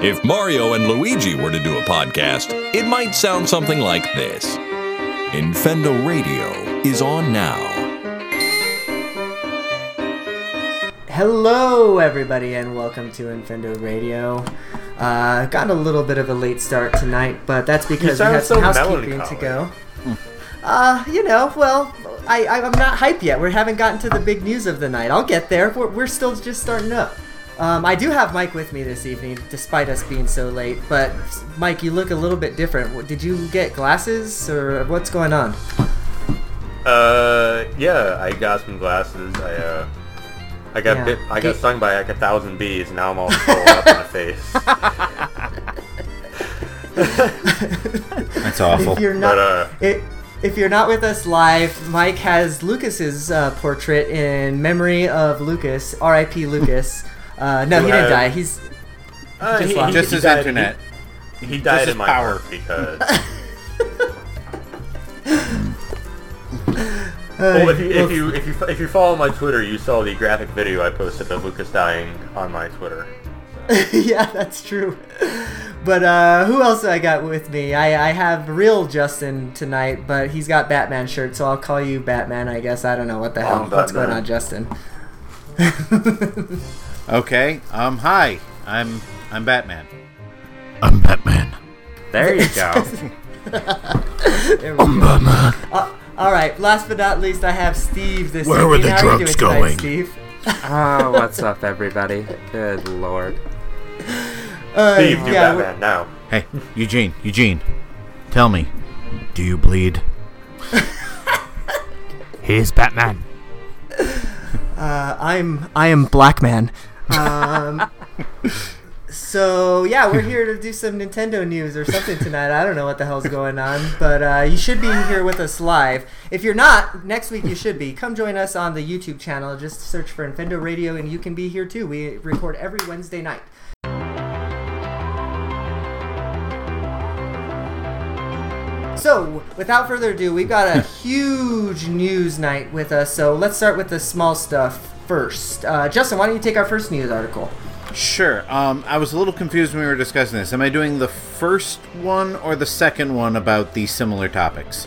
If Mario and Luigi were to do a podcast, it might sound something like this Infendo Radio is on now. Hello, everybody, and welcome to Infendo Radio. Uh, got a little bit of a late start tonight, but that's because we sound had some so housekeeping to go. Uh, you know, well, I, I- I'm not hype yet. We haven't gotten to the big news of the night. I'll get there. We're, we're still just starting up. Um, I do have Mike with me this evening, despite us being so late. But Mike, you look a little bit different. Did you get glasses, or what's going on? Uh, yeah, I got some glasses. I uh, I got Yeah. bit. I got stung by like a thousand bees. Now I'm all swollen up in the face. That's awful. If you're not, But, uh, it, if you're not with us live, Mike has Lucas's uh, portrait in memory of Lucas, R.I.P. Lucas. Uh, no, Who he didn't had- die. He's Uh, Just he- lost- Just he his died- internet. He, he died his in my power. heart because. well, if you if you if you if you follow my Twitter, you saw the graphic video I posted of Lucas dying on my Twitter. yeah, that's true. But uh, who else I got with me? I, I have real Justin tonight, but he's got Batman shirt, so I'll call you Batman. I guess I don't know what the hell. I'm What's going Batman. on, Justin? Okay. Um. Hi. I'm I'm Batman. I'm Batman. There you go. There we go. Batman. Uh, all right. Last but not least, I have Steve. This Where were evening. the How are you drugs tonight, going? Steve? oh, what's up, everybody? Good lord. Uh, Steve, do yeah, we're- Batman now. Hey, Eugene, Eugene, tell me, do you bleed? Here's Batman. Uh, I'm I am Black Man. Um, so yeah, we're here to do some Nintendo news or something tonight. I don't know what the hell's going on, but uh, you should be here with us live. If you're not, next week you should be. Come join us on the YouTube channel. Just search for Infendo Radio, and you can be here too. We record every Wednesday night. So, without further ado, we've got a huge news night with us. So, let's start with the small stuff first. Uh, Justin, why don't you take our first news article? Sure. Um. I was a little confused when we were discussing this. Am I doing the first one or the second one about these similar topics?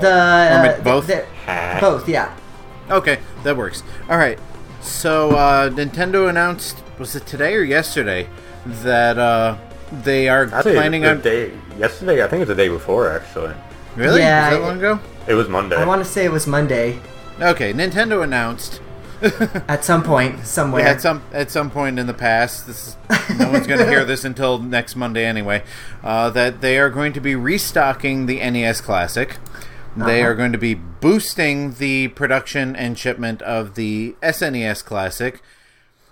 The uh, Or both? the- both, yeah. Okay, that works. All right. So uh, Nintendo announced was it today or yesterday that uh, they are I think planning the on day yesterday. I think it's the day before actually. really. Yeah, was that it- long ago? It was Monday. I want to say it was Monday Okay, Nintendo announced at some point somewhere. at some at some point in the past. This is, no one's going to hear this until next Monday anyway. Uh, that they are going to be restocking the NES Classic. They Uh-huh. are going to be boosting the production and shipment of the SNES Classic.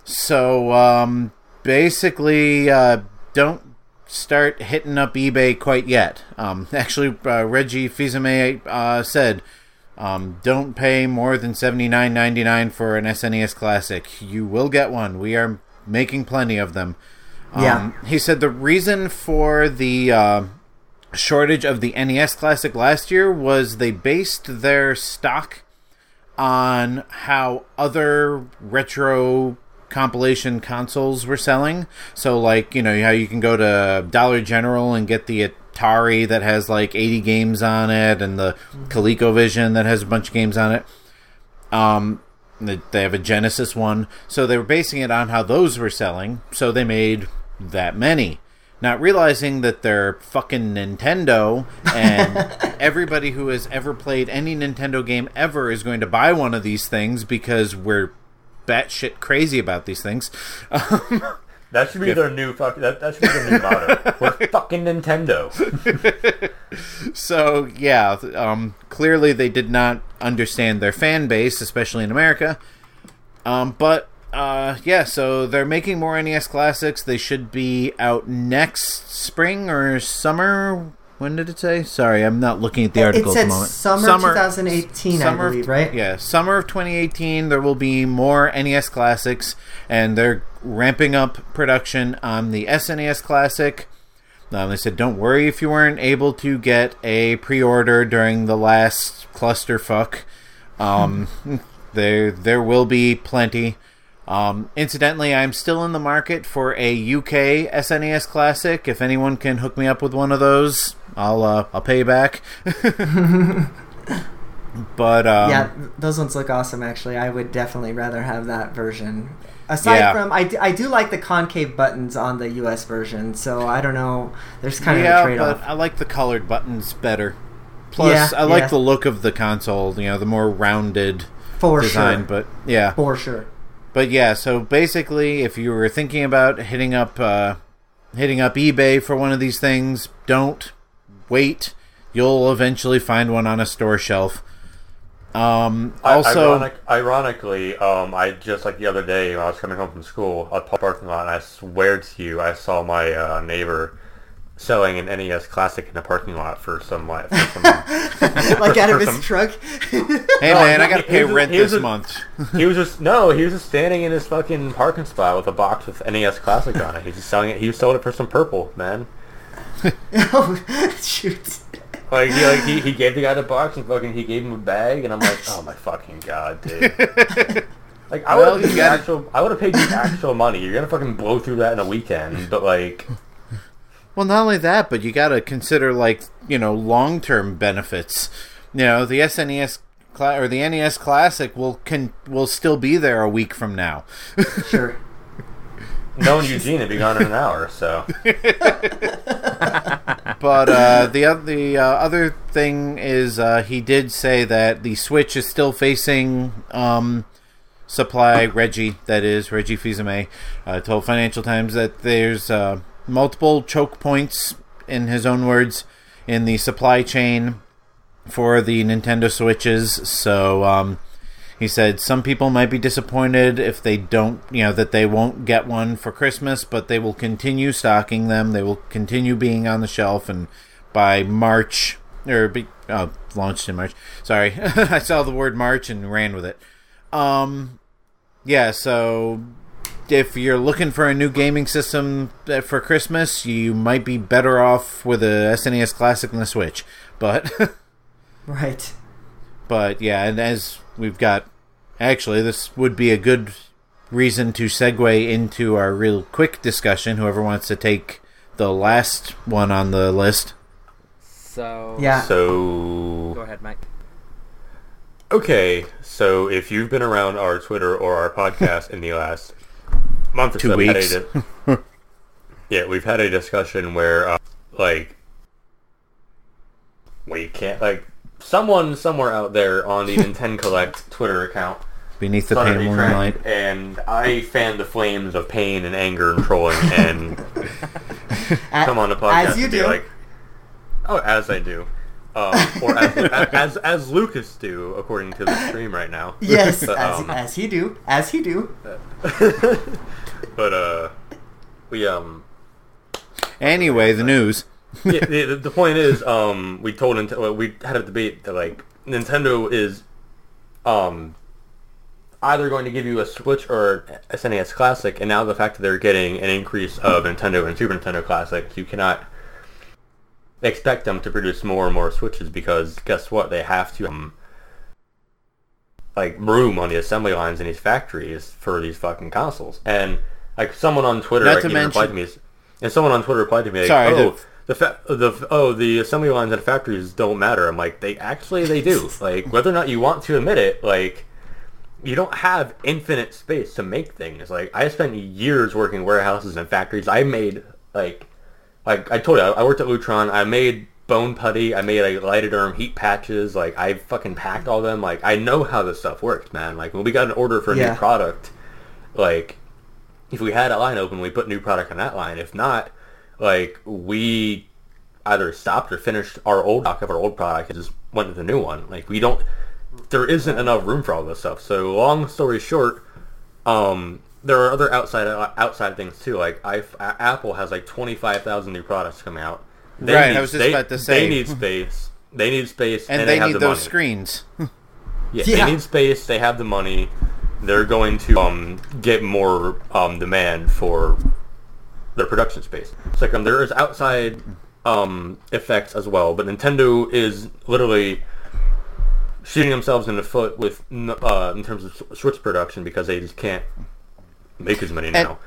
So um, basically, uh, don't start hitting up eBay quite yet. Um, actually, uh, Reggie Fils-Aimé uh, said, um, "Don't pay more than seventy nine ninety nine for an SNES Classic. You will get one. We are making plenty of them." Um, Yeah. he said the reason for the uh, shortage of the NES Classic last year was they based their stock on how other retro compilation consoles were selling. So, like, you know, how you can go to Dollar General and get the Atari that has like 80 games on it and the ColecoVision that has a bunch of games on it. Um, they they have a Genesis one. So they were basing it on how those were selling. So they made that many. Not realizing that they're fucking Nintendo and everybody who has ever played any Nintendo game ever is going to buy one of these things because we're batshit crazy about these things. That should be their new fuck. That, that should be their new motto. We're fucking Nintendo. so yeah, um, clearly they did not understand their fan base, especially in America. Um, but uh, yeah, so they're making more NES classics. They should be out next spring or summer. When did it say? Sorry, I'm not looking at the It article at said the moment. summer 2018, I summer of- believe, right? Yeah, summer of 2018. There will be more NES classics, and they're ramping up production on the SNES Classic. Um, they said, "Don't worry if you weren't able to get a pre-order during the last clusterfuck. Um, there, there will be plenty." Um, incidentally, I'm still in the market for a UK SNES Classic. If anyone can hook me up with one of those, I'll uh, I'll pay you back. but um, yeah, those ones look awesome. Actually, I would definitely rather have that version. Aside Yeah. from, I do, I do like the concave buttons on the US version. So I don't know. There's kind of yeah, a trade but off. I like the colored buttons better. Plus, Yeah, I like the look of the console. You know, the more rounded For design. sure. But yeah, For sure. But yeah, so basically, if you were thinking about hitting up uh, hitting up eBay for one of these things, don't wait. You'll eventually find one on a store shelf. Um, also, ironic, ironically, um, I just like the other day when I was coming home from school, a parking lot, and I swear to you, I saw my uh, neighbor selling an NES Classic in the parking lot for some like for some. like out of his some- truck. hey No, man, I gotta pay was rent he this a- month. he was just no, he was just standing in his fucking parking spot with a box with NES Classic on it. He's just selling it. He sold it for some purple, man. oh, shoot. Like he like he, he gave the guy the box and fucking he gave him a bag and I'm like, oh my fucking god, dude. Like I would have paid you actual I would have paid you actual money. You're gonna fucking blow through that in a weekend, but like Well, not only that, but you gotta consider like you know long term benefits. You know, the SNES cla- or the NES Classic will can will still be there a week from now. Sure. No, knowing Eugene would be gone in an hour, so But uh, the oth- the uh, other thing is uh, he did say that the Switch is still facing um, supply. Reggie, that is Reggie Fils-Aimé, uh, told Financial Times that there's uh, multiple choke points, in his own words, in the supply chain for the Nintendo Switches. So um, he said some people might be disappointed if they don't, you know, that they won't get one for Christmas, but they will continue stocking them. They will continue being on the shelf, and by March or be, oh, launched in March. Sorry, I saw the word March and ran with it. Um, yeah, so if you're looking for a new gaming system uh, for Christmas, you might be better off with a SNES Classic than a Switch. But Right. But yeah, and as we've got, actually, this would be a good reason to segue into our real quick discussion. Whoever wants to take the last one on the list. So Yeah. So go ahead, Mike. okay. So if you've been around our Twitter or our podcast in the last month or Two so, had weeks. a yeah, we've had a discussion where uh, like we can't like someone somewhere out there on the Nintendo Collect Twitter account Beneath the pale Be and I fan the flames of pain and anger and trolling and come on the podcast As you and be do. like, oh, as I do, um, or as, as as Lucas do, according to the stream right now. yes, But, as, um, as he do. As he do. but uh, we um, Anyway, the news. yeah, the, the point is, um, we told Nintendo, well, we had a debate that like Nintendo is, um, either going to give you a Switch or a SNES Classic, and now the fact that they're getting an increase of Nintendo and Super Nintendo Classic, you cannot expect them to produce more and more Switches because guess what? They have to um, like room on the assembly lines in these factories for these fucking consoles, and like someone on Twitter like, even replied to me, and someone on Twitter replied to me like, Sorry, "Oh, the- the fa- the oh the assembly lines and factories don't matter." I'm like, they actually they do. like whether or not you want to admit it, like you don't have infinite space to make things. Like I spent years working warehouses and factories. I made like like I told you, I, I worked at Lutron. I made bone putty. I made like lighted arm heat patches. Like I fucking packed all them. Like I know how this stuff works, man. Like when we got an order for a Yeah. new product, like if we had a line open, we put new product on that line. If not, like we either stopped or finished our old stock of our old product and just went to the new one. Like we don't, there isn't enough room for all this stuff. So long story short, um, there are other outside outside things too. Like I, Apple has like twenty five thousand new products coming out. They Right, I need- was just they- about to say. they need space. They need space, And, and, they, have need the those money. screens. Yeah, Yeah. they need space. They have the money. They're going to um, get more um, demand for their production space. It's like um, there is outside um, effects as well, but Nintendo is literally shooting themselves in the foot with uh, in terms of S- Switch production because they just can't make as many And- now.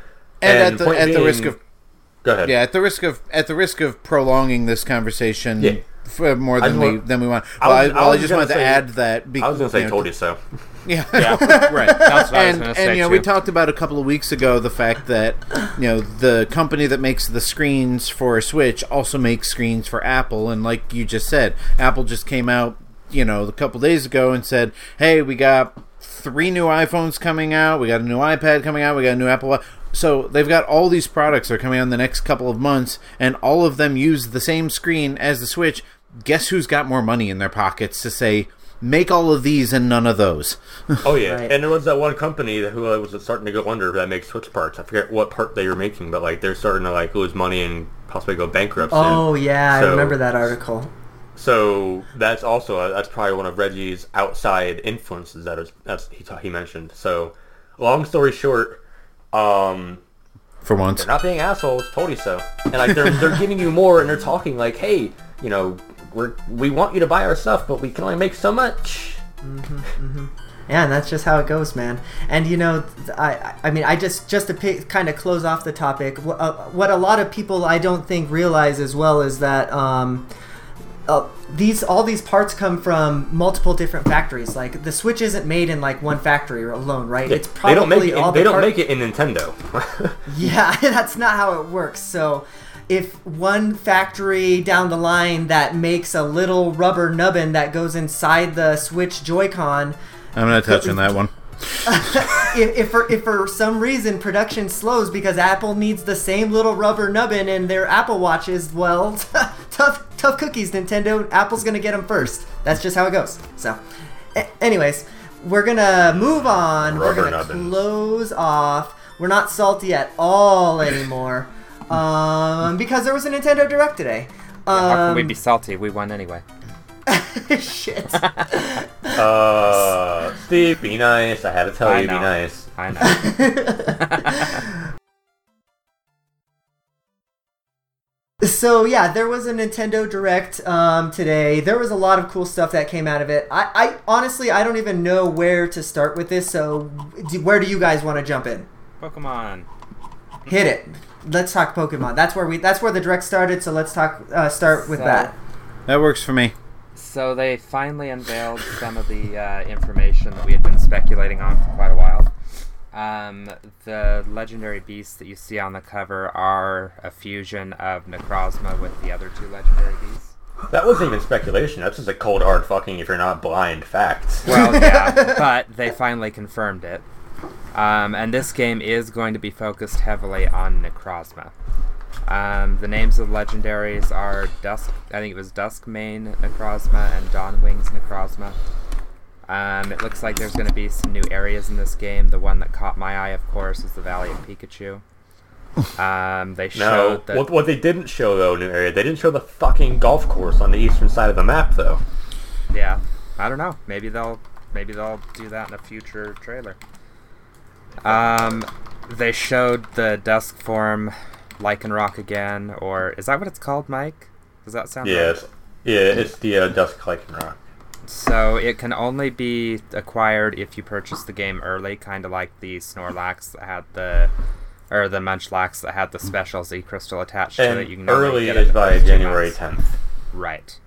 and at the point at the risk of go ahead. yeah, at the risk of at the risk of prolonging this conversation Yeah. for uh, more I than just we want- than we want. I Well, I, was- I well, I was just gonna wanted to add that. Be, I was gonna say you know, told you so. Yeah, Yeah. right. That's what I was and say, you know we talked about a couple of weeks ago the fact that you know the company that makes the screens for Switch also makes screens for Apple, and like you just said, Apple just came out you know a couple days ago and said, "Hey, we got three new iPhones coming out, we got a new iPad coming out, we got a new Apple." Watch." So they've got all these products that are coming out in the next couple of months, and all of them use the same screen as the Switch. Guess who's got more money in their pockets to say, "Make all of these and none of those." Oh yeah, Right. and there was that one company that who was starting to go under that makes Switch parts. I forget what part they were making, but like they're starting to like lose money and possibly go bankrupt. soon. Oh yeah, I So- remember that article. So that's also uh, that's probably one of Reggie's outside influences that is that's he ta- he mentioned. So long story short, um, For once, they're not being assholes. Told you so. And like they're they're giving you more, and they're talking like, hey, you know, we're we want you to buy our stuff, but we can only make so much. Yeah, and that's just how it goes, man. And you know, I I mean, I just just to pick, kind of close off the topic. What, uh, what a lot of people I don't think realize as well is that um, uh, these all these parts come from multiple different factories. Like the Switch isn't made in like one factory alone, right? It's probably they probably don't make it. all In, they the don't part- make it in Nintendo. Yeah, that's not how it works. So, if one factory down the line that makes a little rubber nubbin that goes inside the Switch Joy-Con, I'm not touching that one. if, if, for, if for some reason production slows because Apple needs the same little rubber nubbin in their Apple Watches, well, tough tough cookies, Nintendo. Apple's gonna get them first. That's just how it goes. So, a- anyways, we're gonna move on. we're Rubber gonna nubbins. close off. We're not salty at all anymore, um, because there was a Nintendo Direct today. How can we Um, be salty? We won anyway. shit. uh, Steve, be nice. I had to tell I you, be nice. I know. So yeah, there was a Nintendo Direct um, today. There was a lot of cool stuff that came out of it. I, I honestly I don't even know where to start with this. So do, where do you guys want to jump in? Pokemon. Hit it. Let's talk Pokemon. That's where we. That's where the Direct started. So let's talk. Uh, start with So- that. That works for me. So they finally unveiled some of the uh, information that we had been speculating on for quite a while. Um, the legendary beasts that you see on the cover are a fusion of Necrozma with the other two legendary beasts. That wasn't even speculation. That's just a cold hard fucking if you're not blind facts. Well, yeah, but they finally confirmed it. Um, and this game is going to be focused heavily on Necrozma. Um, the names of the legendaries are Dusk. I think it was Duskmane Necrozma and Dawnwings Necrozma. Um, it looks like there's going to be some new areas in this game. The one that caught my eye, of course, is the Valley of Pikachu. Um, they No, showed that. what, what they didn't show though, new area, they didn't show the fucking golf course on the eastern side of the map though. Yeah, I don't know. Maybe they'll maybe they'll do that in a future trailer. Um, they showed the dusk form Lycanroc again, or is that what it's called, Mike? Does that sound Yeah, right? it's, yeah, it's the uh, Dusk Lycanroc. So it can only be acquired if you purchase the game early, kind of like the Snorlax that had the, or the Munchlax that had the special Z crystal attached to it. You can only early get it is by January. 10th. Right.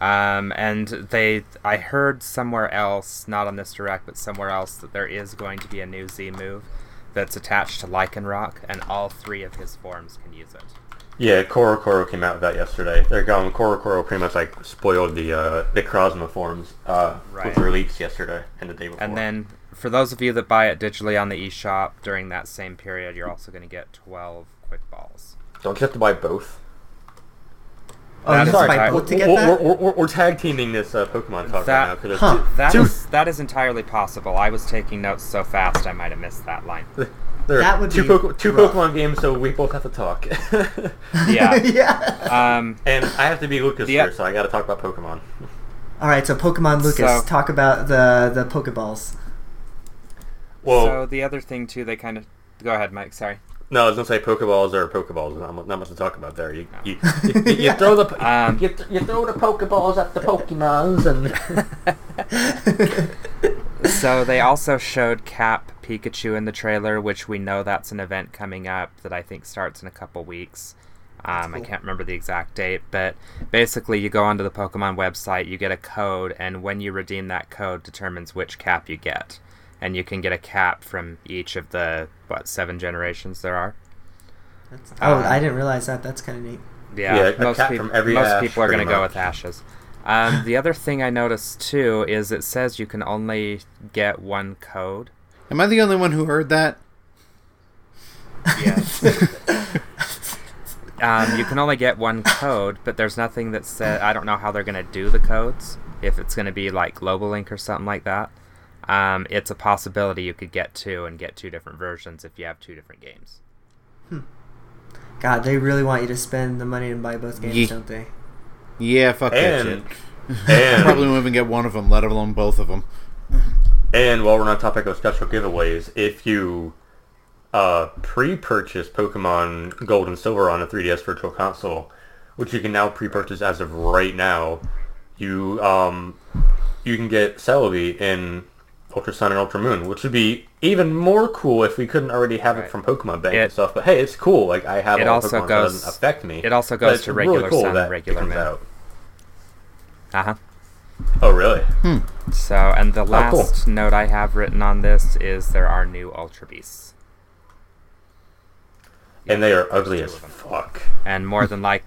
Um, and they, I heard somewhere else, not on this direct, but somewhere else, that there is going to be a new Z move that's attached to Lycanroc, and all three of his forms can use it. Yeah, CoroCoro came out with that yesterday. They're going CoroCoro pretty much like spoiled the uh, Necrozma forms uh, Right. with leaks yesterday and the day before. And then, for those of you that buy it digitally on the eShop during that same period, you're also going to get 12 quick balls. don't you have to buy both? Oh, That you is to buy right. both to get we're. We're, we're, we're tag teaming this uh, Pokemon talk That- right now because Huh. That Two- is that is entirely possible. I was taking notes so fast I might have missed that line. there That would two, be Poke- two rough. Pokemon games, so we both have to talk. Yeah. yeah. Um, and I have to be Lucas The- here, so I got to talk about Pokemon. All right. So Pokemon Lucas, So- talk about the the Pokeballs. Well, so the other thing too, they kind of go ahead, Mike. Sorry. No, I was gonna say Pokeballs are Pokeballs. Not, not much to talk about there. You you, you, you, you throw the Um, you, th- you throw the Pokeballs at the Pokemons and So they also showed Cap Pikachu in the trailer, which we know that's an event coming up that I think starts in a couple weeks. Um, I can't remember the exact date, but basically, you go onto the Pokemon website, you get a code, and when you redeem that code, determines which cap you get, and you can get a cap from each of the what seven generations there are. That's, oh, Um, I didn't realize that. That's kind of neat. Yeah, Yeah, most, cap from every most ash, people are going to go with ashes. Um, the other thing I noticed too is it says you can only get one code. Am I the only one who heard that? Yes. um, you can only get one code, but there's nothing that said. I don't know how they're going to do the codes. If it's going to be like Global Link or something like that. Um, it's a possibility you could get two and get two different versions if you have two different games. God, they really want you to spend the money and buy both games, Ye- don't they? Yeah, fuck that shit. And and Probably won't even get one of them, let alone both of them. And while we're on the topic of special giveaways, if you uh, pre-purchase Pokemon Gold and Silver on a 3DS Virtual Console, which you can now pre-purchase as of right now, you um, you can get Celebi in Ultra Sun and Ultra Moon, which would be even more cool if we couldn't already have it from Pokemon Bank It- and stuff. But hey, it's cool. Like I have It all also Pokemon, so it goes- doesn't affect me. it also goes it's to really regular cool Sun, that it regular comes Moon. Uh huh. Oh really? Hmm. So, and the cool. last note I have written on this is there are new Ultra Beasts. And they are ugly as fuck. And more than like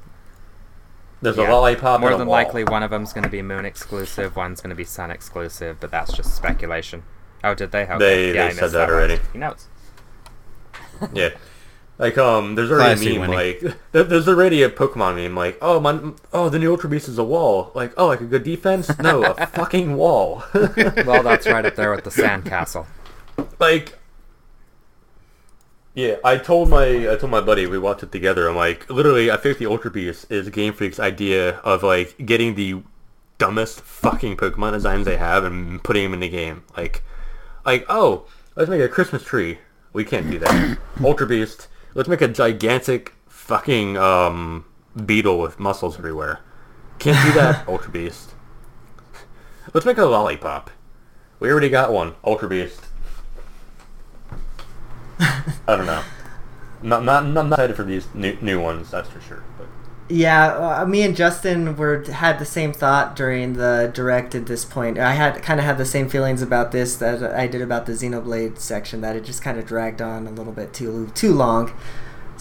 There's yeah, a lollipop. more and a than wall. likely one of them's going to be Moon exclusive, one's going to be Sun exclusive, but that's just speculation. Oh, did they? help? They- yeah, they I said missed that one. already. He knows. Yeah. Like um, there's already Classy, a meme Winnie. like there's already a Pokemon meme like oh my oh the new Ultra Beast is a wall like oh like a good defense no a fucking wall Well, that's right up there with the Sandcastle. like yeah I told my I told my buddy we watched it together. I'm like literally I think the Ultra Beast is Game Freak's idea of like getting the dumbest fucking Pokemon designs they have and putting them in the game. Like like oh let's make a Christmas tree. We can't do that. Ultra Beast let's make a gigantic fucking um beetle with muscles everywhere. Can't do that Ultra Beast. Let's make a lollipop. We already got one Ultra Beast I don't know not not not excited for these new new ones that's for sure but Yeah, uh, me and Justin were had the same thought during the direct at this point. I had kind of had the same feelings about this that I did about the Xenoblade section that it just kind of dragged on a little bit too too long.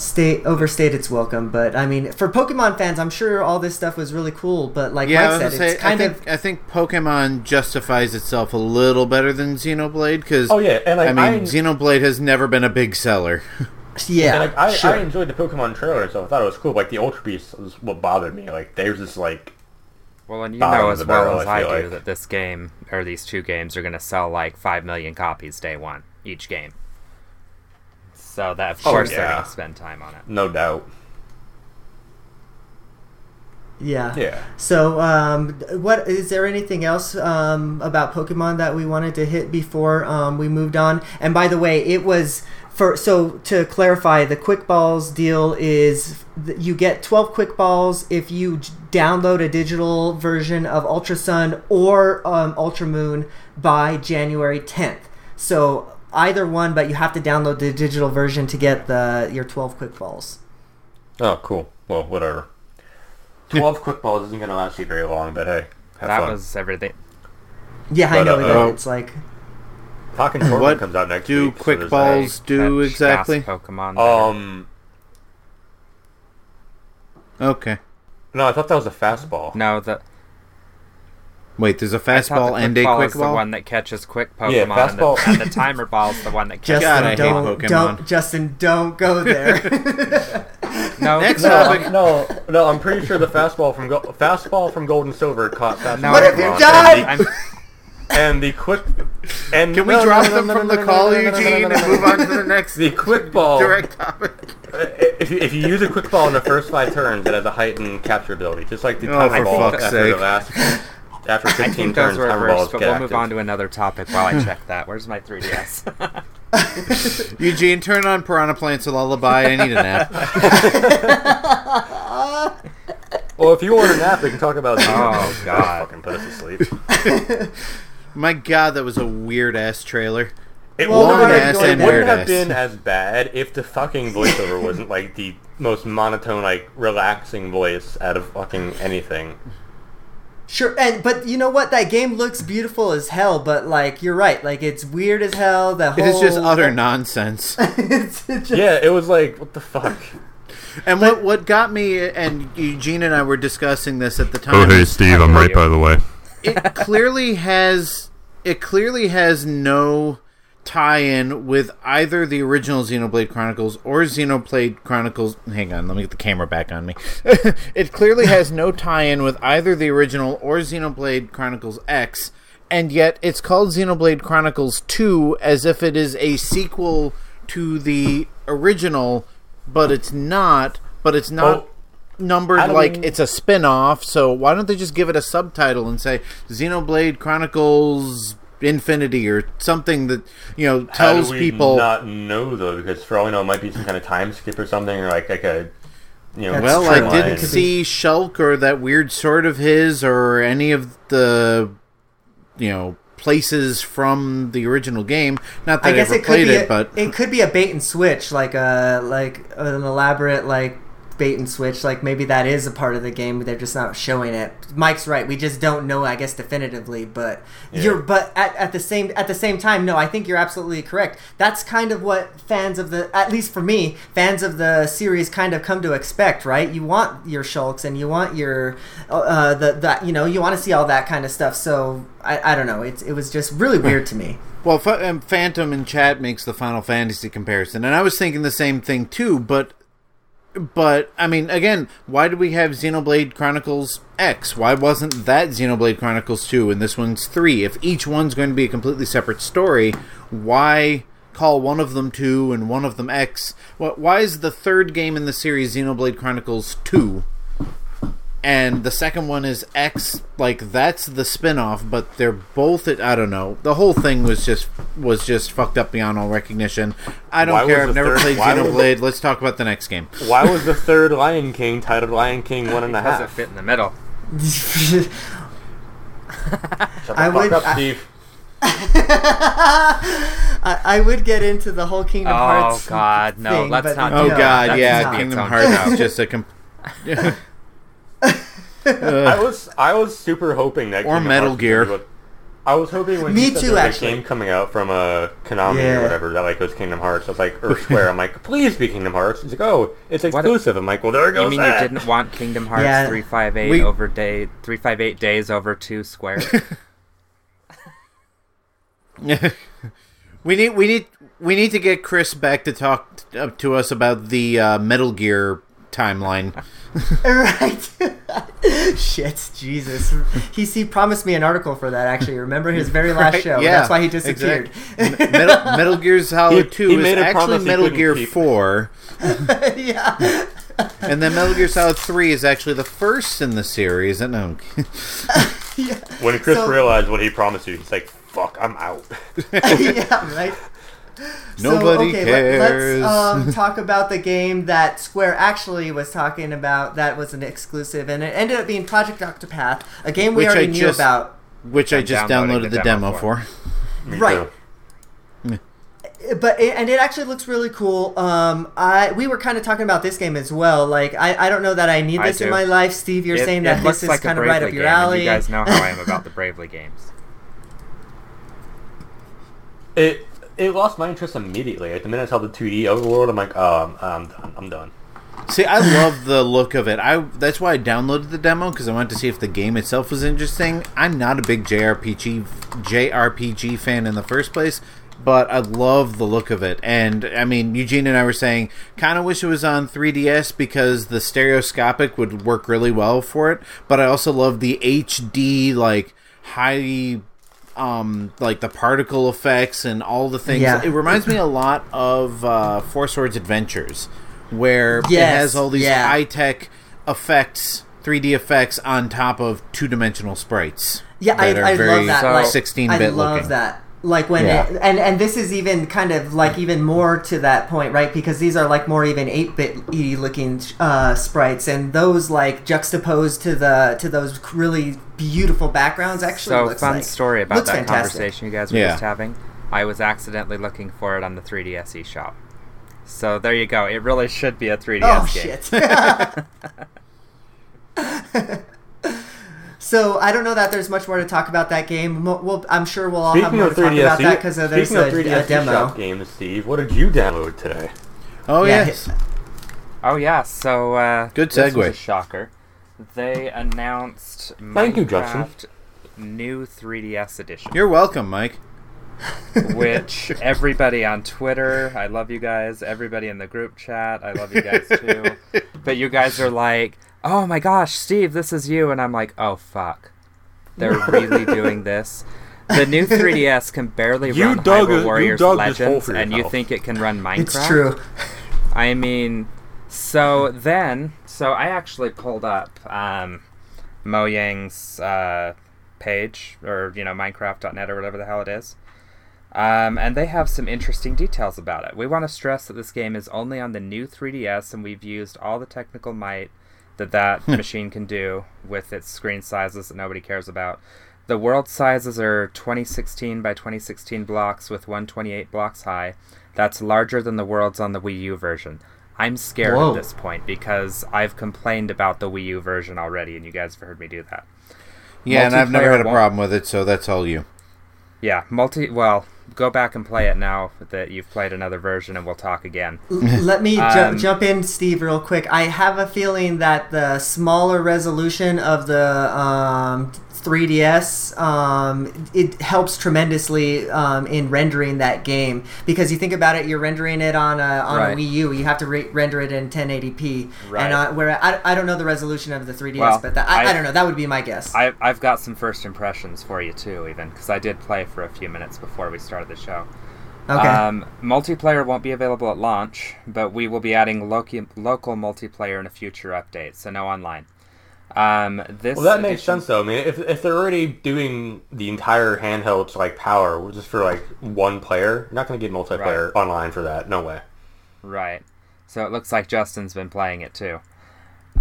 Stay overstayed its welcome, but I mean, for Pokemon fans, I'm sure all this stuff was really cool. But like Yeah, I Mike was said, say, it's kind I of think I think Pokemon justifies itself a little better than Xenoblade because oh yeah and like I mean I, Xenoblade has never been a big seller. yeah. And like, I, sure. I enjoyed the Pokemon trailer, so I thought it was cool. Like the Ultra Beast was what bothered me. Like there's this like Well, and you Bottom know as well barrel, as I I, do like. that this game or these two games are going to sell like five million copies day one each game. So that of Oh, course they're going to spend time on it. no doubt. yeah. Yeah. So, um, what is there anything else um, about Pokemon that we wanted to hit before um, we moved on? And by the way, it was for so to clarify, the Quick Balls deal is you get 12 Quick Balls if you j- download a digital version of Ultra Sun or um, Ultra Moon by January 10th. So either one, but you have to download the digital version to get the your 12 Quick Balls. Oh, cool. Well, whatever. Twelve quick balls isn't gonna last you very long, but hey, have that fun. was everything. Yeah, I But, know uh, that. uh, It's like Pokkén Tournament What comes out next do week. so quick there's balls do Catch exactly? fast Pokemon. that. Um, Okay. no, I thought that was a fastball. no, the Wait, there's a thought fastball the and a quick ball is the one that catches quick Pokemon, Yeah, and, fastball- the, and the timer ball is the one that catches. Justin, God, I don't, Pokemon. don't, Justin, don't go there. no, Next No, topic. no, no. I'm pretty sure the fastball from Go- fastball from Gold and Silver caught fastball. No, What have you Pokemon, done? And I'm, the, and the quick and Can we no, no, drop no, them no, from no, the call, no, no, no, no, Eugene, no, no, and move on to the next The quick ball. direct topic? Uh, if you, if you use a quick ball in the first five turns, it has a heightened capture ability, just like the Oh, timer for ball fuck's after sake. the last after I 15 think turns, those were timer reversed, but get we'll active. move on to another topic while I check that. Where's my 3DS? Eugene, turn on Piranha Plants a lullaby. I need a nap. Well, if you want a nap, we can talk about. Oh, God. fucking put us to sleep. My God, that was a weird ass trailer. It Well, wouldn't, have, ass it wouldn't weird have been as bad if the fucking voiceover wasn't like the most monotone, like relaxing voice out of fucking anything. Sure, and but you know what? That game looks beautiful as hell. But like, you're right. Like, it's weird as hell. The whole It is just utter nonsense. it's just, Yeah, it was like, what the fuck? And what what got me and Eugene and I were discussing this at the time. Oh, hey, Steve, I'm right, by the way. it clearly has it clearly has no tie-in with either the original Xenoblade Chronicles or Xenoblade Chronicles. Hang on, let me get the camera back on me. it clearly has no tie-in with either the original or Xenoblade Chronicles X, and yet it's called Xenoblade Chronicles 2 as if it is a sequel to the original, but it's not. But it's not Oh, numbered like mean- it's a spin-off so why don't they just give it a subtitle and say xenoblade chronicles infinity or something that you know How tells do we people not know though? Because for all we know, it might be some kind of time skip or something, or like like a you know. Well i timeline. didn't Could see shulk or that weird sword of his or any of the you know places from the original game not that I i, guess ever it could played be. it a, but it could be a bait and switch, like a like an elaborate like bait and switch. Like maybe that is a part of the game, but they're just not showing it. Mike's right. We just don't know. I guess definitively, but you're. But at, at the same at the same time, no, I think you're absolutely correct. That's kind of what fans of the, at least for me, fans of the series kind of come to expect, right? You want your Shulks and you want your uh, the that you know you want to see all that kind of stuff. So I, I don't know. It's it was just really weird to me. Well, Phantom in chat makes the Final Fantasy comparison, and I was thinking the same thing too. But, but I mean, again, why do we have Xenoblade Chronicles X? Why wasn't that Xenoblade Chronicles Two and this one's three? If each one's going to be a completely separate story, why call one of them two and one of them X? Wh- Why is the third game in the series Xenoblade Chronicles Two? And the second one is X. Like that's the spin-off, but they're both. I don't know. The whole thing was just was just fucked up beyond all recognition. I don't Why care. I've never third- played why was the- Xenoblade. Let's talk about the next game. Why was the third Lion King titled Lion King One and a Half? Doesn't fit in the middle. Shut the I fuck would- up, I- Steve. I, I would get into the whole Kingdom Oh Hearts. Oh God, no! thing, let's but not. Oh no, God, yeah, Kingdom Hearts is just a. Com- I was I was super hoping that Or Kingdom Metal Gear. was what- I was hoping when Me he said too, there was actually. a game coming out from uh, Konami Yeah. or whatever that like was Kingdom Hearts. I was like, or Square. I'm like, please be Kingdom Hearts. He's like, oh, it's exclusive. I'm like, well, there goes You mean that. you didn't want Kingdom Hearts Yeah. three five eight We- over day three five eight days over two square? we need we need we need to get Chris back to talk t- uh, to us about the uh, Metal Gear timeline. right. Shit, Jesus. He, he promised me an article for that. Actually, remember his very last Right, show. yeah, That's why he disappeared. exactly. Metal, Metal Gear Solid He- 2 he is made a actually promise he Metal Gear keep. 4. yeah. And then Metal Gear Solid 3 is actually the first in the series. And no. when Chris So- realized what he promised you, he's like, fuck, I'm out. yeah. Right. Nobody so, okay, cares. Let, us um, talk about the game that Square actually was talking about. That was an exclusive, and it ended up being Project Octopath, a game we Which I already knew just- about. which I just downloaded the, demo, for. Me Right. too. but it, and it actually looks really cool. Um, I we were kind of talking about this game as well. Like I, I don't know that I need I this in my life. Steve, you're It- saying that this is like a kind of right up your game, alley. You guys know how I am about the Bravely games. It it lost my interest immediately. At the minute I saw the 2D overworld, I'm like, oh, I'm, I'm done. I'm done. See, I love the look of it. I that's why I downloaded the demo because I wanted to see if the game itself was interesting. I'm not a big JRPG JRPG fan in the first place, but I love the look of it. And I mean, Eugene and I were saying, kind of wish it was on 3DS because the stereoscopic would work really well for it. But I also love the HD like high um like the particle effects and all the things Yeah. it reminds me a lot of uh four swords adventures where it has all these yeah. high-tech effects 3d effects on top of two-dimensional sprites Yeah, I, I very love that. So- 16-bit I love looking. that. Like when Yeah. it, and and this is even kind of like even more to that point, right? Because these are like more even eight bit looking uh, sprites, and those like juxtaposed to the to those really beautiful backgrounds. Actually, So looks fun like, story about looks that fantastic. conversation you guys were Yeah. just having. I was accidentally looking for it on the 3DS eShop. So there you go. It really should be a 3DS Oh game. shit. so I don't know that there's much more to talk about that game. Well, I'm sure we'll all have more to talk about that you- because there's speaking a, of 3DS a demo. eShop games, Steve, what did you download today? Oh Yeah, yes. Oh yeah, so uh, Good this was segue. a shocker. They announced Thank you, Justin. Minecraft new 3DS edition, You're welcome, Mike. which everybody on Twitter, I love you guys. Everybody in the group chat, I love you guys too. but you guys are like, "Oh my gosh, Steve, this is you," and I'm like, "Oh fuck, they're really doing this." The new 3DS can barely You run dug a- Hyrule you Warriors dug this hole Legends, and you think it can run Minecraft? It's true. I mean, so then, so I actually pulled up um, Mojang's uh, page, or you know, Minecraft.net or whatever the hell it is, um, and they have some interesting details about it. We want to stress that this game is only on the new 3DS, and we've used all the technical might that that machine can do with its screen sizes that nobody cares about. The world sizes are 2016 by 2016 blocks with 128 blocks high. That's larger than the worlds on the Wii U version. I'm scared Whoa. at this point because I've complained about the Wii U version already, and you guys have heard me do that. Yeah, and I've never had a problem with it, so that's all you. Yeah, multi. Well, go back and play it now that you've played another version, and we'll talk again. Let me ju- Um, jump in, Steve, real quick. I have a feeling that the smaller resolution of the um, 3DS um, it helps tremendously um, in rendering that game because you think about it, you're rendering it on a on Right. a Wii U. You have to re- render it in 1080p, Right. and uh, where I, I don't know the resolution of the 3DS, Well, but that, I, I I- don't know. That would be my guess. I, I've got some first impressions for you too, even because I did play for a few minutes before we started the show. okay. Um, multiplayer won't be available at launch, but we will be adding loci- local multiplayer in a future update, so no online. Um, this Well, that makes edition- sense though. I mean, if, if they're already doing the entire handheld like power just for like one player, you're not going to get multiplayer online for that. No way. Right. So it looks like Justin's been playing it too.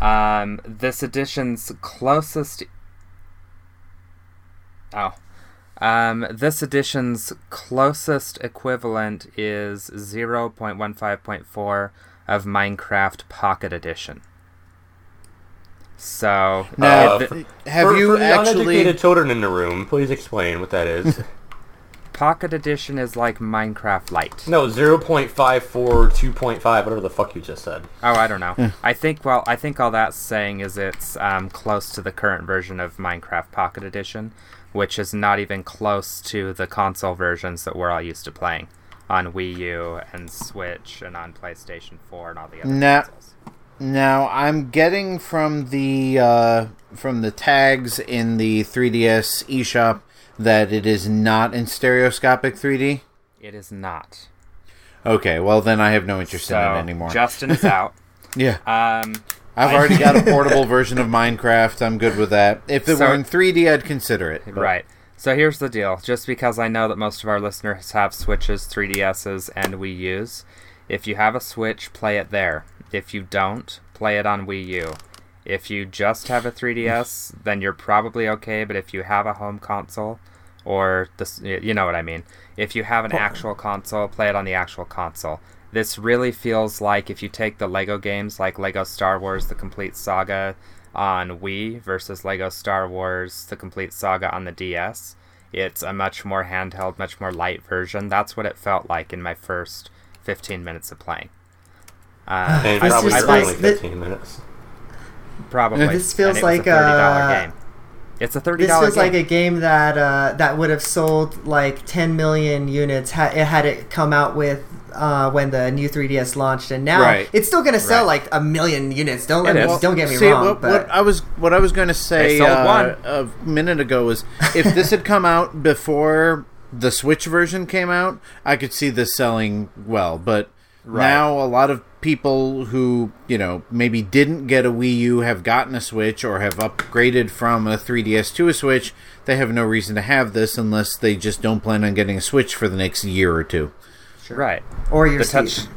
Um, this edition's closest. Oh. Um, this edition's closest equivalent is 0.15.4 of Minecraft Pocket Edition. So, Now, uh, th- th- Have for, you for the actually? uneducated children in the room, please explain what that is. Pocket Edition is like Minecraft Lite. no, 0.54, 2.5, whatever the fuck you just said. Oh, I don't know. I think well, I think all that's saying is it's um, close to the current version of Minecraft Pocket Edition, which is not even close to the console versions that we're all used to playing on Wii U and Switch and on PlayStation 4 and all the other Nah. consoles. Now I'm getting from the uh, from the tags in the 3DS eShop that it is not in stereoscopic 3D. It is not. Okay, well then I have no interest So in it anymore. Justin is out. yeah, Um, I've already got a portable version of Minecraft. I'm good with that. If it So- were in 3D, I'd consider it. but- Right. So here's the deal. Just because I know that most of our listeners have Switches, 3DSs, and Wii U's, if you have a Switch, play it there. If you don't, play it on Wii U. If you just have a 3DS, then you're probably okay. But if you have a home console, or this, you know what I mean. If you have an actual console, play it on the actual console. This really feels like if you take the Lego games, like Lego Star Wars: The Complete Saga on Wii versus Lego Star Wars: The Complete Saga on the DS, it's a much more handheld, much more light version. That's what it felt like in my first 15 minutes of playing. Uh, And This probably is only like- 15 minutes. probably. This feels and it was like, a $30 uh, game. It's a thirty This dollar feels game. like a game that uh, that would have sold like 10 million units had it, had it come out with uh, when the new 3DS launched, and now Right. it's still going to sell Right. like a million units. Don't let me, is. don't get me See, wrong, what, but what I was what I was going to say uh, one. a minute ago was if this had come out before the Switch version came out, I could see this selling well. But now a lot of people who you know maybe didn't get a Wii U have gotten a Switch or have upgraded from a 3DS to a Switch. They have no reason to have this unless they just don't plan on getting a Switch for the next year or two. Right. or your the Steve. touch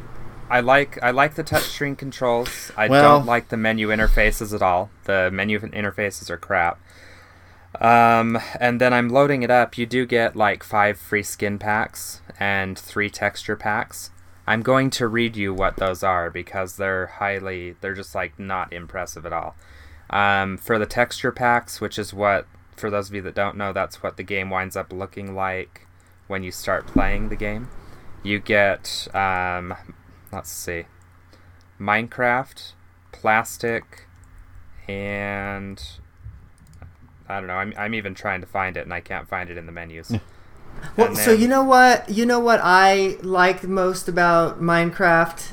I like I like the touchscreen controls. I Well- don't like the menu interfaces at all. The menu interfaces are crap. Um, and then I'm loading it up. You do get like five free skin packs and three texture packs. I'm going to read you what those are because they're highly, they're just like not impressive at all. Um, for the texture packs, which is what, for those of you that don't know, that's what the game winds up looking like when you start playing the game. You get, um, let's see, Minecraft, plastic, and I don't know. I'm, I'm even trying to find it and I can't find it in the menus. Well, And so you know what? You know what I liked most about Minecraft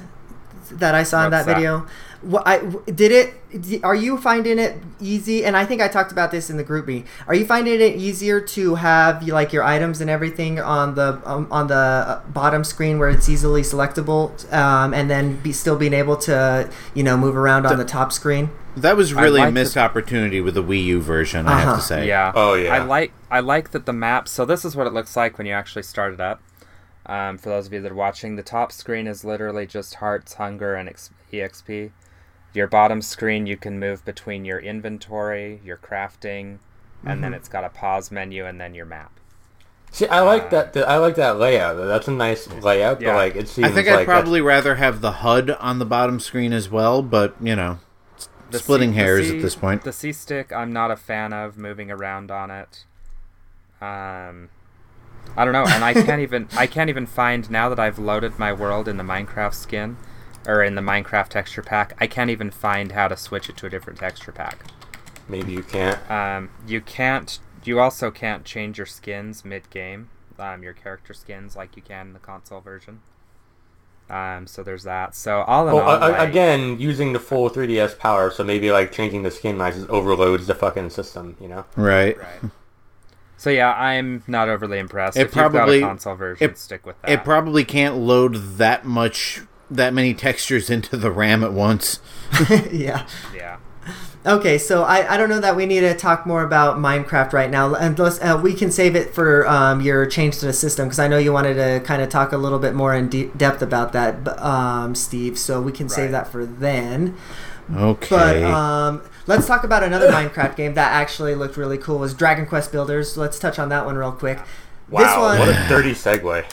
that I saw in What's that that? video. What I did it? Are you finding it easy? And I think I talked about this in the GroupMe. Are you finding it easier to have you like your items and everything on the um, on the uh, bottom screen where it's easily selectable, um, and then be still being able to you know move around on the top screen? That was I really a missed the- opportunity with the Wii U version, I have Uh-huh. to say. Yeah. Oh, yeah. I like I like that the map. So this is what it looks like when you actually start it up. Um, for those of you that are watching, the top screen is literally just hearts, hunger, and ex- exp. Your bottom screen, you can move between your inventory, your crafting, and then it's got a pause menu and then your map. See, I like that. I like that layout. That's a nice layout. Yeah. But like, it seems I think like I'd probably rather have the HUD on the bottom screen as well, but, you know, The splitting C- hairs C- at this point. The C stick, I'm not a fan of moving around on it. Um, I don't know, and I can't even I can't even find now that I've loaded my world in the Minecraft skin or in the Minecraft texture pack. I can't even find how to switch it to a different texture pack. maybe you can't. Um, you can't. You also can't change your skins mid game. Um, your character skins like you can in the console version. Um, so there's that. So all in Well, all, a- a- like- again, using the full 3DS power, so maybe like changing the skin matches overloads the fucking system. You know. Right. Right. So yeah, I'm not overly impressed. It if you've probably- got a console version, it- stick with that. It probably can't load that much, that many textures into the RAM at once. yeah. yeah. Okay, so I, I don't know that we need to talk more about Minecraft right now, unless uh, we can save it for um, your change to the system because I know you wanted to kind of talk a little bit more in de- depth about that, um, Steve. So we can save that for then. Okay. But um, let's talk about another Minecraft game that actually looked really cool. Was Dragon Quest Builders? Let's touch on that one real quick. Wow, This one, what a dirty segue.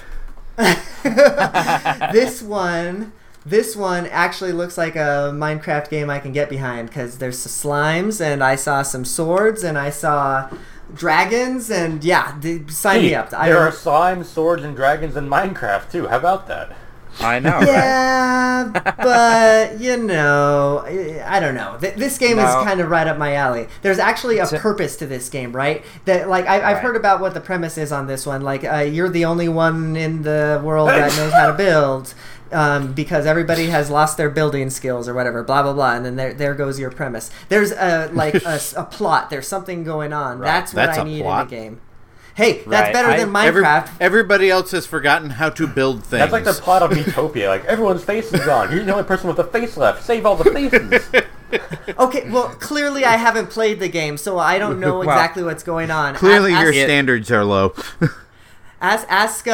this one this one actually looks like a minecraft game i can get behind because there's some slimes and i saw some swords and i saw dragons and yeah sign me up I there are slime, swords, and dragons in Minecraft too. How about that? I know. Right? yeah but you know i don't know this game is kind of right up my alley there's actually a purpose to this game right that like I, i've Right. heard about what the premise is on this one like uh, you're the only one in the world that knows how to build um, because everybody has lost their building skills or whatever blah blah blah and then there, there goes your premise there's a like a plot there's something going on that's what That's i a need plot. in a game hey that's Right. better I- than Every- minecraft everybody else has forgotten how to build things. That's like the plot of Utopia. Like everyone's face is gone. You're the only person with a face left. Save all the faces. Okay, well, clearly I haven't played the game, so I don't know Well- exactly what's going on. Clearly, ask, your ask, standards are low. ask ask uh,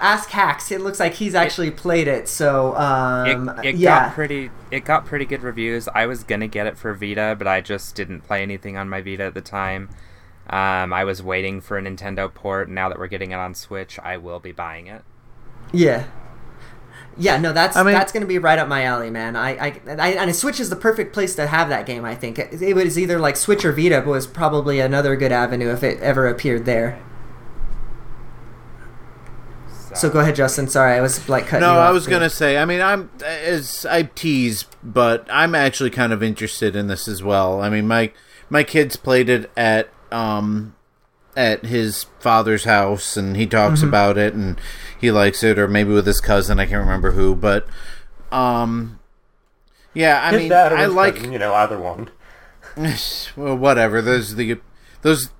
ask Hacks. It looks like he's actually played it. So It, um, it yeah, got pretty. It got pretty good reviews. I was gonna get it for Vita, but I just didn't play anything on my Vita at the time. Um, I was waiting for a Nintendo port. Now that we're getting it on Switch, I will be buying it. yeah, yeah. No, that's I mean- that's gonna be right up my alley, man. I, I, I and Switch is the perfect place to have that game. I think it, it was either like Switch or Vita but was probably another good avenue if it ever appeared there. So go ahead, Justin. Sorry, I was like cutting No, you off I was there. gonna say. I mean, I'm as I tease, but I'm actually kind of interested in this as well. I mean, my my kids played it at um at his father's house, and he talks about it, and he likes it, or maybe with his cousin. I can't remember who, but um, yeah. I His mean, I like cousin, you know either one. well, whatever. Those the those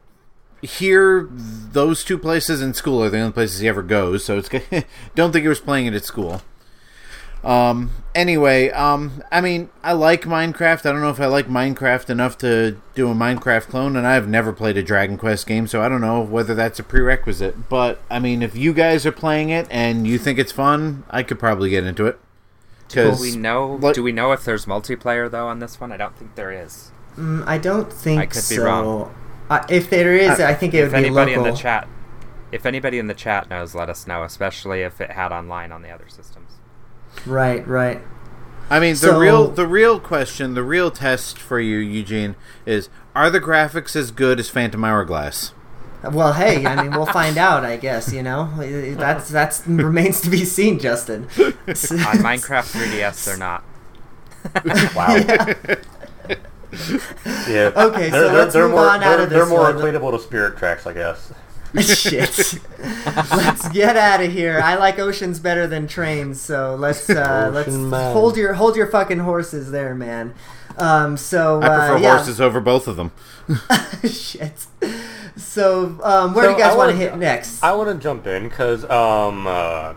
here those two places in school are the only places he ever goes. So it's don't think he was playing it at school. Um. Anyway, um. I mean, I like Minecraft. I don't know if I like Minecraft enough to do a Minecraft clone, and I've never played a Dragon Quest game, so I don't know whether that's a prerequisite. But I mean, if you guys are playing it and you think it's fun, I could probably get into it. Do Because we know? like- do we know if there's multiplayer though on this one? I don't think there is. Mm, I don't think I could be so. wrong. Uh, if there is, I think it would be anybody local. in the chat, if anybody in the chat knows, let us know. Especially if it had online on the other systems. Right, right. I mean, the So- real the real question, the real test for you, Eugene, is are the graphics as good as Phantom Hourglass? Well, hey, I mean, we'll find out. I guess you know that's that's remains to be seen, Justin. On Minecraft 3DS, they're not. Wow. yeah. Okay, so let's move more, on out they're, of They're more one. relatable to Spirit Tracks, I guess. Shit. let's get out of here. I like oceans better than trains, so let's uh, let's man. hold your hold your fucking horses there, man. Um, so I prefer uh, yeah. horses over both of them. Shit. So um, where do you guys want to hit next? I want to jump in because um, uh,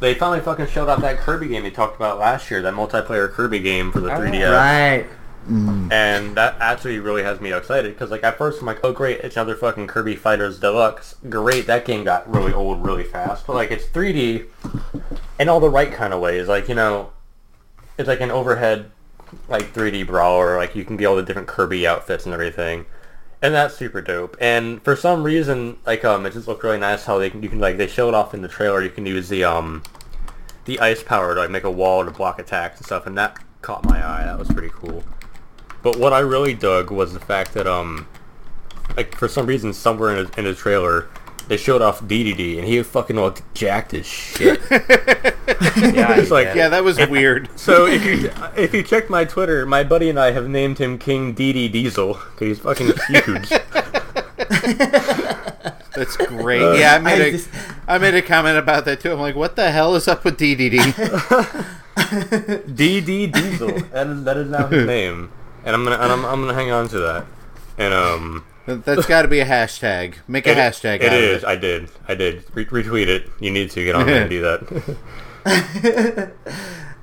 they finally fucking showed off that Kirby game they talked about last year, that multiplayer Kirby game for the Oh, 3DS. yeah. Right. And that actually really has me excited because, like, at first I'm like, oh great, it's another fucking Kirby Fighters Deluxe. Great, that game got really old really fast. But like, it's 3D in all the right kind of ways. Like, you know, it's like an overhead, like 3D brawler. Like, you can get all the different Kirby outfits and everything, and that's super dope. And for some reason, like, um, it just looked really nice how they can, you can like they showed off in the trailer. You can use the um, the ice power to like make a wall to block attacks and stuff, and that caught my eye. That was pretty cool. But what I really dug was the fact that um, like for some reason somewhere in the, in the trailer they showed off Dedede and he fucking looked jacked as shit. Yeah, It's like- like Yeah, that was weird. so if you if you check my Twitter, my buddy and I have named him King DD Diesel because he's fucking huge. That's great. yeah, I made I a just- I made a comment about that too. I'm like, what the hell is up with Dedede? DD Diesel. That is that is now his name, and I'm gonna and I'm, I'm gonna hang on to that. And um, That's got to be a hashtag. Make a It- hashtag It of it. I did. I did. Re- retweet it. You need to get on there and do that.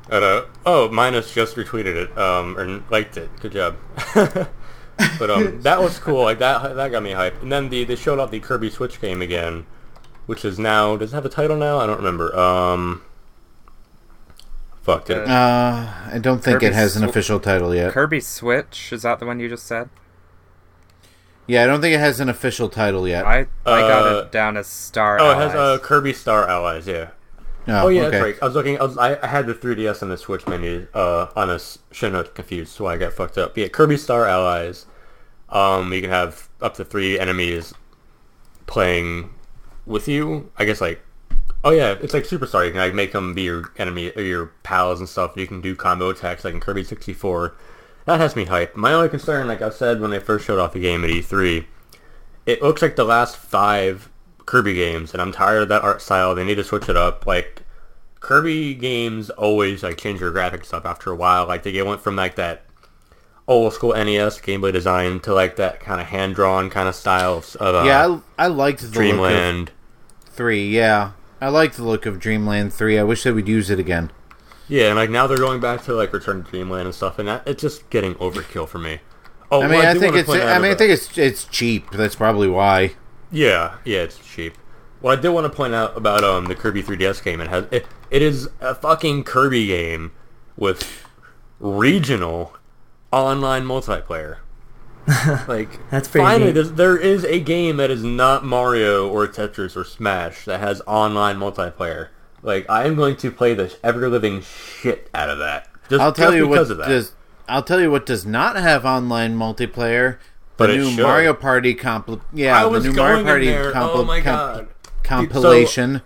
and, uh, oh, Minus just retweeted it. Um, or liked it. Good job. but um, that was cool. Like that. That got me hyped. And then the they showed off the Kirby Switch game again, which is now does it have a title now? I don't remember. Um. Fucked it. Uh, I don't think it has an Sw- official title yet. Kirby Switch. Is that the one you just said? Yeah, I don't think it has an official title yet. I I got Uh, it down as Star. oh, it has Allies. uh, Kirby Star Allies. Yeah. Oh, Oh yeah, okay. that's right. I was looking. I, was, I, I had the 3DS and the Switch menu uh, on a s- show note confused, so I got fucked up. But yeah, Kirby Star Allies. Um, you can have up to three enemies playing with you. I guess like, oh yeah, it's like Superstar. You can like make them be your enemy or your pals and stuff. You can do combo attacks like in Kirby 64. That has me hyped. My only concern, like I said when they first showed off the game at E3, it looks like the last five Kirby games, and I'm tired of that art style. They need to switch it up. Like Kirby games always like change their graphics stuff after a while. Like they went from like that old school NES Game Boy design to like that kind of hand drawn kind of style of uh, yeah, I, I liked the Dreamland. three. Yeah, I like the look of Dreamland three. I wish they would use it again. Yeah, and like now they're going back to like Return to Dreamland and stuff, and that, it's just getting overkill for me. Oh, I mean, I do think it's. I mean, I think it's it's cheap. That's probably why. Yeah, yeah, it's cheap. What I did want to point out about um the Kirby 3DS game, it has it, it is a fucking Kirby game with regional online multiplayer. like That's pretty finally neat. there is a game that is not Mario or Tetris or Smash that has online multiplayer. Like I am going to play the ever living shit out of that. Just, I'll tell you what of that. does. I'll tell you what does not have online multiplayer. The But it new should. Mario Party compl- Yeah, I the new Mario Party compl- oh my comp- god. compilation.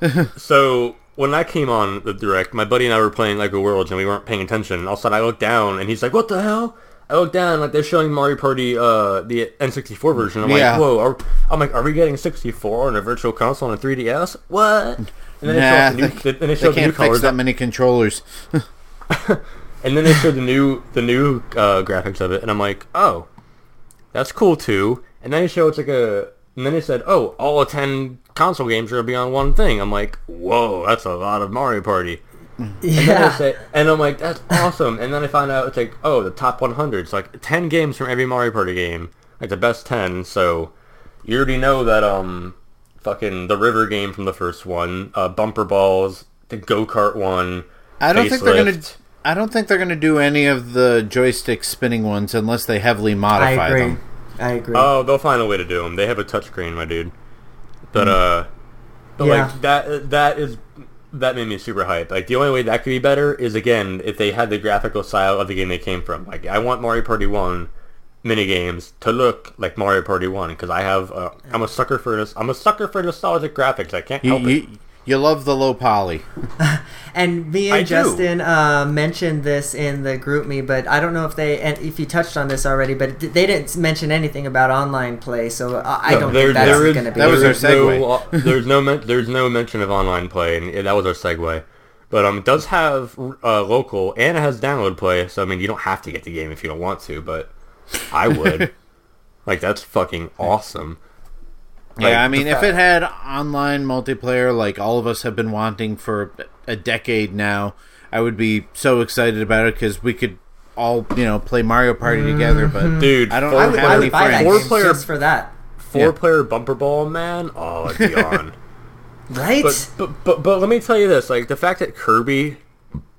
So when I came on the direct, my buddy and I were playing Lego Worlds, and we weren't paying attention. And all of a sudden, I looked down, and he's like, "What the hell?" I look down, like they're showing Mario Party, uh, the N64 version. I'm Yeah. like, "Whoa!" Are, I'm like, "Are we getting 64 on a Virtual Console on a 3DS? What?" And then Nah, they showed, the new, then they they showed the new can't fix colors, that many controllers. and then they showed the new the new uh, graphics of it, and I'm like, "Oh, that's cool too." And then they showed it's like a, and then they said, "Oh, all 10 console games are gonna be on one thing." I'm like, "Whoa, that's a lot of Mario Party." And then Yeah. say, and I'm like, that's awesome. And then I find out it's like, oh, the top 100. It's like 10 games from every Mario Party game, like the best 10. So you already know that um, fucking the River game from the first one, uh, Bumper Balls, the Go Kart one. I don't think they're gonna. I don't think they're gonna do any of the joystick spinning ones unless they heavily modify agree. them. I agree. Oh, they'll find a way to do them. They have a touchscreen, my dude. But uh, but Yeah. like that that is that made me super hyped. Like the only way that could be better is again if they had the graphical style of the game they came from. Like I want Mario Party One mini games to look like Mario Party One because I have uh, I'm a sucker for this. I'm a sucker for nostalgic graphics. I can't You, help it. you, you love the low poly. And me and I. Justin uh, mentioned this in the GroupMe, but I don't know if they and if you touched on this already, but they didn't mention anything about online play, so I, I No, don't there- think that's there is- going to be. That was there our is no- segue. there's no men- there's no mention of online play, and that was our segue. But um, it does have uh, local and it has download play. So I mean, you don't have to get the game if you don't want to, but I would. like that's fucking awesome. Like, yeah, I mean, if it had online multiplayer like all of us have been wanting for a decade now, I would be so excited about it because we could all, you know, play Mario Party together. But mm-hmm. dude, I don't four, I would, have I any would buy that friends. Four game player- just for that, four player bumper ball man. Oh, it'd be on. right? but, but but but let me tell you this: like the fact that Kirby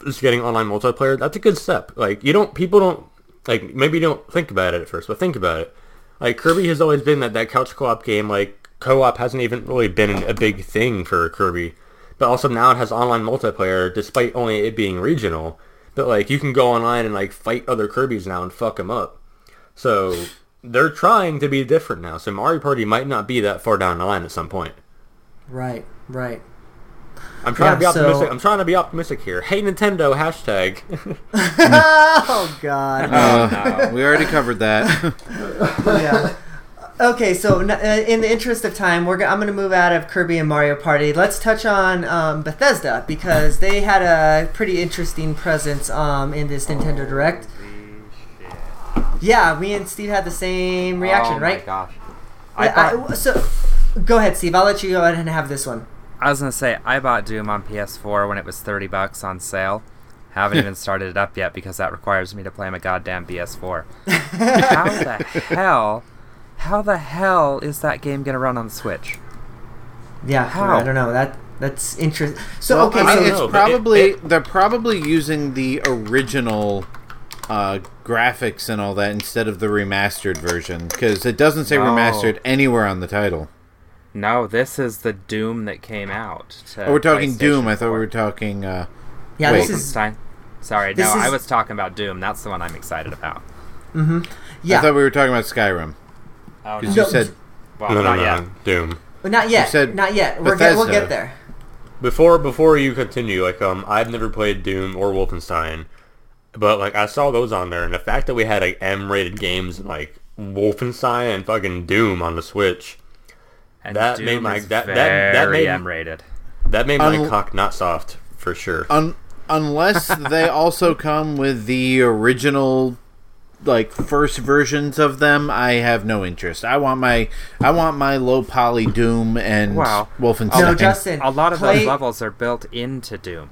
is getting online multiplayer, that's a good step. Like you don't, people don't like maybe you don't think about it at first, but think about it. Like Kirby has always been that that couch co-op game. Like co-op hasn't even really been a big thing for Kirby, but also now it has online multiplayer, despite only it being regional. But like you can go online and like fight other Kirby's now and fuck them up. So they're trying to be different now. So Mario Party might not be that far down the line at some point. right, right. I'm trying to be Yeah, so- optimistic. I'm trying to be optimistic here. Hey Nintendo hashtag. oh God. Uh, we already covered that. yeah. Okay, so uh, in the interest of time, we're g- I'm going to move out of Kirby and Mario Party. Let's touch on um, Bethesda because they had a pretty interesting presence um, in this Nintendo Direct. Yeah, me and Steve had the same reaction, oh right? my gosh. I, Yeah, bought, I- so, go ahead, Steve. I'll let you go ahead and have this one. I was gonna say I bought Doom on PS4 when it was thirty bucks on sale. Haven't even started it up yet because that requires me to play my goddamn PS4. how the hell? How the hell is that game gonna run on the Switch? Yeah, How? I don't know. That that's interesting. So well, okay, I mean, so it's know, but it- probably it- they're probably using the original uh, graphics and all that instead of the remastered version because it doesn't say No. remastered anywhere on the title. No, this is the Doom that came out. to Oh, we're talking Doom. PlayStation I thought we were talking. Uh, yeah, wait. this is Sorry, this no, I was talking about Doom. That's the one I'm excited about. I yeah. I thought we were talking about Skyrim Oh, because No, you said well, no, no, not no, yet. Doom. But not yet. said Not yet. We're get, we'll Bethesda. get there. Before before you continue, like um, I've never played Doom or Wolfenstein, but like I saw those on there, and the fact that we had like M-rated games like Wolfenstein and fucking Doom on the Switch, And That Doom made my- is that- that- that very made- M-rated. that made my Un- cock not soft for sure. Un- unless they also come with the original like first versions of them i have no interest i want my i want my low poly doom and Wow. wolfenstein No, Justin. A lot of play, those levels are built into Doom.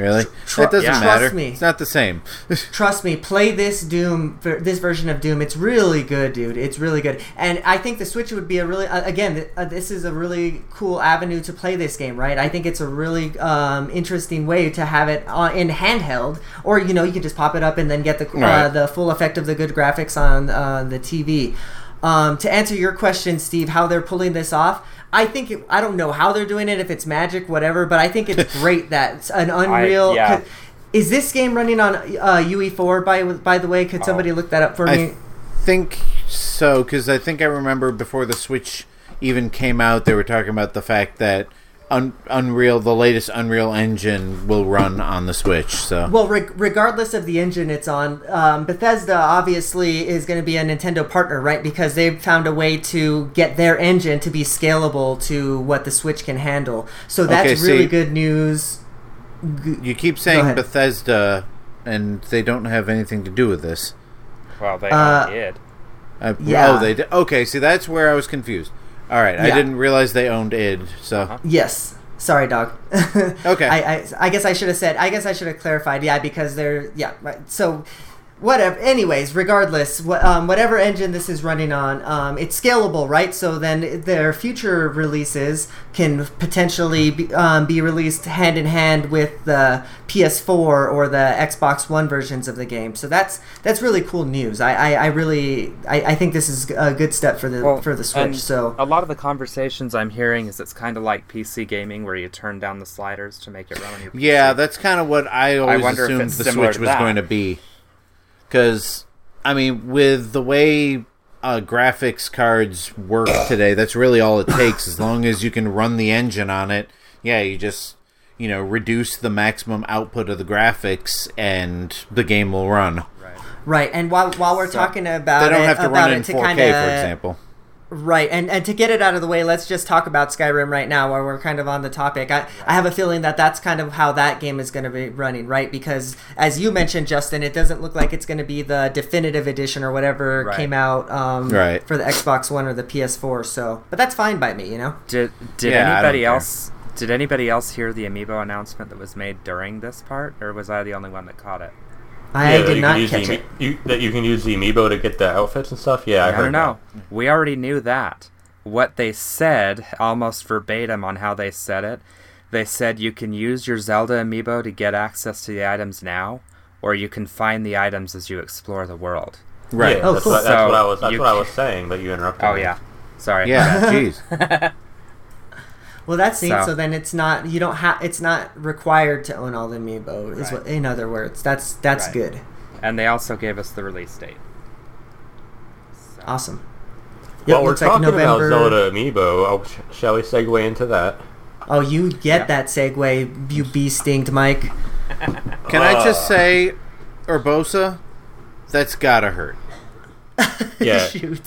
Really Tr- that doesn't yeah. matter Trust me. it's not the same Trust me, play this Doom, this version of Doom. It's really good, dude. It's really good, and I think the Switch would be a really, uh, again, uh, this is a really cool avenue to play this game, right? I think it's a really um, interesting way to have it on, in handheld, or you know, you can just pop it up and then get the uh, Right. the full effect of the good graphics on uh, the TV. Um, to answer your question, Steve, how they're pulling this off. I think it, I don't know how they're doing it, if it's magic, whatever. But I think it's great that it's an Unreal. yeah. 'cause- Is this game running on uh, UE4 by by the way? Could somebody look that up for i me? think so because i think i remember before the switch even came out they were talking about the fact that Un- unreal the latest unreal engine will run on the switch so Well, reg- regardless of the engine it's on, um, Bethesda obviously is going to be a Nintendo partner, right? Because they've found a way to get their engine to be scalable to what the Switch can handle. So that's Okay, really see- good news. you keep saying bethesda and they don't have anything to do with this Well, they Uh, did. Uh, Yeah. Oh, they did. Okay, see, that's where I was confused. All right, I didn't realize they owned id. So uh-huh. Yes. Sorry, dog. Okay. I, I, I guess I should have said. I guess I should have clarified. Yeah, because they're yeah. Right. So whatever. Anyways, regardless, wha- um, whatever engine this is running on, um, it's scalable, right? So then their future releases can potentially be, um, be released hand in hand with the PS4 or the Xbox One versions of the game. So that's that's really cool news. I, I, I really I, I think this is a good step for the Well, for the Switch. So a lot of the conversations I'm hearing is it's kind of like PC gaming, where you turn down the sliders to make it run on your PC. Yeah, that's kind of what I always wonder if assumed the Switch was that. going to be. Because, I mean, with the way uh, graphics cards work today, that's really all it takes. As long as you can run the engine on it, yeah, you just you know reduce the maximum output of the graphics, and the game will run. right, right. and while while we're talking about They don't it, have to about run it in to 4K, kinda, for example. Right, and and to get it out of the way, let's just talk about Skyrim right now, while we're kind of on the topic. I, I have a feeling that that's kind of how that game is going to be running, right? Because as you mentioned, Justin, it doesn't look like it's going to be the definitive edition or whatever Right. came out um, Right. for the Xbox One or the PS4. So, but that's fine by me, you know. Did did Yeah, I don't anybody care. else did anybody else hear the amiibo announcement that was made during this part, or was I the only one that caught it? I Yeah, that did you not can use catch the, it. You, that you can use the amiibo to get the outfits and stuff. Yeah, I, I, heard don't know. that. We already knew that. What they said, almost verbatim on how they said it, they said you can use your Zelda amiibo to get access to the items now, or you can find the items as you explore the world. Right. Yeah, Oh, that's, cool. what, that's So what I was. That's what I was saying, but you interrupted. Oh me. yeah, sorry. Yeah, jeez. Well, that's neat. So, So- then it's not you don't have it's not required to own all the amiibo. Is Right. what in other words. That's that's Right. good. And they also gave us the release date. So- Awesome. Well, Yep, we're looks like talking about November- Zelda amiibo. Oh, sh- shall we segue into that? Oh, you get Yeah. that segue, you bee stinged Mike. Can I just Uh. say, Urbosa, that's gotta hurt. Yeah. Shoot.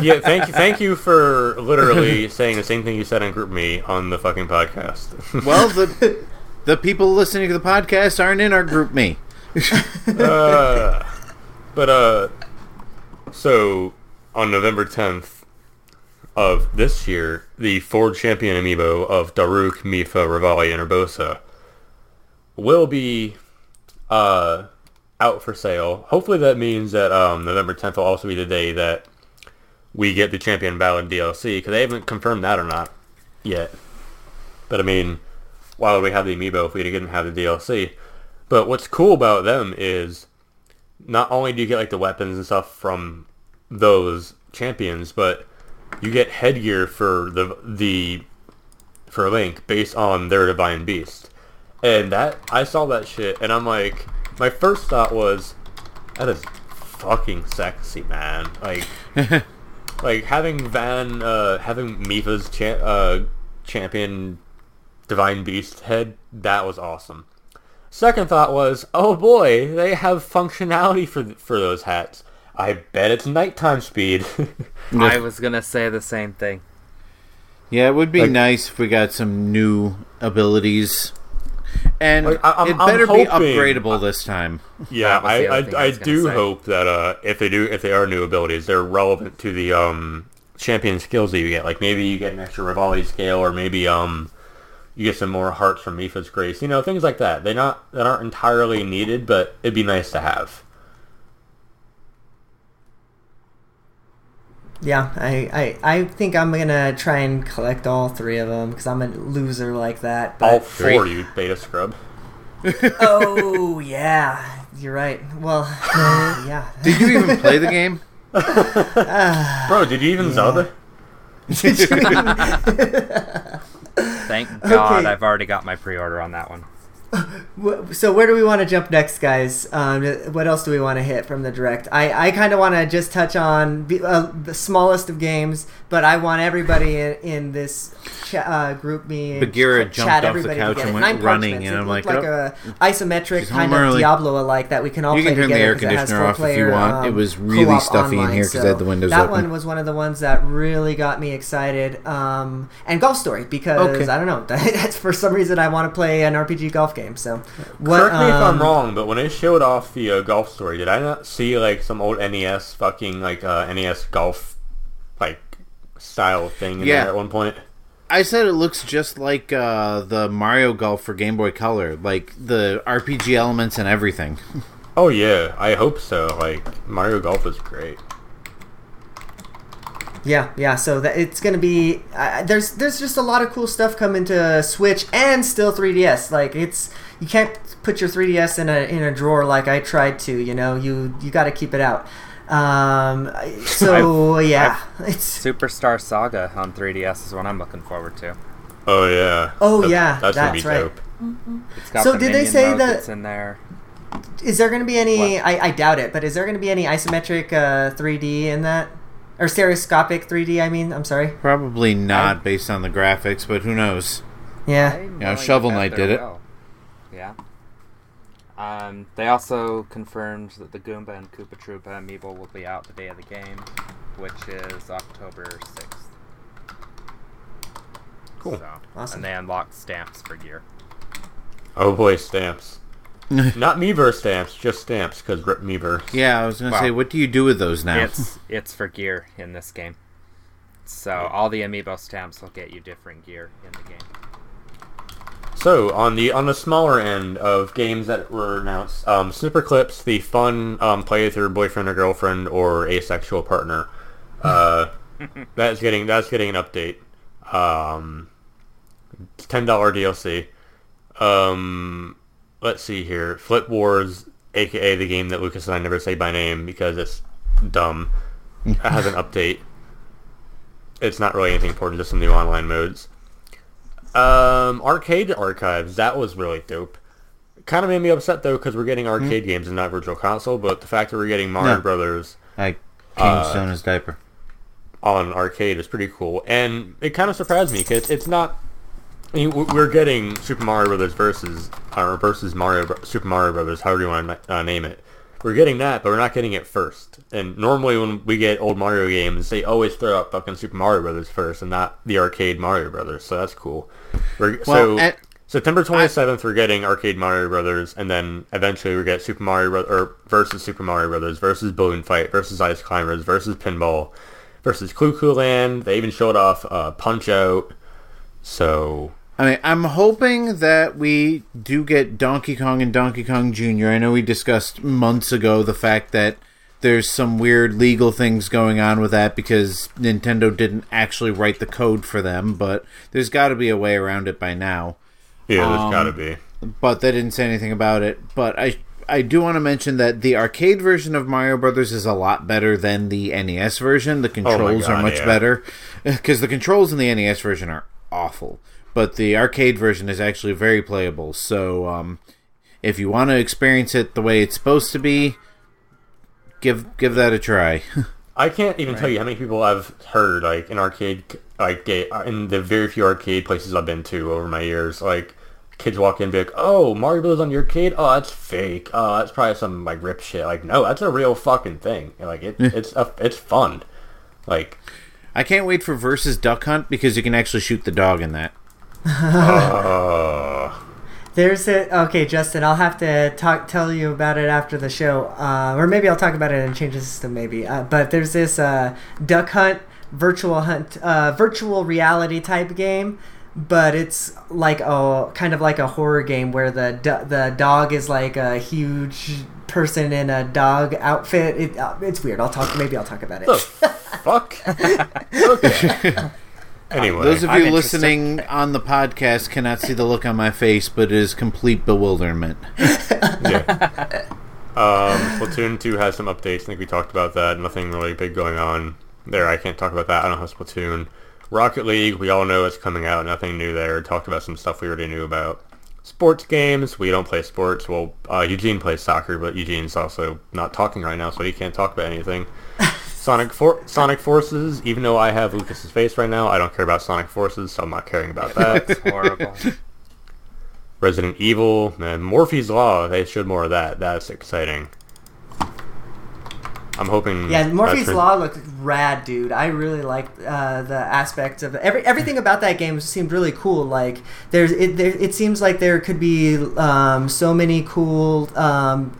yeah, thank you, thank you for literally saying the same thing you said on GroupMe on the fucking podcast. Well, the the people listening to the podcast aren't in our GroupMe. uh, but uh, so on November tenth of this year, the Ford Champion amiibo of Daruk, Mipha, Revali, and Urbosa will be uh out for sale. Hopefully, that means that um November tenth will also be the day that we get the Champion Ballad DLC because they haven't confirmed that or not yet. But I mean, why would we have the amiibo if we didn't have the DLC? But what's cool about them is not only do you get like the weapons and stuff from those champions, but you get headgear for the the for Link based on their divine beast. And that I saw that shit and I'm like my first thought was that is fucking sexy, man. Like like having Vah uh having Mipha's cha- uh champion divine beast head, that was awesome. Second thought was, oh boy, they have functionality for for those hats. I bet it's nighttime speed. I was gonna say the same thing. Yeah, it would be Like- nice if we got some new abilities, and Like, I- I'm- it I'm better be upgradable this time. yeah, I the other thing I, I I do say. hope that uh, if they do if they are new abilities, they're relevant to the um champion skills that you get. Like maybe you get an extra Revali's Gale, or maybe um you get some more hearts from Mipha's grace. You know, things like that. They not that aren't entirely needed, but it'd be nice to have. Yeah, I, I, I think I'm gonna try and collect all three of them because I'm a loser like that. All But four, you beta scrub. oh yeah, you're right. Well, yeah. Did you even play the game? Ah, Bro, did you even Zelda? Thank God Okay. I've already got my pre-order on that one. So where do we want to jump next, guys? Um, what else do we want to hit from the direct? I, I kind of want to just touch on the, uh, the smallest of games, but I want everybody in, in this cha- uh, GroupMe. Bagheera ch- jumped chat off the everybody couch and went running, and I'm like, like "Oh, a isometric kind of. Diablo alike that we can all You play can turn the together air it conditioner off if you want. It um, was really stuffy in online, here 'cause I had the windows That open. one was one of the ones that really got me excited. Um, and Golf Story because Okay. I don't know. That's for some reason I want to play an RPG golf game. So what? Correct me if I'm um, wrong, but when they showed off the uh, golf story, did I not see like some old NES fucking like uh, NES golf like style thing in Yeah. there at one point? I said it looks just like uh, the Mario Golf for Game Boy Color, like the RPG elements and everything. Oh yeah, I hope so. Like Mario Golf was great. Yeah, yeah. So that it's gonna be uh, there's there's just a lot of cool stuff coming to Switch and still 3DS. Like it's you can't put your 3DS in a in a drawer like I tried to. You know, you you got to keep it out. Um, so yeah, it's Superstar Saga on 3DS is what I'm looking forward to. Oh yeah. Oh, That- yeah, that's, gonna that's be right. dope. It's got So the did they say that- that's in there? is there gonna be any? I, I doubt it, but is there gonna be any isometric uh, 3D in that or stereoscopic 3D? I mean, I'm sorry. Probably not based on the graphics, but who knows? Yeah. I'm Yeah, Shovel Knight did it. will. Yeah. Um, they also confirmed that the Goomba and Koopa Troopa amiibo will be out the day of the game, which is October 6th. Cool. So, Awesome. And they unlock stamps for gear. Oh boy, stamps. Not Miiverse stamps, just stamps, because rip Miiverse. Yeah, I was gonna Wow. say, what do you do with those now? It's it's for gear in this game. So all the amiibo stamps will get you different gear in the game. So on the on the smaller end of games that were announced, um, Snipperclips, the fun um, play with your boyfriend or girlfriend or asexual partner, uh, that's getting that's getting an update. Um, ten dollar DLC. Um, let's see here, Flip Wars, aka the game that Lucas and I never say by name because it's dumb. It has an update. It's not really anything important, just some new online modes. Um, arcade archives. That was really dope. Kind of made me upset though because we're getting arcade games and not virtual console. But the fact that we're getting Mario No. Brothers I Uh, changed Sona's diaper. on arcade is pretty cool, and it kind of surprised me because it's not. I mean, we're getting Super Mario Brothers versus or versus Mario Super Mario Brothers, however you want to uh, name it. We're getting that, but we're not getting it first. And normally, when we get old Mario games, they always throw out fucking Super Mario Brothers first, and not the arcade Mario Brothers. So that's cool. We're, Well, so at- September 27th, we're getting arcade Mario Brothers, and then eventually we get Super Mario Bro- or versus Super Mario Brothers versus Balloon Fight versus Ice Climbers versus Pinball versus Clu Clu Land. They even showed off uh, Punch Out. So I mean, I'm hoping that we do get Donkey Kong and Donkey Kong Jr. I know we discussed months ago the fact that there's some weird legal things going on with that because Nintendo didn't actually write the code for them, but there's got to be a way around it by now. yeah, there's Um, got to be. But they didn't say anything about it. But I I do want to mention that the arcade version of Mario Brothers is a lot better than the NES version. The controls are God, much yeah. better because the controls in the NES version are awful, but the arcade version is actually very playable. So um, if you want to experience it the way it's supposed to be, give give that a try. I can't even tell you how many people I've heard like in arcade like in the very few arcade places I've been to over my years like kids walk in and be like oh Mario Brothers on your arcade oh that's fake. Oh that's probably some like rip shit. Like no that's a real fucking thing. Like it, it's a, it's fun. Like I can't wait for versus Duck Hunt because you can actually shoot the dog in that. uh, There's a okay, Justin. I'll have to talk tell you about it after the show, uh, or maybe I'll talk about it and change the system. Maybe, uh, but there's this uh, duck hunt, virtual hunt, uh, virtual reality type game, but it's like a kind of like a horror game where the do- the dog is like a huge person in a dog outfit. It, uh, it's weird. I'll talk. Maybe I'll talk about it. the fuck okay anyway Those of I'm you interested. listening on the podcast cannot see the look on my face, but it is complete bewilderment. yeah. Um, Splatoon 2 has some updates. I think we talked about that. Nothing really big going on there. I can't talk about that. I don't have Splatoon. Rocket League, we all know it's coming out. Nothing new there. Talked about some stuff we already knew about. Sports games, we don't play sports. Well, uh, Eugene plays soccer, but Eugene's also not talking right now, so he can't talk about anything. Sonic For- Sonic Forces, even though I have Lucas's face right now, I don't care about Sonic Forces, so I'm not caring about that. It's horrible. Resident Evil, and Morphies Law. They showed more of that. That's exciting. I'm hoping. Yeah, Morphies Law looked rad, dude. I really liked uh, the aspects of every everything about that game seemed really cool. Like there's it there, it seems like there could be um, so many cool um,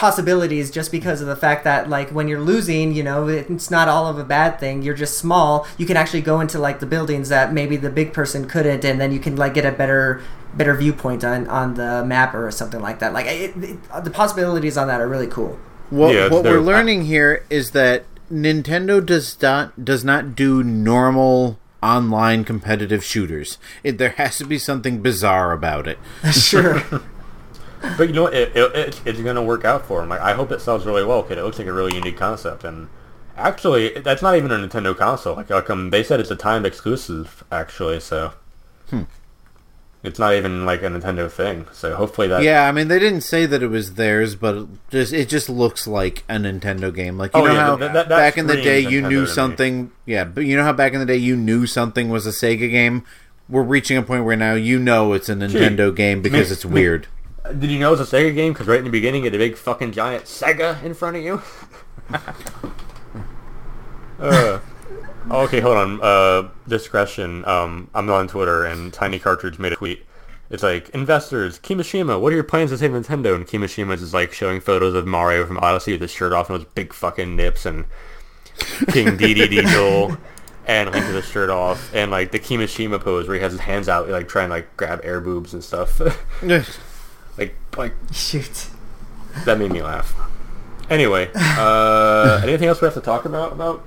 possibilities just because of the fact that like when you're losing you know it's not all of a bad thing you're just small you can actually go into like the buildings that maybe the big person couldn't and then you can like get a better better viewpoint on on the map or something like that like it, it, the possibilities on that are really cool What, Yeah, what they're- we're learning here is that Nintendo does not does not do normal online competitive shooters. It, there has to be something bizarre about it. sure But you know what? It, it, it, it's going to work out for them. Like, I hope it sells really well because it looks like a really unique concept. And actually, that's not even a Nintendo console. Like, like um, they said it's a timed exclusive, actually. So it's not even like a Nintendo thing. So hopefully that. Yeah, I mean they didn't say that it was theirs, but it just it just looks like a Nintendo game. Like you Oh, know yeah, how that- that- back in the day you knew to me. something. Yeah, but you know how back in the day you knew something was a Sega game. We're reaching a point where now you know it's a Nintendo game because me- it's me- weird. Did you know it's a Sega game? Because right in the beginning, you had a big fucking giant Sega in front of you. uh, okay, hold on. Uh, discretion. Um, I'm on Twitter, and Tiny Cartridge made a tweet. It's like, investors, Kimishima, what are your plans to save Nintendo? And Kimishima's is like showing photos of Mario from Odyssey with his shirt off and those big fucking nips, and King Dedede Diesel, and Link with his shirt off, and like the Kimishima pose where he has his hands out, like trying to like grab air boobs and stuff. like, like shoot that made me laugh. Anyway, uh, anything else we have to talk about about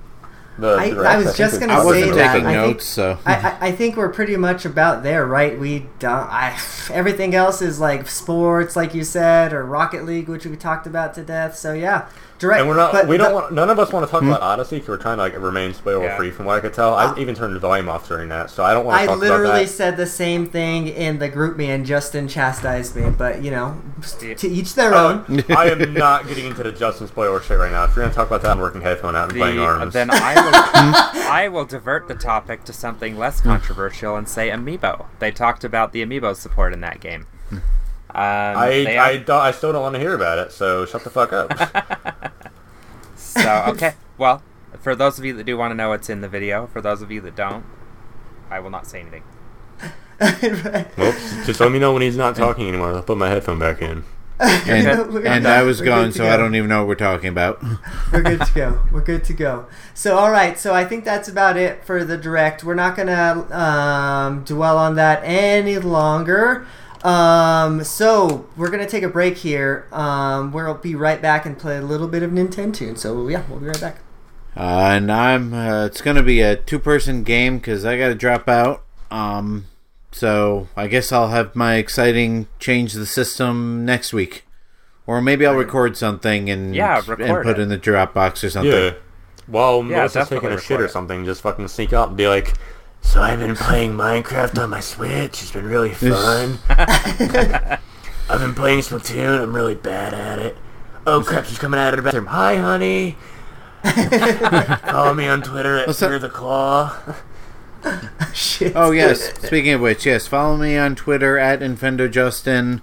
the? I- I was just gonna say that. taking I think- notes, so I, I think we're pretty much about there, right? We don't. I everything else is like sports, like you said, or Rocket League, which we talked about to death. So yeah, direct. And we're not. but we don't the- want. None of us want to talk about Odyssey because we're trying to like remain spoiler Yeah. free. From what I could tell, I even turned the volume off during that, so I don't want to I talk literally about that. said the same thing in the GroupMe, and Justin chastised me. But you know, Yeah. to each their Uh, own. I am not getting into the Justin spoiler shit right now. If you're gonna talk about that, I'm working headphone out and playing The, arms. then I will, I will divert the topic to something less controversial and say Amiibo. They talked about the Amiibo support in that game. Um, I they I, don't, I still don't want to hear about it. So shut the fuck up. so okay. Well, for those of you that do want to know what's in the video, for those of you that don't, I will not say anything. Right. well, just let me know when he's not talking anymore. I'll put my headphone back in. and, and. I was We're gone, so go. I don't even know what we're talking about. We're good to go. We're good to go. So, all right. So, I think that's about it for the direct. We're not gonna um, dwell on that any longer. Um, so, we're gonna take a break here. Um, we'll be right back and play a little bit of Nintendo. So, yeah, we'll be right back. Uh, and I'm. Uh, it's going to be a two-person game because I got to drop out. Um, so I guess I'll have my exciting change the system next week, or maybe I'll record something and Yeah, and put it. in the Dropbox or something. Yeah. While Yeah, Melissa's taking definitely a shit record or something, just fucking sneak up and be like, "So I've been playing Minecraft on my Switch. It's been really fun. I've been playing Splatoon. I'm really bad at it. Oh crap! She's coming out of the bathroom. Hi, honey. Follow me on Twitter at What's? Fear the Claw. Shit. Oh yes. Speaking of which, yes, follow me on Twitter at InfendoJustin.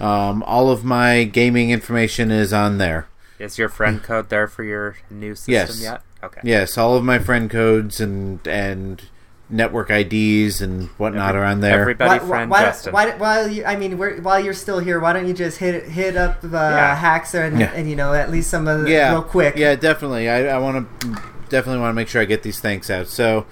Um, all of my gaming information is on there. Is your friend code there for your new system Yes. yet? Okay. Yes, all of my friend codes and and network IDs and whatnot are on there. Everybody Why, friend why, Justin. why, while you, I mean, we while you're still here, why don't you just hit hit up uh, hacks and, Yeah. and you know at least some of the yeah, real quick. Yeah, definitely. I, I want to definitely want to make sure I get these thanks out. So,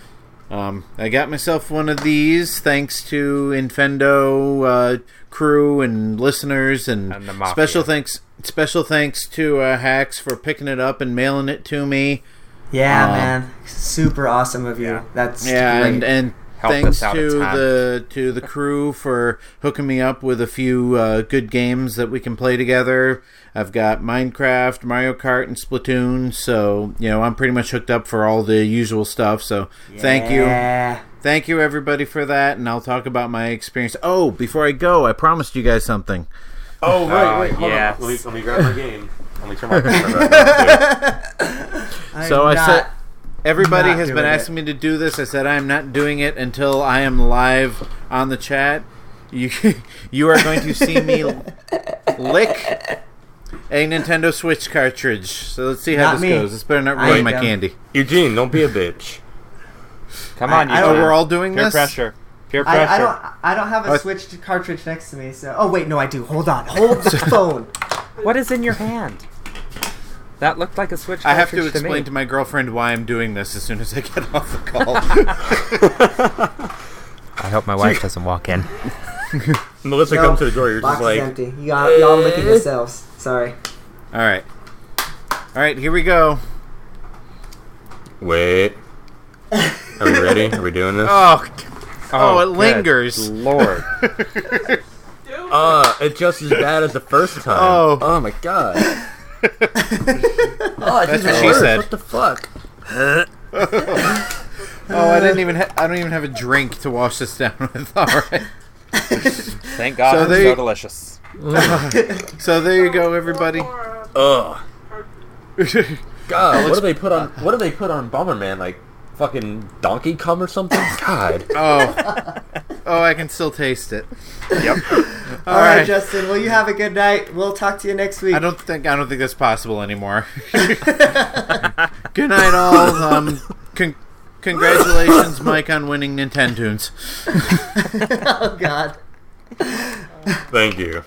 um, I got myself one of these thanks to Infendo uh, crew and listeners, and, And the Mafia. special thanks special thanks to uh, Hacks for picking it up and mailing it to me. Yeah, Um, man, super awesome of you. Yeah. That's Yeah, great. and and Helped thanks us out a to the to the crew for hooking me up with a few uh, good games that we can play together. I've got Minecraft, Mario Kart, and Splatoon, so you know I'm pretty much hooked up for all the usual stuff. So thank you, thank you everybody for that, and I'll talk about my experience. Oh, before I go, I promised you guys something. Oh right, Oh, wait, hold yes. on. Let me, let me grab my game. Let me turn my camera back on, so I'm I not- said. Everybody not has been doing asking it. me to do this. I said I'm not doing it until I am live on the chat. You you are going to see me lick a Nintendo Switch cartridge. So let's see how Not this me. goes. This better not I ruin ain't my down. candy. Eugene, don't be a bitch. Come on, I- you I Oh, don't- we're all doing peer this. pressure. Peer pressure. I, I don't. I don't have a Oh, Switch cartridge next to me. So. Oh wait, no, I do. Hold on. Hold the phone. What is in your hand? That looked like a Switch. I have to cartridge explain me. to my girlfriend why I'm doing this as soon as I get off the call. I hope my wife doesn't walk in. Melissa No, comes to the door. You're Box just like, is empty. You got y'all licking yourselves. Sorry. All right. All right, here we go. wait. Are we ready? Are we doing this? Oh, oh, oh it lingers. Lord. Uh, it's just as bad as the first time. Oh. oh my god. oh, That's what she said. What the fuck? Oh, I didn't even. Ha- I don't even have a drink to wash this down with. All right. Thank God So it's they- so delicious. So there you go, everybody. Ugh. God, what do they put on? What do they put on Bomberman? Like fucking Donkey Kong or something? God. Oh, oh, I can still taste it. Yep. All right, Justin. Well, you have a good night. We'll talk to you next week. I don't think I don't think that's possible anymore. Good night, all. Um, con- congratulations, Mike, on winning Nintendo's. oh God. Thank you.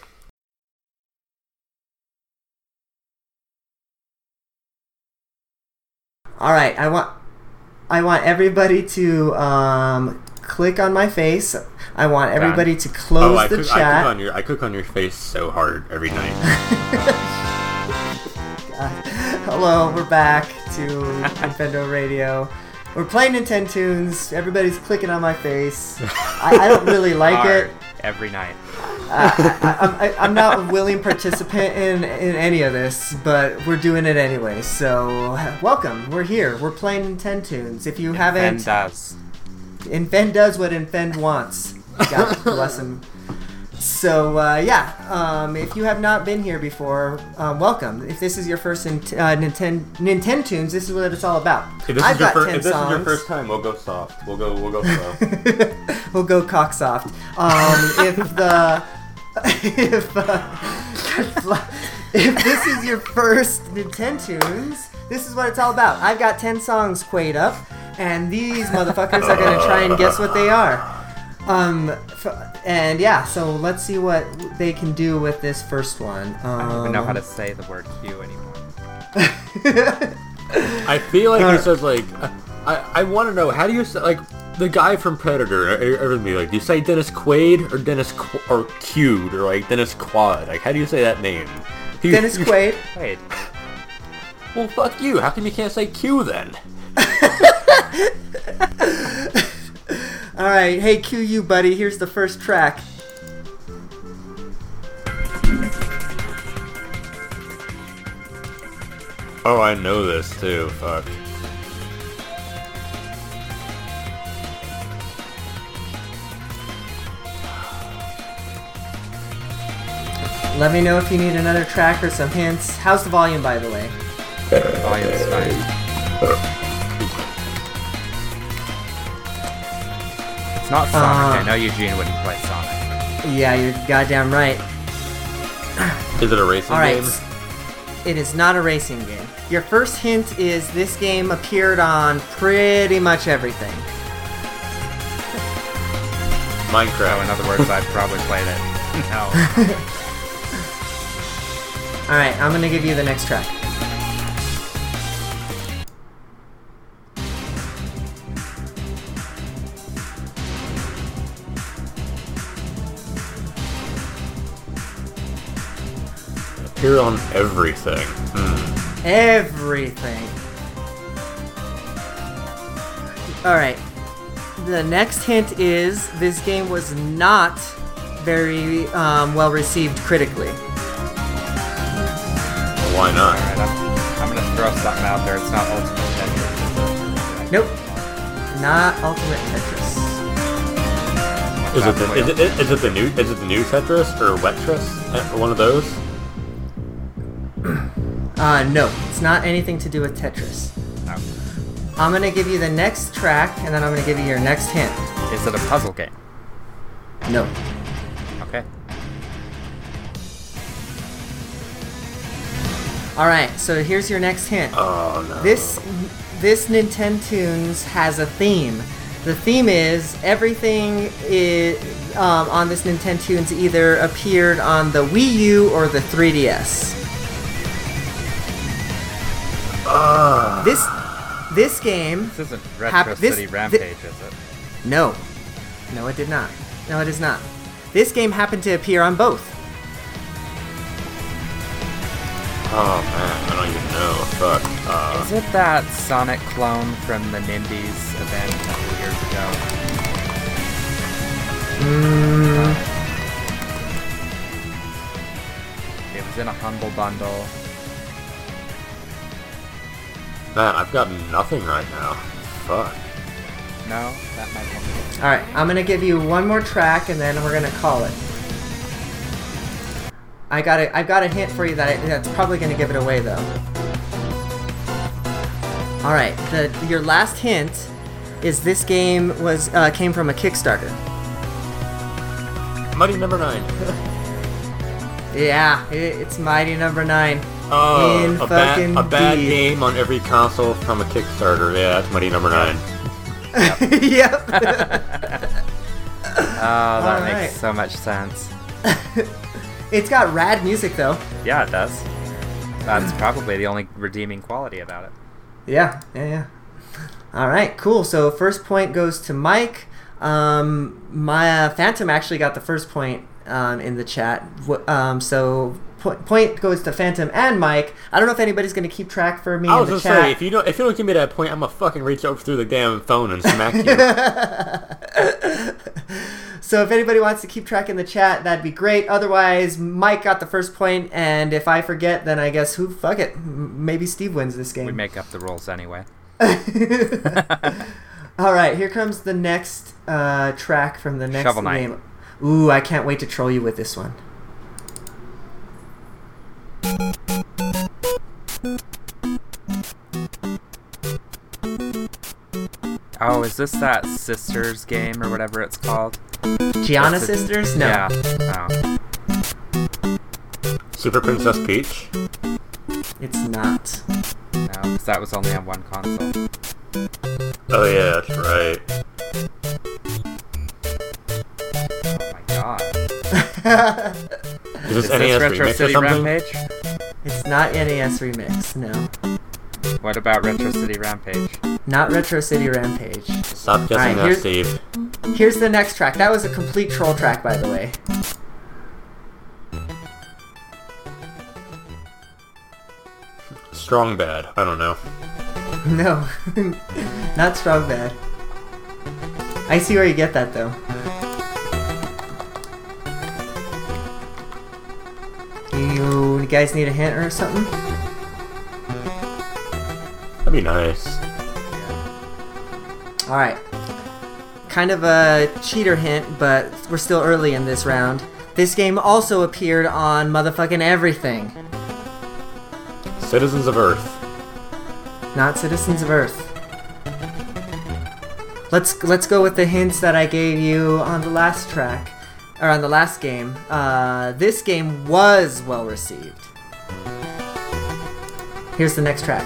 All right. I want. I want everybody to um, click on my face. I want everybody to close Oh, I the cook, I chat. cook on your I cook on your face so hard every night. Hello, we're back to Infendo Radio. We're playing Nintendo tunes. Everybody's clicking on my face. I, I don't really like Hard it. every night. Uh, I, I'm, I, I'm not a willing participant in, in any of this, but we're doing it anyway. So, welcome. We're here. We're playing Nintendo tunes. If you haven't, does. Infend does what Infend wants. God bless him. So uh, yeah, um, if you have not been here before, um, welcome. If this is your first in, uh, Nintendo Nintendo tunes, this is what it's all about. If this, I've is your, got fir- ten if this songs. is your first time, we'll go soft. We'll go. We'll go slow. we'll go cocksoft. Um, if the if uh, if this is your first Nintendo tunes, this is what it's all about. I've got ten songs queued up, and these motherfuckers are gonna try and guess what they are. Um, f- and yeah, so let's see what they can do with this first one. Um, I don't even know how to say the word Q anymore. I feel like he says like, I I want to know how do you say like the guy from Predator? Everybody like, do you say Dennis Quaid or Dennis Qu- or Qued or like Dennis Quad? Like, how do you say that name? He- Dennis Quaid. Wait. Well, fuck you. How come you can't say Q then? All right, hey Q, you buddy. Here's the first track. Oh, I know this too. Fuck. Let me know if you need another track or some hints. How's the volume, by the way? Volume's fine. Not Sonic. Uh. I know Eugene wouldn't play Sonic. Yeah, you're goddamn right. Is it a racing All right. game? It is not a racing game. Your first hint is this game appeared on pretty much everything. Minecraft. So in other words, I've probably played it. No. All right, I'm gonna give you the next track. Appear on everything. Hmm. Everything. All right. The next hint is this game was not very um, well received critically. Why not? Alright, I'm, I'm gonna throw something out there. It's not Ultimate Tetris. Nope. Not Ultimate Tetris. Is it, the, is, it, is it the new is it the new Tetris or Wetris? Uh, One of those? Uh, no, it's not anything to do with Tetris. No. I'm gonna give you the next track, and then I'm gonna give you your next hint. Is it a puzzle game? No. Okay. All right, so here's your next hint. Oh no. This this Nintendo Tunes has a theme. The theme is everything is, um, on this Nintendo Tunes either appeared on the Wii U or the 3DS. This this game This isn't Retro Hap- this- City thi- Rampage, is it? No. No, it did not. No, it is not. This game happened to appear on both. Oh man, I don't even know. Fuck. Uh, Is it that Sonic clone from the Nindies event a couple years ago? It was in a humble bundle. Man, I've got nothing right now. Fuck. No, that might be. All right, I'm gonna give you one more track, and then we're gonna call it. I got a, I've got a hint for you that I, that's probably gonna give it away, though. All right, the your last hint is this game was uh, came from a Kickstarter. Muddy number nine. Yeah, it, it's Mighty Number Nine. Oh, In a bad, fucking a bad deed. game on every console from a Kickstarter. Yeah, that's Muddy number nine. yep. Oh, that Alright. makes so much sense. it's got rad music though. Yeah, it does. That's probably the only redeeming quality about it. Yeah, yeah, yeah. All right, cool. So first point goes to Mike. Um, my uh, Phantom actually got the first point um, in the chat. Um, so po- point goes to Phantom and Mike. I don't know if anybody's going to keep track for me I in was the gonna chat. say, if you don't, if you don't give me that point, I'm gonna fucking reach over through the damn phone and smack you. So if anybody wants to keep track in the chat, that'd be great. Otherwise, Mike got the first point, and if I forget, then I guess who? Fuck it. Maybe Steve wins this game. We make up the rules anyway. All right, here comes the next uh, track from the next Shovel Knight. game. Ooh, I can't wait to troll you with this one. Oh, is this that Sisters game or whatever it's called? Giana That's it. Sisters? No. Yeah. Oh, Super Princess Peach. It's not. no, 'cause that was only on one console. Oh yeah, that's right. Oh my god. Is this Is NES this Retro remix or City? Rampage? It's not NES Remix, no. What about Retro City Rampage? Not Retro City Rampage. Stop guessing Alright, that, here's- Steve. Here's the next track. That was a complete troll track, by the way. Strong bad. I don't know. No. not Strong Bad. I see where you get that, though. You guys need a hint or something? That'd be nice. Alright. Kind of a cheater hint, but we're still early in this round. This game also appeared on motherfucking everything. Citizens of Earth. Not Citizens of Earth. Let's let's go with the hints that I gave you on the last track, or on the last game. Uh, this game was well received. Here's the next track.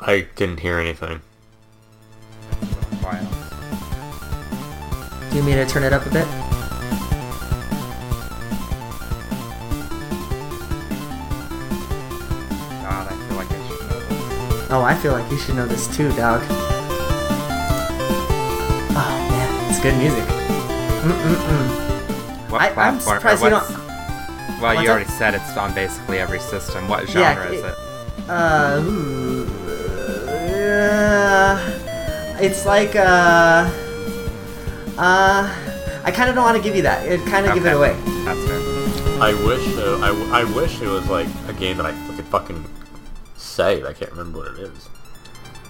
I didn't hear anything. Do you mean to turn it up a bit? Oh, I feel like you should know this too, dog. Oh man, it's good music. Mm-mm-mm. What I- I'm platform? or surprised you don't- Well, what's you that? already said it's on basically every system. What genre is it- it? Uh, ooh, uh, it's like uh, uh, I kind of don't want to give you that. It kind of give it away. That's fair. I wish though. I, w- I wish it was like a game that I could fucking say. but I can't remember what it is.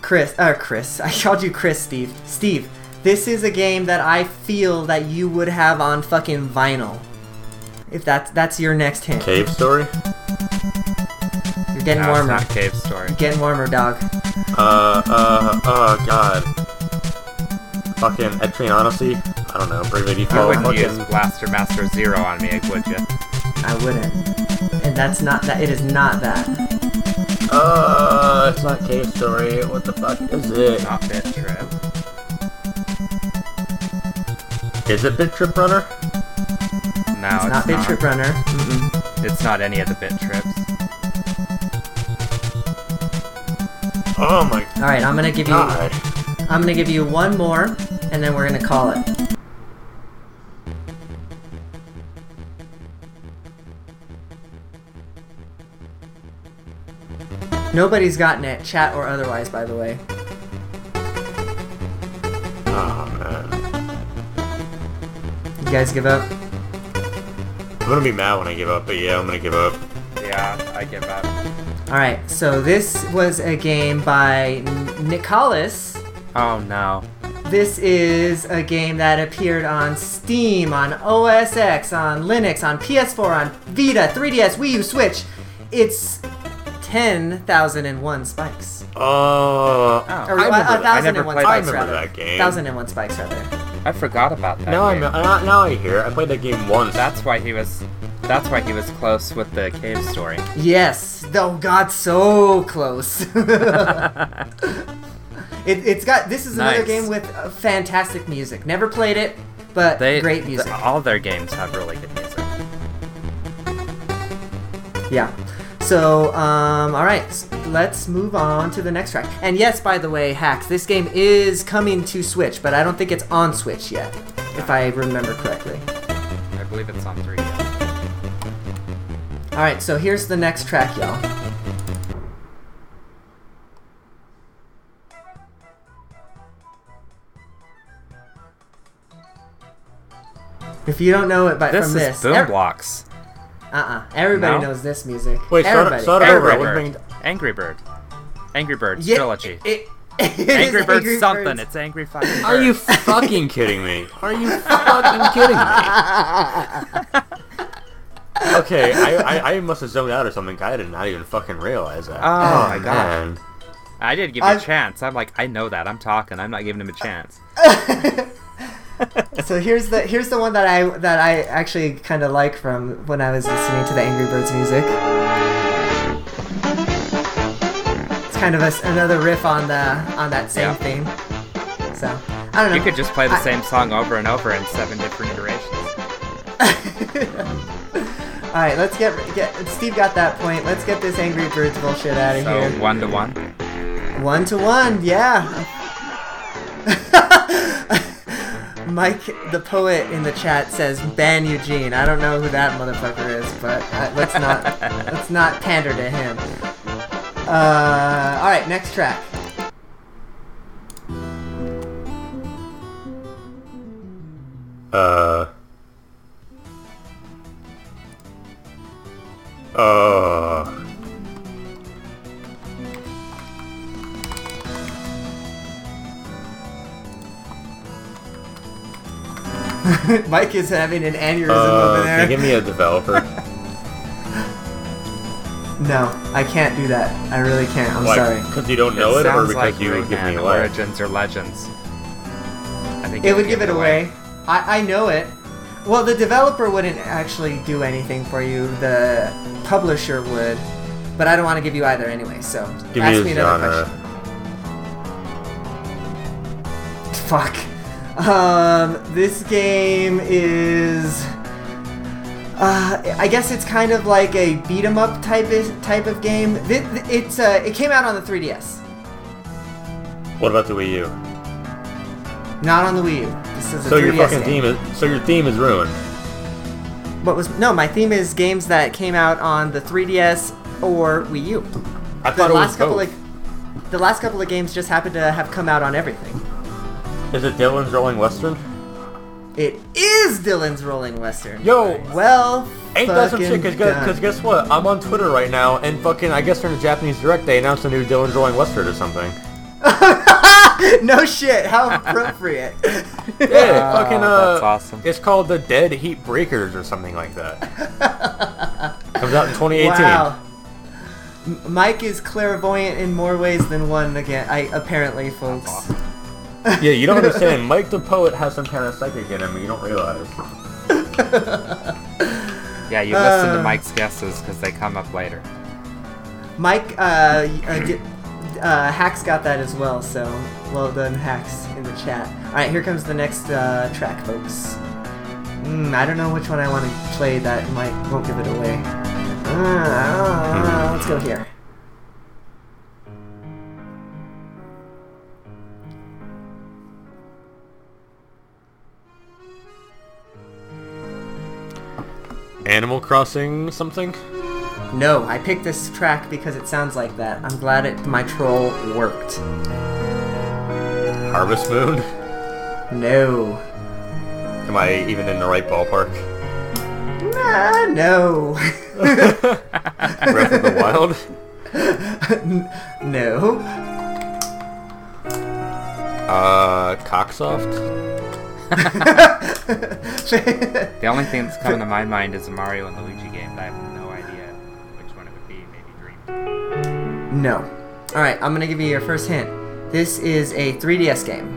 Chris, uh, Chris, I called you Chris, Steve. Steve, this is a game that I feel that you would have on fucking vinyl. If that's that's your next hint. Cave Story. You're getting No, it's warmer. not Cave Story. You're Getting warmer, dog. Uh, uh, oh god. Fucking Etrian Odyssey. I don't know. Bravely You Default. wouldn't use Fucking. Blaster Master Zero on me, would you? I wouldn't. And that's not that. It is not that. Uh, it's not Cave Story. What the fuck is it? Not Bit Trip. Is it Bit Trip Runner? No, It's not Bit Trip Runner. Mm-mm. It's not any of the bit trips. Oh my All right, I'm gonna give you. god. I'm gonna give you one more, and then we're gonna call it. Nobody's gotten it, chat or otherwise, by the way. Oh man. You guys give up? I'm gonna be mad when I give up, but yeah, I'm gonna give up. Yeah, I give up. All right, so this was a game by N- Nicalis. Oh no. This is a game that appeared on Steam, on OS X, on Linux, on PS4, on Vita, 3DS, Wii U, Switch. It's 10,001 spikes. Oh, Oh, Or I uh, remember, a that. I never and one. I spikes, remember rather. that game. Thousand and one spikes, rather. I forgot about that. Now I'm uh, now I hear. I played that game once. That's why he was. That's why he was close with the cave story. Yes. though God, so close. it, it's got. This is another Nice. game with uh, fantastic music. Never played it, but They great th- music. all their games have really good music. Yeah. So, um, all right, let's move on to the next track. And yes, by the way, hacks. This game is coming to Switch, but I don't think it's on Switch yet, if I remember correctly. I believe it's on 3DS. All right, so here's the next track, y'all. If you don't know it by This from is this, Boom ev- Blocks. Uh-uh, everybody No? knows this music. Wait, start, everybody. start over. I Angry wasn't Bird. Angry Bird. Angry Birds Yeah, trilogy. It, it is Angry Birds Angry something. Birds. It's Angry fucking Are you fucking kidding me? Are you fucking kidding me? Okay, I, I, I must have zoned out or something. I did not even fucking realize that. Oh, oh my God. man. I did give you a I've- chance. I'm like, I know that. I'm talking. I'm not giving him a chance. So here's the here's the one that I that I actually kind of like from when I was listening to the Angry Birds music. It's kind of a another riff on the on that same Yeah. theme. So I don't know. You could just play the I- same song over and over in seven different iterations. All right, let's get get. Steve got that point. Let's get this Angry Birds bullshit out of So here. one to one. One to one, yeah. Mike, the poet in the chat says ban Eugene. I don't know who that motherfucker is, but uh, let's not let's not pander to him. Uh, all right, next track. Uh. Uh. Mike is having an aneurysm Uh, over can there. you give me a developer? No, I can't do that. I really can't. I'm like, sorry. because you don't know it, or because like you would give me away? Origins or Legends. I think It would give it away. I, I know it. Well, the developer wouldn't actually do anything for you. The publisher would, but I don't want to give you either anyway. So Give ask me me another genre. question. Fuck. Um, this game is. Uh, I guess it's kind of like a beat 'em up type of, type of game. It, it's uh, it came out on the 3DS, What about the Wii U? not on the Wii U. This is a So 3DS your fucking game. theme is so your theme is ruined. What was no? My theme is games that came out on the 3DS or Wii U. I The thought it was couple both. of the last couple of games just happened to have come out on everything. Is it Dillon's Rolling Western? It is Dillon's Rolling Western. Yo, Well, ain't that some shit? Cause, gu- cause guess what? I'm on Twitter right now, and fucking I guess during the Japanese Direct they announced a new Dillon's Rolling Western or something. no shit. How appropriate. Yeah, fucking uh, that's awesome. It's called the Dead Heat Breakers or something like that. Comes out in 2018. wow. Mike is clairvoyant in more ways than one. Again, I apparently, folks. Yeah, you don't understand. Mike the poet has some kind of psychic in him. You don't realize. Yeah, you listen Uh. to Mike's guesses because they come up later. Mike, uh, uh, uh, Hacks got that as well, so well done, Hacks, in the chat. All right, here comes the next uh, track, folks. Mm, I don't know which one I want to play that might won't give it away. Uh, let's go here. Animal Crossing something? No, I picked this track because it sounds like that. I'm glad it my troll worked. Harvest Moon? No. Am I even in the right ballpark? Nah, no. Breath of the Wild? no. Uh, Cocksoft? the only thing that's coming to my mind is a Mario and Luigi game, but I have no idea which one it would be. Maybe Dream. No. Alright, I'm gonna give you your first hint. This is a 3DS game.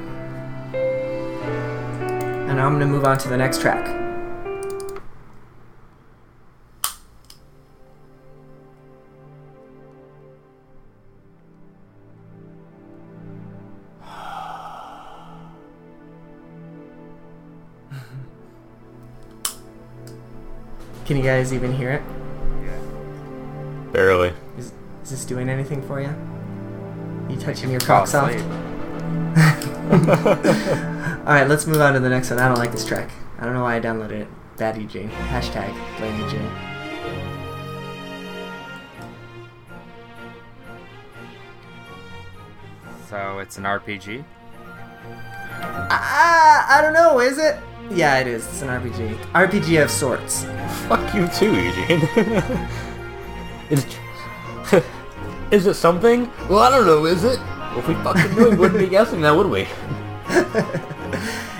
And I'm gonna move on to the next track. Can you guys even hear it? Barely. Is, is this doing anything for you? You touching your Fall cock soft? Alright, let's move on to the next one. I don't like this track. I don't know why I downloaded it. Bad EJ. Hashtag blame EJ. So it's an RPG? Ah, I don't know, is it? Yeah, it is. It's an RPG. RPG of sorts. Fuck you too, Eugene. is, is it something? Well, I don't know, is it? Well, if we fucking knew, we wouldn't be guessing that, would we?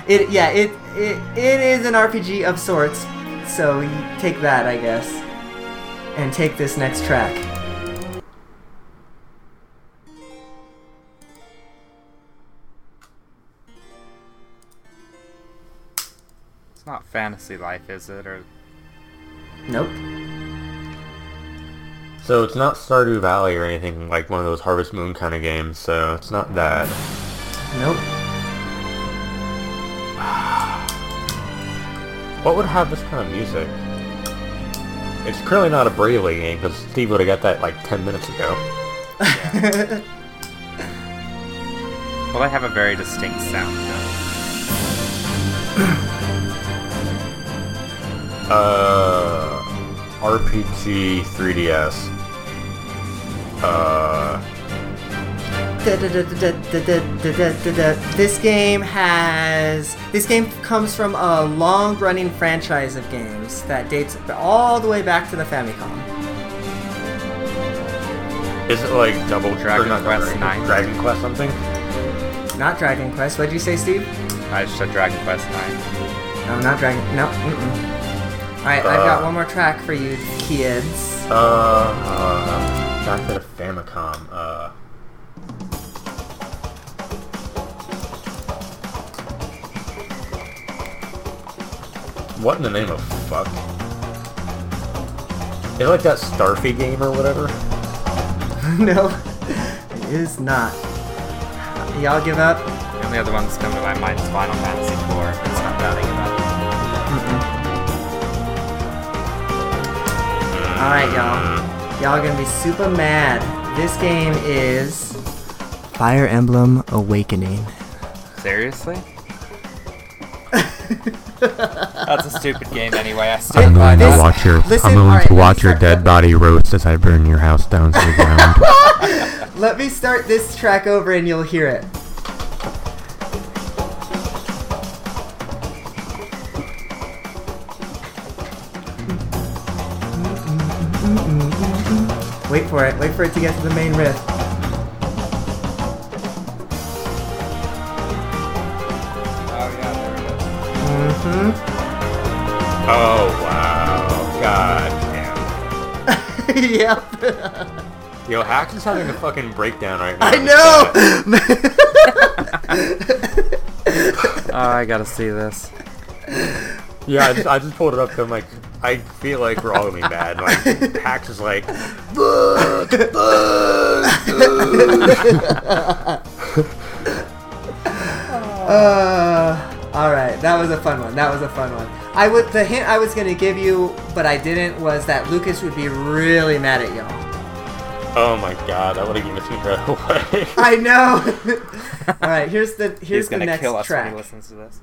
It yeah, it it, it is an RPG of sorts. So take that, I guess. And take this next track. Fantasy Life, is it? Or Nope. So it's not Stardew Valley or anything like one of those Harvest Moon kind of games, so it's not that. Nope. What would have this kind of music? It's clearly not a Bravely game, because Steve would have got that like 10 minutes ago. well, they have a very distinct sound. Though. Uh, RPG 3DS. Uh, This game has. This game comes from a long running franchise of games that dates all the way back to the Famicom. is it like Double Dragon not Quest Dragon, 9? Dragon Quest something? Not Dragon Quest. What'd you say, Steve? I just said Dragon Quest 9. No, not Dragon. No. Mm-mm. Alright, I've got one more track for you kids. Uh, uh back to the Famicom. Uh, what in the name of fuck? Is it like that Starfy game or whatever? no, it is not. Y'all give up? The only other one that's coming to my mind is Final Fantasy IV. It's not that Alright, y'all. Y'all gonna be super mad. This game is Fire Emblem Awakening. Seriously? That's a stupid game anyway. I I'm stand by willing to that. watch your- Listen, I'm willing alright, to let me watch your start dead body roast as I burn your house down to the ground. Let me start this track over and you'll hear it. Wait for it. Wait for it to get to the main riff. Oh yeah, there it is. Mm-hmm. oh wow! God damn. yep. Yo, Hax is having a fucking breakdown right now. I know. Oh, I gotta see this. Yeah, I just, I just pulled it up. 'cause I'm like, I feel like we're all gonna be bad. Like, Pax is like, "Fuck." fuck, Uh, all right, that was a fun one. That was a fun one. I would the hint I was gonna give you, but I didn't, was that Lucas would be really mad at y'all. Oh my god, that would have given us right away. I know. all right, here's the here's He's the gonna next kill us when he listens to this.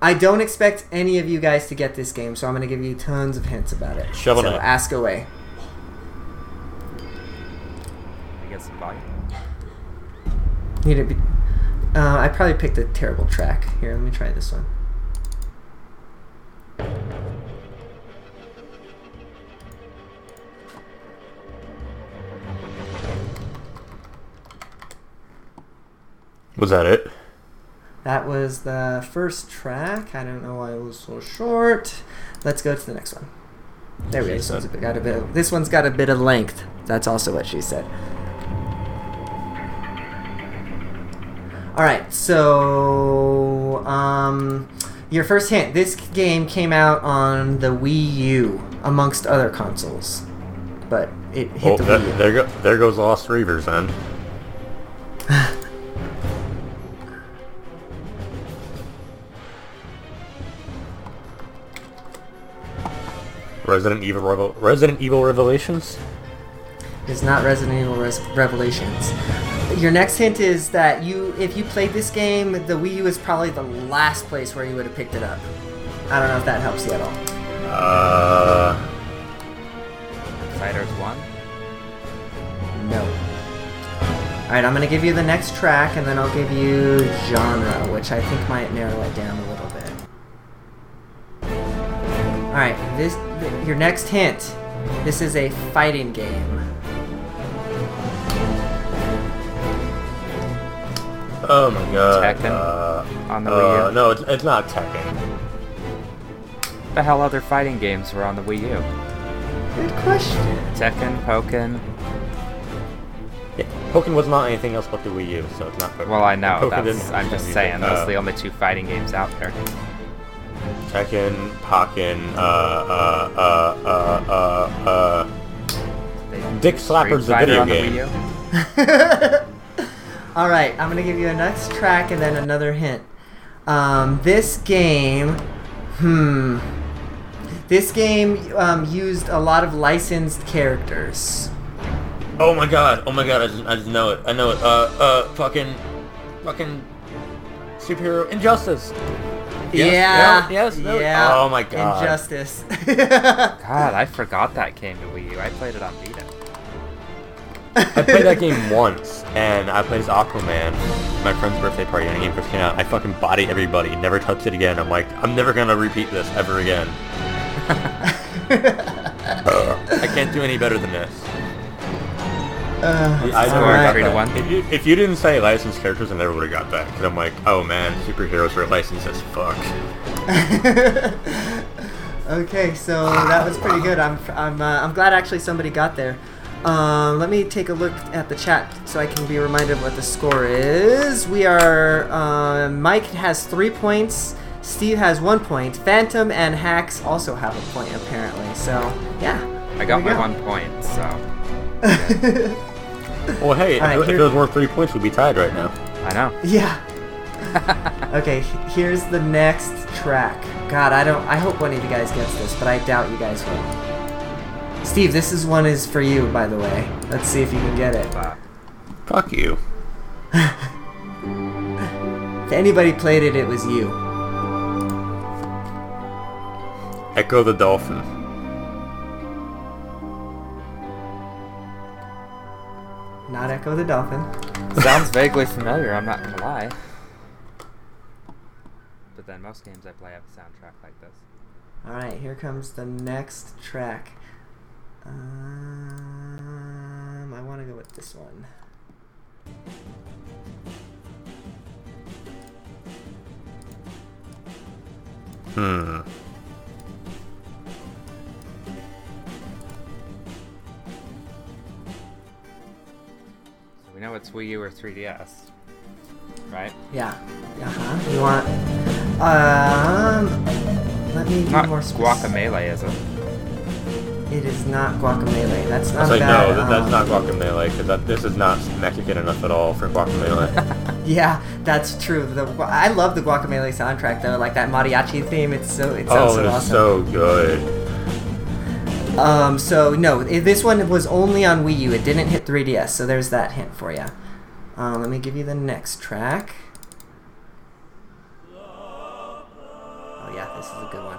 I don't expect any of you guys to get this game, so I'm gonna give you tons of hints about it. Shovel so Knight. ask away. I get some volume. Need to be. Uh, I probably picked a terrible track. Here, let me try this one. Was that it? That was the first track. I don't know why it was so short. Let's go to the next one. There we go. This one's got a bit. Of, this one's got a bit of length. That's also what she said. All right. So, um, your first hint. This game came out on the Wii U, amongst other consoles, but it hit Oh, the that, Wii U. there go there goes Lost Reavers then. Resident Evil Revel- Resident Evil Revelations. It's not Resident Evil Res- Revelations. Your next hint is that you, if you played this game, the Wii U is probably the last place where you would have picked it up. I don't know if that helps you at all. Uh, Fighters 1. No. All right, I'm gonna give you the next track, and then I'll give you genre, which I think might narrow it down a little bit. All right, this th- your next hint. This is a fighting game. oh my god. Tekken Uh, on the uh, Wii U. no, it's, it's not Tekken. The hell other fighting games were on the Wii U? Good question. Tekken, Pokken. Yeah, Pokken was not anything else but the Wii U, so it's not Pokken. Well, I know. Pokken That's, I'm just anything. saying. Those Uh, are the only two fighting games out there. Tekken, Pokken, uh, uh, uh, uh, uh, uh, Dick Slapper's the video game. All right, I'm gonna give you a next track and then another hint. Um, this game, hmm, this game um, used a lot of licensed characters. Oh my god, oh my god, I just, I just know it. I know it. Uh, uh, fucking, fucking superhero Injustice. Yes, yeah, yes, no. yeah. Oh my God. Injustice. God, I forgot that came to Wii U. I played it on Vita. I played that game once, and I played as Aquaman. My friend's birthday party, and the game first came out. I fucking bodied everybody, never touched it again. I'm like, I'm never gonna repeat this ever again. I can't do any better than this. Uh, I never alright. got Three to one. If you, if you didn't say licensed characters, I never would have got that. Cause I'm like, oh man, superheroes are licensed as fuck. okay, so that was pretty good. I'm I'm uh, I'm glad actually somebody got there. Um, let me take a look at the chat so I can be reminded what the score is. We are uh, Mike has three points. Steve has one point. Phantom and Hacks also have a point apparently. So yeah, I got my we one point, so go. Well, hey, Alright, if, if here- it was worth three points, we'd be tied right now. I know. Yeah. okay, here's the next track. God, I don't. I hope one of you guys gets this, but I doubt you guys will. Steve, this is one is for you, by the way. Let's see if you can get it. Fuck you. If anybody played it, it was you. Ecco the Dolphin. Not Ecco the Dolphin. sounds vaguely familiar. I'm not gonna lie. But then most games I play have a soundtrack like this. All right, here comes the next track. Um, I want to go with this one. Hmm. We know it's Wii U or 3DS, right? Yeah. Uh huh. You want? Um, let me be Not more specific. Guacamelee, is it? It is not guacamole. That's not It's like, bad. no, that, that's um, not guacamole, because this is not Mexican enough at all for guacamole. Yeah, that's true. The I love the guacamole soundtrack though, like that mariachi theme. It's so it sounds oh, so it is awesome. so good. Um, so no, this one was only on Wii U. It didn't hit 3DS, so there's that hint for you. Uh, let me give you the next track. Oh yeah, this is a good one.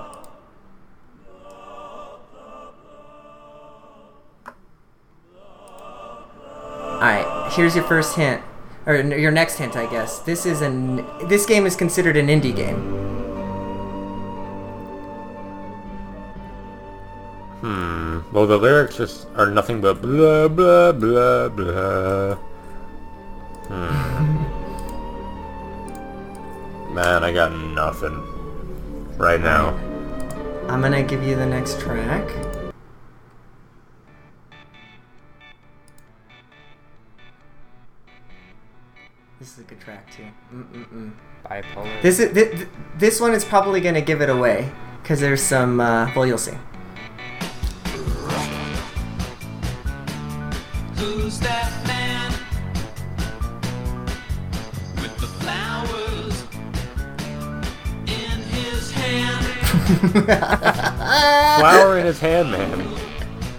All right, here's your first hint, or your next hint, I guess. This is an this game is considered an indie game. Hmm. Well, the lyrics just are nothing but blah blah blah blah. Hmm. Man, I got nothing right now. I'm gonna give you the next track. This is a good track too. Mm-mm-mm. Bipolar. This is th- th- this one is probably gonna give it away because there's some. Uh, well, you'll see. Who's that man with the flowers in his hand? Flower in his hand, man.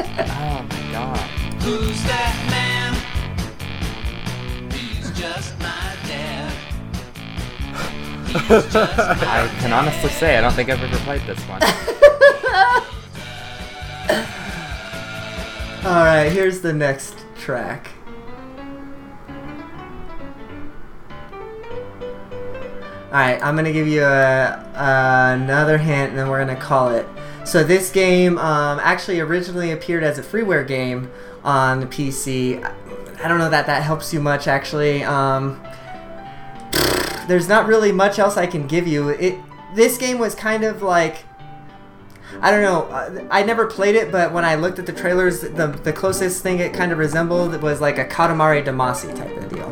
Oh my god. Who's that man? He's just my dad. He's just I can honestly say I don't think I've ever played this one. All right, here's the next track. All right, I'm gonna give you a, another hint, and then we're gonna call it. So this game um, actually originally appeared as a freeware game on the PC. I don't know that that helps you much, actually. Um, there's not really much else I can give you. It this game was kind of like I don't know. uh, I never played it, but when I looked at the trailers, the the closest thing it kind of resembled was like a Katamari Damacy type of deal.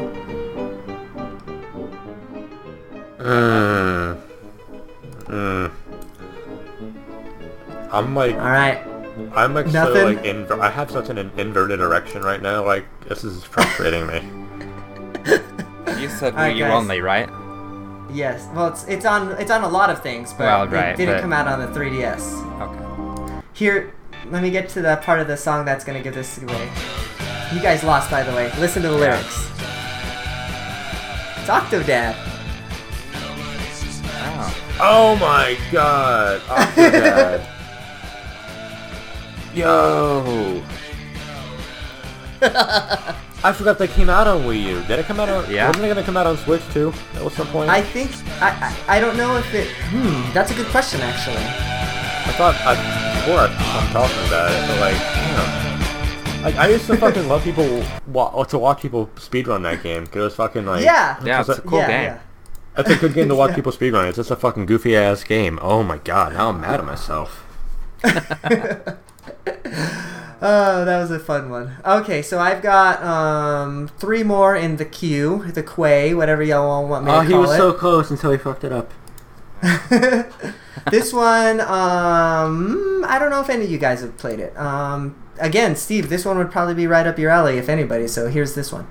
Mm. Mm. I'm like, All right. I'm like so like inver- I have such an inverted erection right now. Like this is frustrating me. You said Alright, Wii U only, right? Yes. Well, it's it's on it's on a lot of things, but Well, it didn't but- come out on the 3DS. Okay. Here, let me get to the part of the song that's gonna give this away. You guys lost, by the way. Listen to the lyrics. It's Octodad. Oh. My god. Oh my god! Octodad. Yo! I forgot they came out on Wii U. Did it come out on? Yeah. Wasn't it gonna come out on Switch too? At some point. I think I, I I don't know if it. Hmm. That's a good question, actually. I thought I before I, I'm talking about it, but like, you know, like I used to fucking love people wa- to watch people speedrun that game because it was fucking like Yeah. Yeah, it's a cool yeah, game. yeah. That's a good game to watch Yeah. people speedrun. It's just a fucking goofy ass game. Oh my god, now I'm mad at myself. Oh, that was a fun one. Okay, so I've got um three more in the queue, the quay, whatever y'all want me Oh, to call it. Oh, he was it. so close until he fucked it up. this one, um, I don't know if any of you guys have played it. Um, again, Steve, this one would probably be right up your alley if anybody. So here's this one.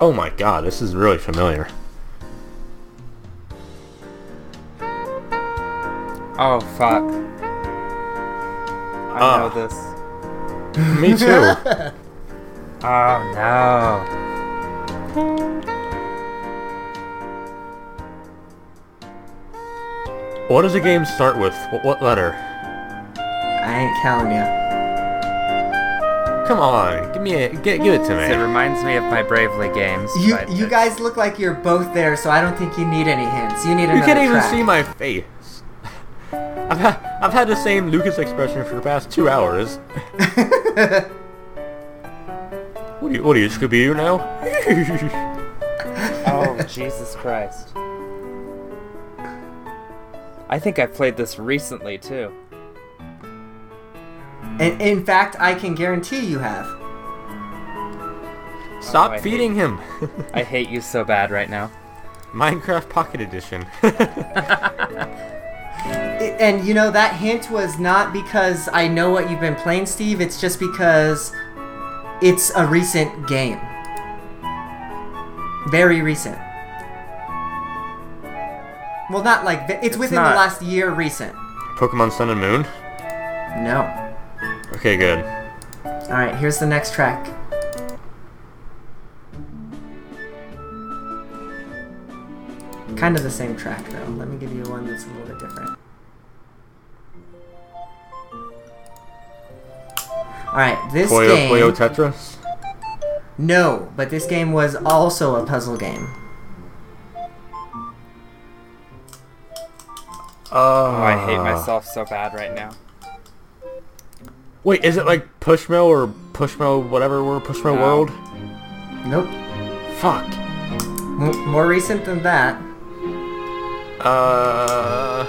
Oh my god, this is really familiar. Oh fuck. I Ah. know this. Me too. Oh no. what does the game start with? What, what letter? I ain't counting you. Come on, give me a, get, give it to me. It reminds me of my Bravely games. You you guys look like you're both there, so I don't think you need any hints. You need another You can't even track. see my face. I've had I've had the same Lucas expression for the past two hours. what are you what are you Scooby Doo now? Oh Jesus Christ. I think I played this recently too. And in fact, I can guarantee you have. Stop oh, I hate- feeding him. I hate you so bad right now. Minecraft Pocket Edition. And you know that hint was not because I know what you've been playing, Steve. It's just because it's a recent game. Very recent. Well, not like ve- it's, within not. the last year. Recent. Pokemon Sun and Moon. No. Okay, good. All right. Here's the next track. Kind of the same track though. Let me give you one that's a little bit different. All right. This Puyo game. Puyo Tetris. No, but this game was also a puzzle game. Oh, I Uh, hate myself so bad right now. Wait, is it like Pushmo or Pushmo whatever word? Pushmo No. World? Nope. Fuck. M- more recent than that. Uh.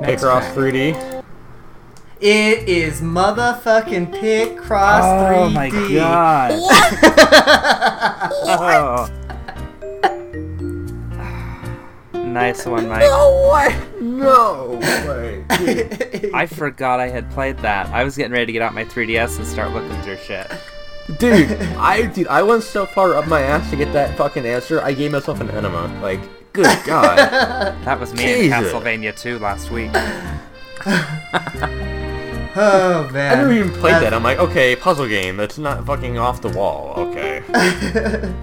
Next Picross track. 3D. It is motherfucking Picross 3D. Oh my god. oh. nice one, Mike. No way. No way. I forgot I had played that. I was getting ready to get out my 3DS and start looking through shit. dude, I dude, I went so far up my ass to get that fucking answer. I gave myself an enema. Like, good god. That was me in Castlevania 2 last week. Oh man. I man. never even played that. I'm like, okay, puzzle game. That's not fucking off the wall. Okay.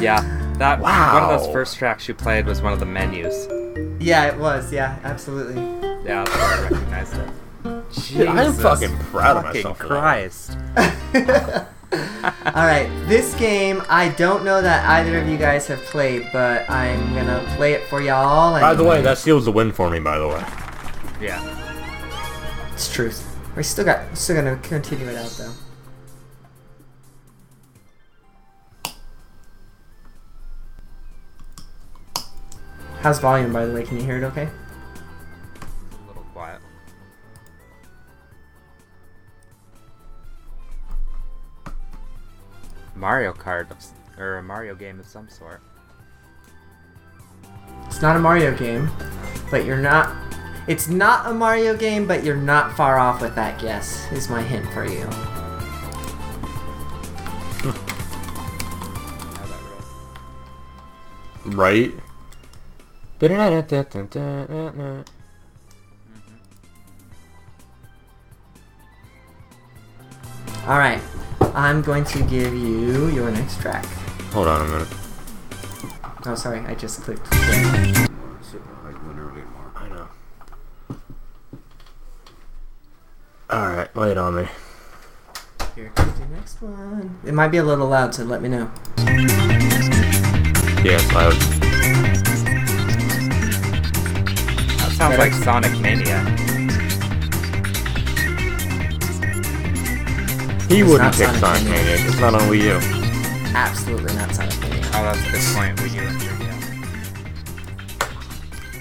Yeah, that wow. one of those first tracks you played was one of the menus. Yeah, it was. Yeah, absolutely. Yeah, that's where I recognized it. Dude, I'm fucking proud of fucking myself. for that. Christ. All right, this game I don't know that either of you guys have played, but I'm gonna play it for y'all. And By the way, that seals the win for me. By the way. Yeah. It's truth. We're still got still gonna continue it out though. How's volume, by the way? Can you hear it okay? A little quiet. Mario Kart, of or a Mario game of some sort. It's not a Mario game, but you're not. It's not a Mario game, but you're not far off with that guess. Is my hint for you. How that rolls. Right. Mm-hmm. All right, I'm going to give you your next track. Hold on a minute. Oh, sorry, I just clicked. play. I know. All right, lay it on me. Here comes your next one. It might be a little loud, so let me know. Yeah, it's loud. That sounds like Sonic Mania. He It's wouldn't not pick Sonic Sonic Mania. Mania. It's not on Wii U. Absolutely not Sonic Mania. Oh, that's a good point. Wii U and 3DS.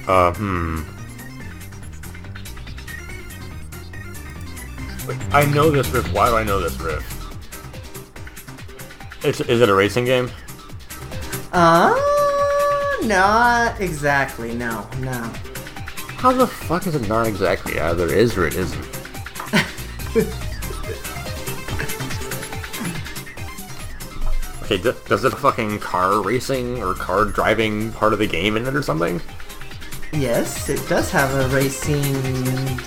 Uh, hmm. I know this riff. Why do I know this riff? It's, is it a racing game? Uh, not exactly. No, no. How the fuck is it not exactly? Either is or it isn't. okay, d- does it fucking car racing or car driving part of the game in it or something? Yes, it does have a racing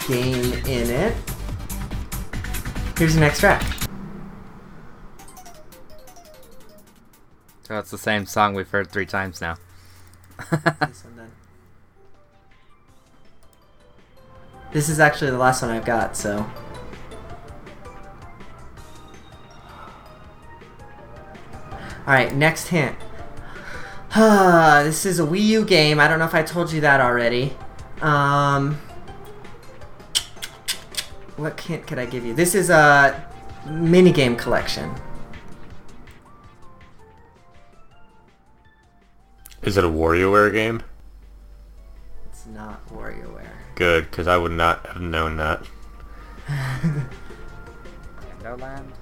game in it. Here's the next track. So it's the same song we've heard three times now. This one then. This is actually the last one I've got, so. Alright, next hint. this is a Wii U game. I don't know if I told you that already. Um. What hint could I give you? This is a minigame collection. Is it a WarioWare game? It's not WarioWare. Good, because I would not have known that. Nintendo Land?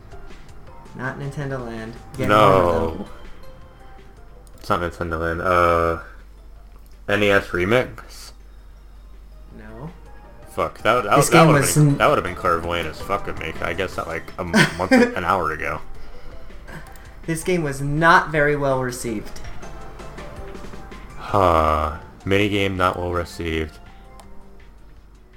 Not Nintendo Land. Getting warmer, though. No. It's not Nintendo Land. Uh, NES Remix. No. Fuck that. That, This that game would was have been, n- that would have been clairvoyant as fuck of me. I guess that like a month, an hour ago. This game was not very well received. Huh. Minigame not well received.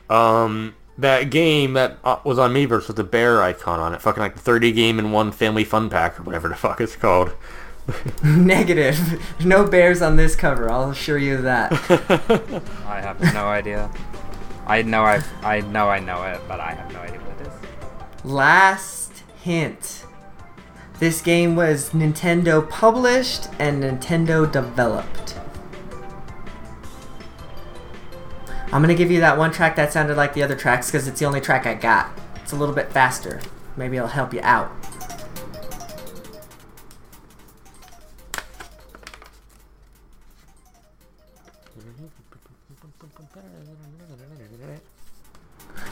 Um, that game that uh, was on Miiverse with the bear icon on it, fucking like the 30 game in one family fun pack or whatever the fuck it's called. Negative. No bears on this cover. I'll assure you that. I have no idea. I know I've I know I know it, but I have no idea what it is. Last hint. This game was Nintendo published and Nintendo developed. I'm gonna give you that one track that sounded like the other tracks because it's the only track I got. It's a little bit faster. Maybe it'll help you out.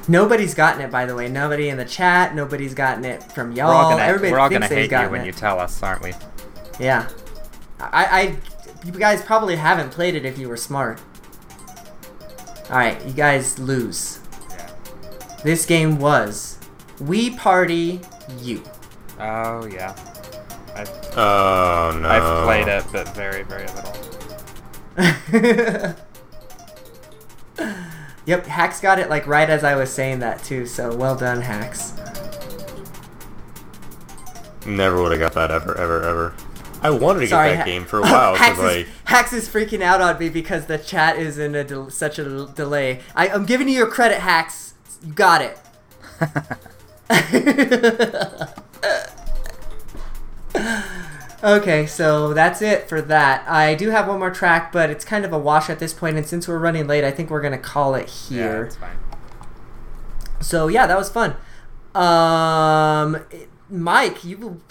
Nobody's gotten it, by the way. Nobody in the chat. Nobody's gotten it from y'all. We're all gonna, Everybody we're all thinks gonna hate you when it. you tell us, aren't we? Yeah. I, I, you guys probably haven't played it if you were smart. Alright, you guys lose. Yeah. This game was Wii Party U. Oh yeah. I've Oh no. I've played it, but very very little. yep, Hacks got it like right as I was saying that too, so well done, Hacks. Never would have got that ever, ever, ever. I wanted to get that Ha- game for a while. Hacks, Cause is, like, Hacks is freaking out on me because the chat is in a del- such a l- delay. I, I'm giving you your credit, Hacks. You got it. okay, so that's it for that. I do have one more track, but it's kind of a wash at this point, and since we're running late, I think we're gonna call it here. Yeah, it's fine. So yeah, that was fun. Um, Mike, you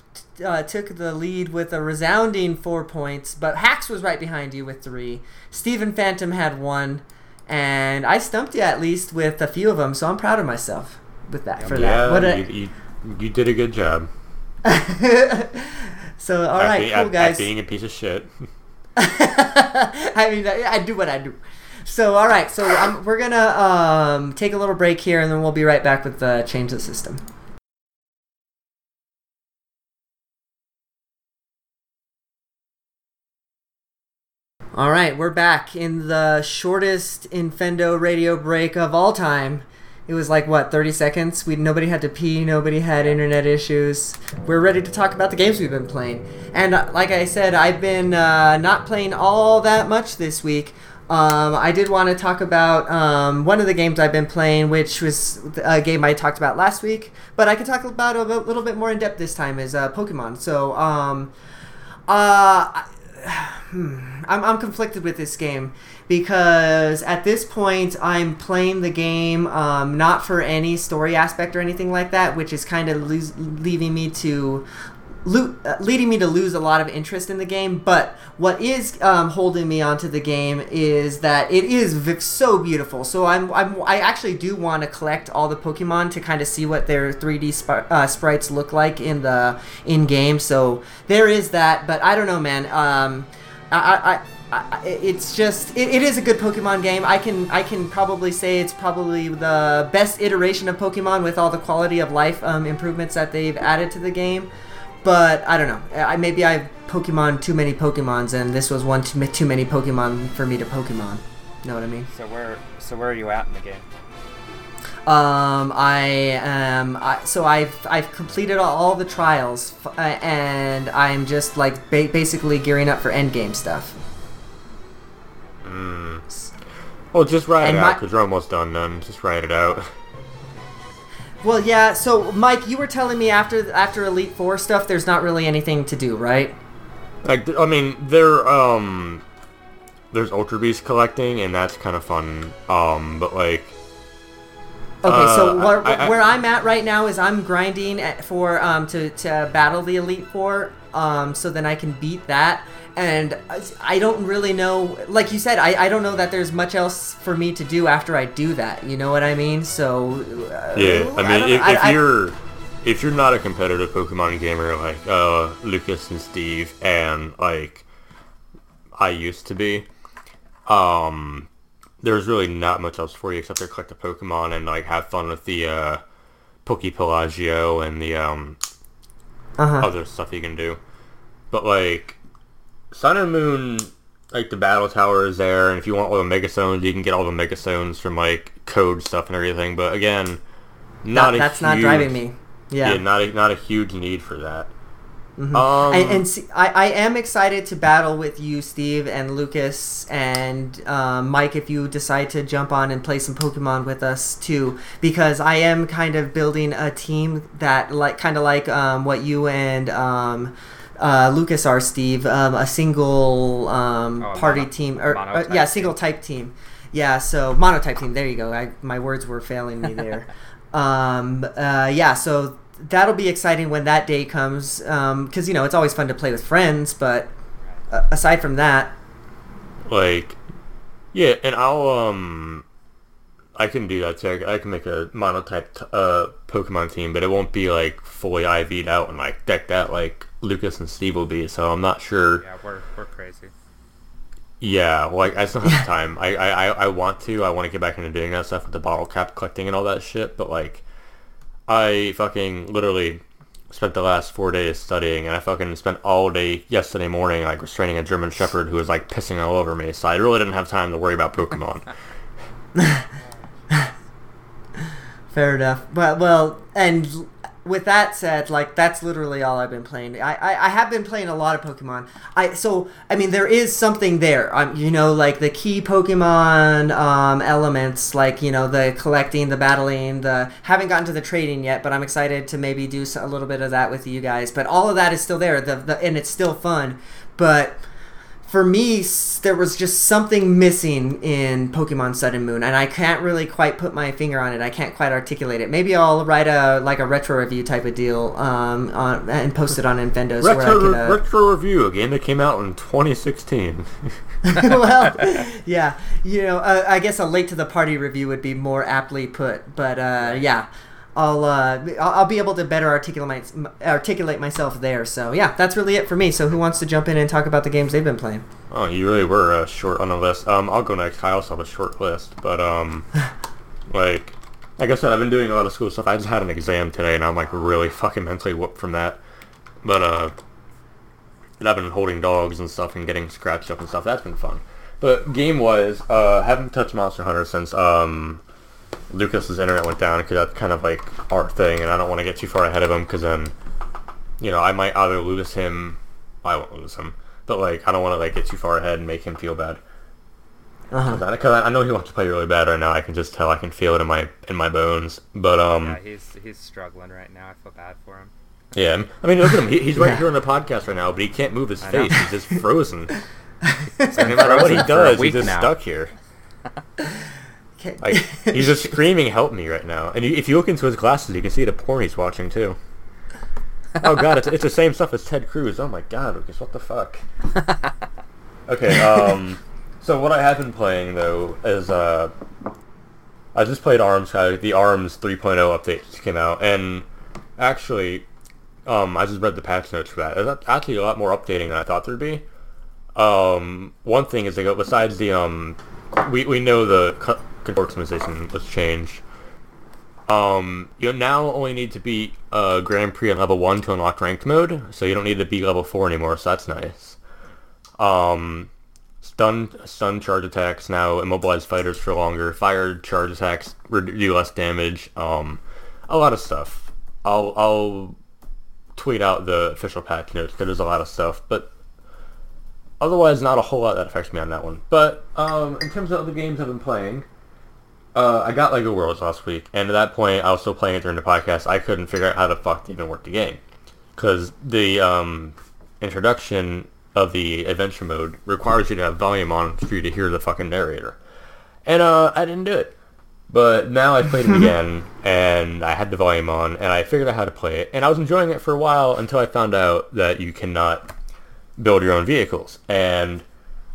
uh, took the lead with a resounding four points, but Hax was right behind you with three. Stephen Phantom had one, and I stumped you at least with a few of them. So I'm proud of myself with that for yeah, that. What a, you, you, you did a good job. so all at right, be- cool at- at being a piece of shit. I mean, I, I do what I do. So all right, so um, we're gonna um, take a little break here, and then we'll be right back with the change the system. All right, we're back in the shortest Infendo radio break of all time. It was like what, 30 seconds? We nobody had to pee, nobody had internet issues. We're ready to talk about the games we've been playing. And uh, like I said, I've been uh, not playing all that much this week. Um, I did want to talk about um, one of the games I've been playing, which was a game I talked about last week, but I can talk about it a little bit more in depth this time. Is uh, Pokemon. So, um, uh, I'm, I'm conflicted with this game because at this point I'm playing the game um, not for any story aspect or anything like that, which is kind of leaving me to lo- uh, leading me to lose a lot of interest in the game. But what is um, holding me onto the game is that it is v- so beautiful. So I'm, I'm I actually do want to collect all the Pokemon to kind of see what their 3D sp- uh, sprites look like in the in game. So there is that. But I don't know, man. Um, I, I, I it's just it, it is a good Pokemon game. I can I can probably say it's probably the best iteration of Pokemon with all the quality of life um, improvements that they've added to the game. But I don't know. I maybe I have Pokemon too many Pokemons, and this was one too, too many Pokemon for me to Pokemon. You know what I mean? So where so where are you at in the game? Um, I am. I, so I've I've completed all, all the trials, f- uh, and I'm just like ba- basically gearing up for endgame stuff. Well, just write And it my- out because you're almost done. Then just write it out. Well, yeah. So, Mike, you were telling me after after Elite Four stuff, there's not really anything to do, right? Like, I mean, there um, there's Ultra Beast collecting, and that's kind of fun. Um, but like, Okay, so Uh, where, I- I- where I'm at right now is I'm grinding at, for um to to battle the Elite Four, um, so then I can beat that. And I- I don't really know, like you said, I, I don't know that there's much else for me to do after I do that. You know what I mean? So uh, yeah, I mean, if. I- if I- you're if you're not a competitive Pokemon gamer like uh, Lucas and Steve, and like I used to be, um, there's really not much else for you except to collect the Pokemon and like have fun with the uh, Poke Pelago and the um, Uh-huh. other stuff you can do. But like Sun and Moon, like the battle tower is there, and if you want all the Mega Stones, you can get all the Mega Stones from like code stuff and everything. But again, not That- a that's not huge- driving me. Yeah. Yeah, not a, not a huge need for that. Um, and, and see, I, I am excited to battle with you, Steve, and Lucas, and um, Mike, if you decide to jump on and play some Pokemon with us too, because I am kind of building a team that, like, kind of like um, what you and um, uh, Lucas R. Steve, um, a single um, Oh, party mono- team, or uh, yeah, single type team. Yeah, so monotype team. There you go. I, my words were failing me there. um, uh, yeah, so that'll be exciting when that day comes. Because you know it's always fun to play with friends, but uh, aside from that, like yeah and i'll um i can do that too. I can make a monotype t- uh pokemon team but it won't be like fully iv'd out and like decked out like lucas and steve will be so i'm not sure. Yeah, we're we're crazy. yeah like i still have time. I, I i I want to. I want to get back into doing that stuff with the bottle cap collecting and all that shit but like i fucking literally spent the last four days studying and i fucking spent all day yesterday morning like restraining a german shepherd who was like pissing all over me so i really didn't have time to worry about pokemon fair enough. But well, and with that said, like that's literally all I've been playing. I, I, I have been playing a lot of Pokemon. I so I mean there is something there. Um, you know, like the key Pokemon um, elements, like you know the collecting, the battling, the haven't gotten to the trading yet, but I'm excited to maybe do a little bit of that with you guys. But all of that is still there. The, the and it's still fun. But for me, there was just something missing in Pokemon Sun and Moon, and I can't really quite put my finger on it. I can't quite articulate it. Maybe I'll write a like a retro review type of deal um, on, and post it on I retro. Uh, retro review a game that came out in 2016 well, yeah, you know, uh, I guess a late to the party review would be more aptly put, but uh, yeah. I'll, uh, I'll be able to better articulate my, articulate myself there. So yeah, that's really it for me. So who wants to jump in and talk about the games they've been playing? oh you really were uh, short on the list um i'll go next i also have a short list but um like like i said i've been doing a lot of school stuff i just had an exam today and i'm like really fucking mentally whooped from that but uh and I've been holding dogs and stuff and getting scratched up and stuff. That's been fun. But game wise, uh, haven't touched Monster Hunter since um, Lucas's internet went down because that's kind of like our thing, and I don't want to get too far ahead of him because then, you know, I might either lose him, I won't lose him, but like I don't want to like get too far ahead and make him feel bad. Uh-huh. Because I I know he wants to play really bad right now. I can just tell. I can feel it in my in my bones. But um, Yeah, he's he's struggling right now. I feel bad for him. yeah. I mean, look at him. He, he's right Yeah. here on the podcast right now, but he can't move his I know. face. He's just frozen. So no matter what he frozen for a does, he's just now. stuck here. Like he's just screaming, "Help me!" right now. And if you look into his glasses, you can see the porn he's watching too. Oh god, it's, it's the same stuff as Ted Cruz. Oh my god, Lucas, what the fuck? Okay, um, so what I have been playing though is uh, I just played Arms. Uh, the Arms 3.0 update just came out, and actually, um, I just read the patch notes for that. There's actually a lot more updating than I thought there'd be. Um, one thing is they go besides the um, we we know the optimization was changed. Um, you now only need to beat uh, Grand Prix on level one to unlock ranked mode, so you don't need to be level four anymore. So that's nice. Um, stun stun charge attacks now immobilize fighters for longer. Fire charge attacks do less damage. Um, a lot of stuff. I'll I'll tweet out the official patch notes because there's a lot of stuff, but otherwise not a whole lot that affects me on that one. But um, in terms of other games I've been playing, uh, I got Lego Worlds last week, and at that point I was still playing it during the podcast. I couldn't figure out how the fuck to even work the game because the um, introduction of the adventure mode requires you to have volume on for you to hear the fucking narrator, and uh, I didn't do it. But now I played it again, and I had the volume on, and I figured out how to play it, and I was enjoying it for a while until I found out that you cannot build your own vehicles, and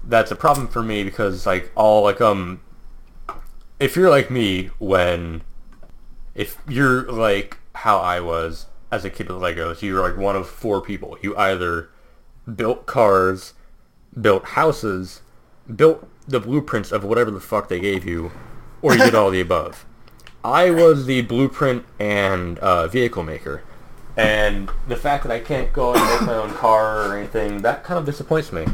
that's a problem for me because like all like um, if you're like me when if you're like how I was as a kid with Legos, you were like one of four people. You either built cars built houses, built the blueprints of whatever the fuck they gave you, or you did all the above. I was the blueprint and uh, vehicle maker, and the fact that I can't go and make my own car or anything that kind of disappoints me.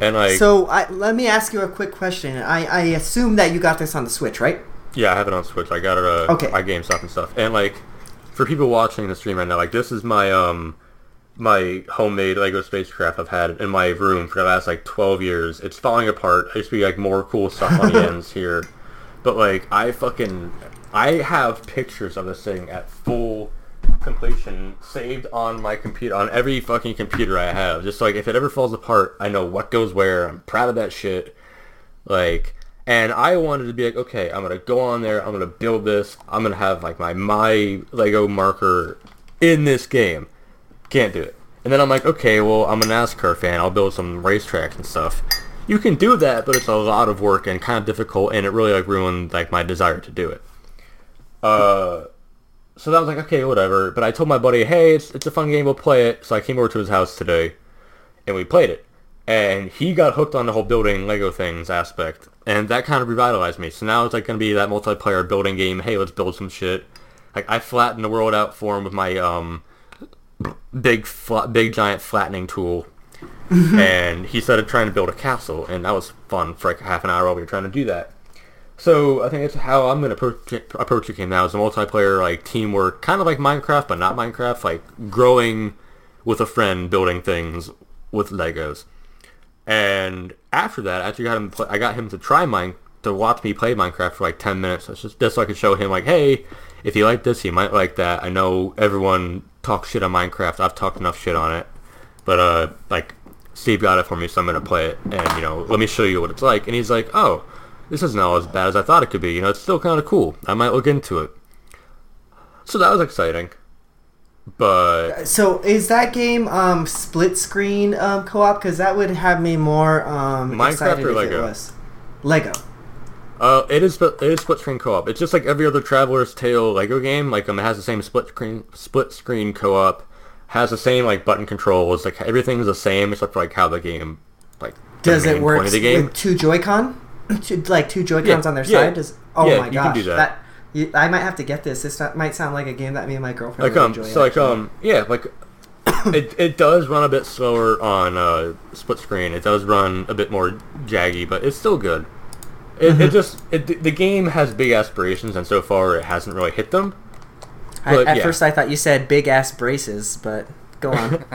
And like, So I, let me ask you a quick question. I, I assume that you got this on the Switch, right? Yeah, I have it on Switch. I got it uh Okay. I GameStop and stuff. And like for people watching the stream right now, like this is my um my homemade Lego spacecraft I've had in my room for the last like 12 years. It's falling apart. I used to be like more cool stuff on the ends here. But like I fucking I have pictures of this thing at full completion saved on my computer on every fucking computer I have. Just like if it ever falls apart, I know what goes where. I'm proud of that shit. Like and I wanted to be like, okay, I'm gonna go on there, I'm gonna build this, I'm gonna have like my my Lego marker in this game. Can't do it. And then I'm like, okay, well I'm a NASCAR fan, I'll build some racetracks and stuff. You can do that, but it's a lot of work and kind of difficult, and it really like ruined like my desire to do it. Uh, so I was like, okay, whatever. But I told my buddy, hey, it's it's a fun game, we'll play it. So I came over to his house today, and we played it. And he got hooked on the whole building Lego things aspect, and that kind of revitalized me. So now it's like gonna be that multiplayer building game. Hey, let's build some shit. Like I flattened the world out for him with my um big big giant flattening tool, and he started trying to build a castle, and that was fun for like half an hour while we were trying to do that. So I think that's how I'm gonna approach it, approach the game now. Is a multiplayer like teamwork, kind of like Minecraft, but not Minecraft. Like growing with a friend, building things with Legos. And after that, after got him, play, I got him to try mine to watch me play Minecraft for like 10 minutes. Just, just so I could show him like, hey, if you like this, you might like that. I know everyone talks shit on Minecraft. I've talked enough shit on it, but uh, like Steve got it for me, so I'm gonna play it, and you know, let me show you what it's like. And he's like, oh, this isn't all as bad as I thought it could be. You know, it's still kind of cool. I might look into it. So that was exciting. But So is that game um, split screen um, co-op? Because that would have me more um, Minecraft excited or Lego? it was Lego. Uh, it is split- it is split screen co-op. It's just like every other Traveler's Tale Lego game. Like um, it has the same split screen split screen co-op, has the same like button controls. Like everything's the same except for like how the game like the Does it work the game. with two Joy-Con? Two, like two Joy-Cons Yeah, on their yeah, side? Does, oh yeah, my gosh, do that. you- I might have to get this. This might sound like a game that me and my girlfriend like would um enjoy. so like um yeah like it it does run a bit slower on uh split screen. It does run a bit more jaggy, but it's still good. It, Mm-hmm. it just it, the game has big aspirations, and so far it hasn't really hit them. I, at yeah. first I thought you said big ass braces, but go on.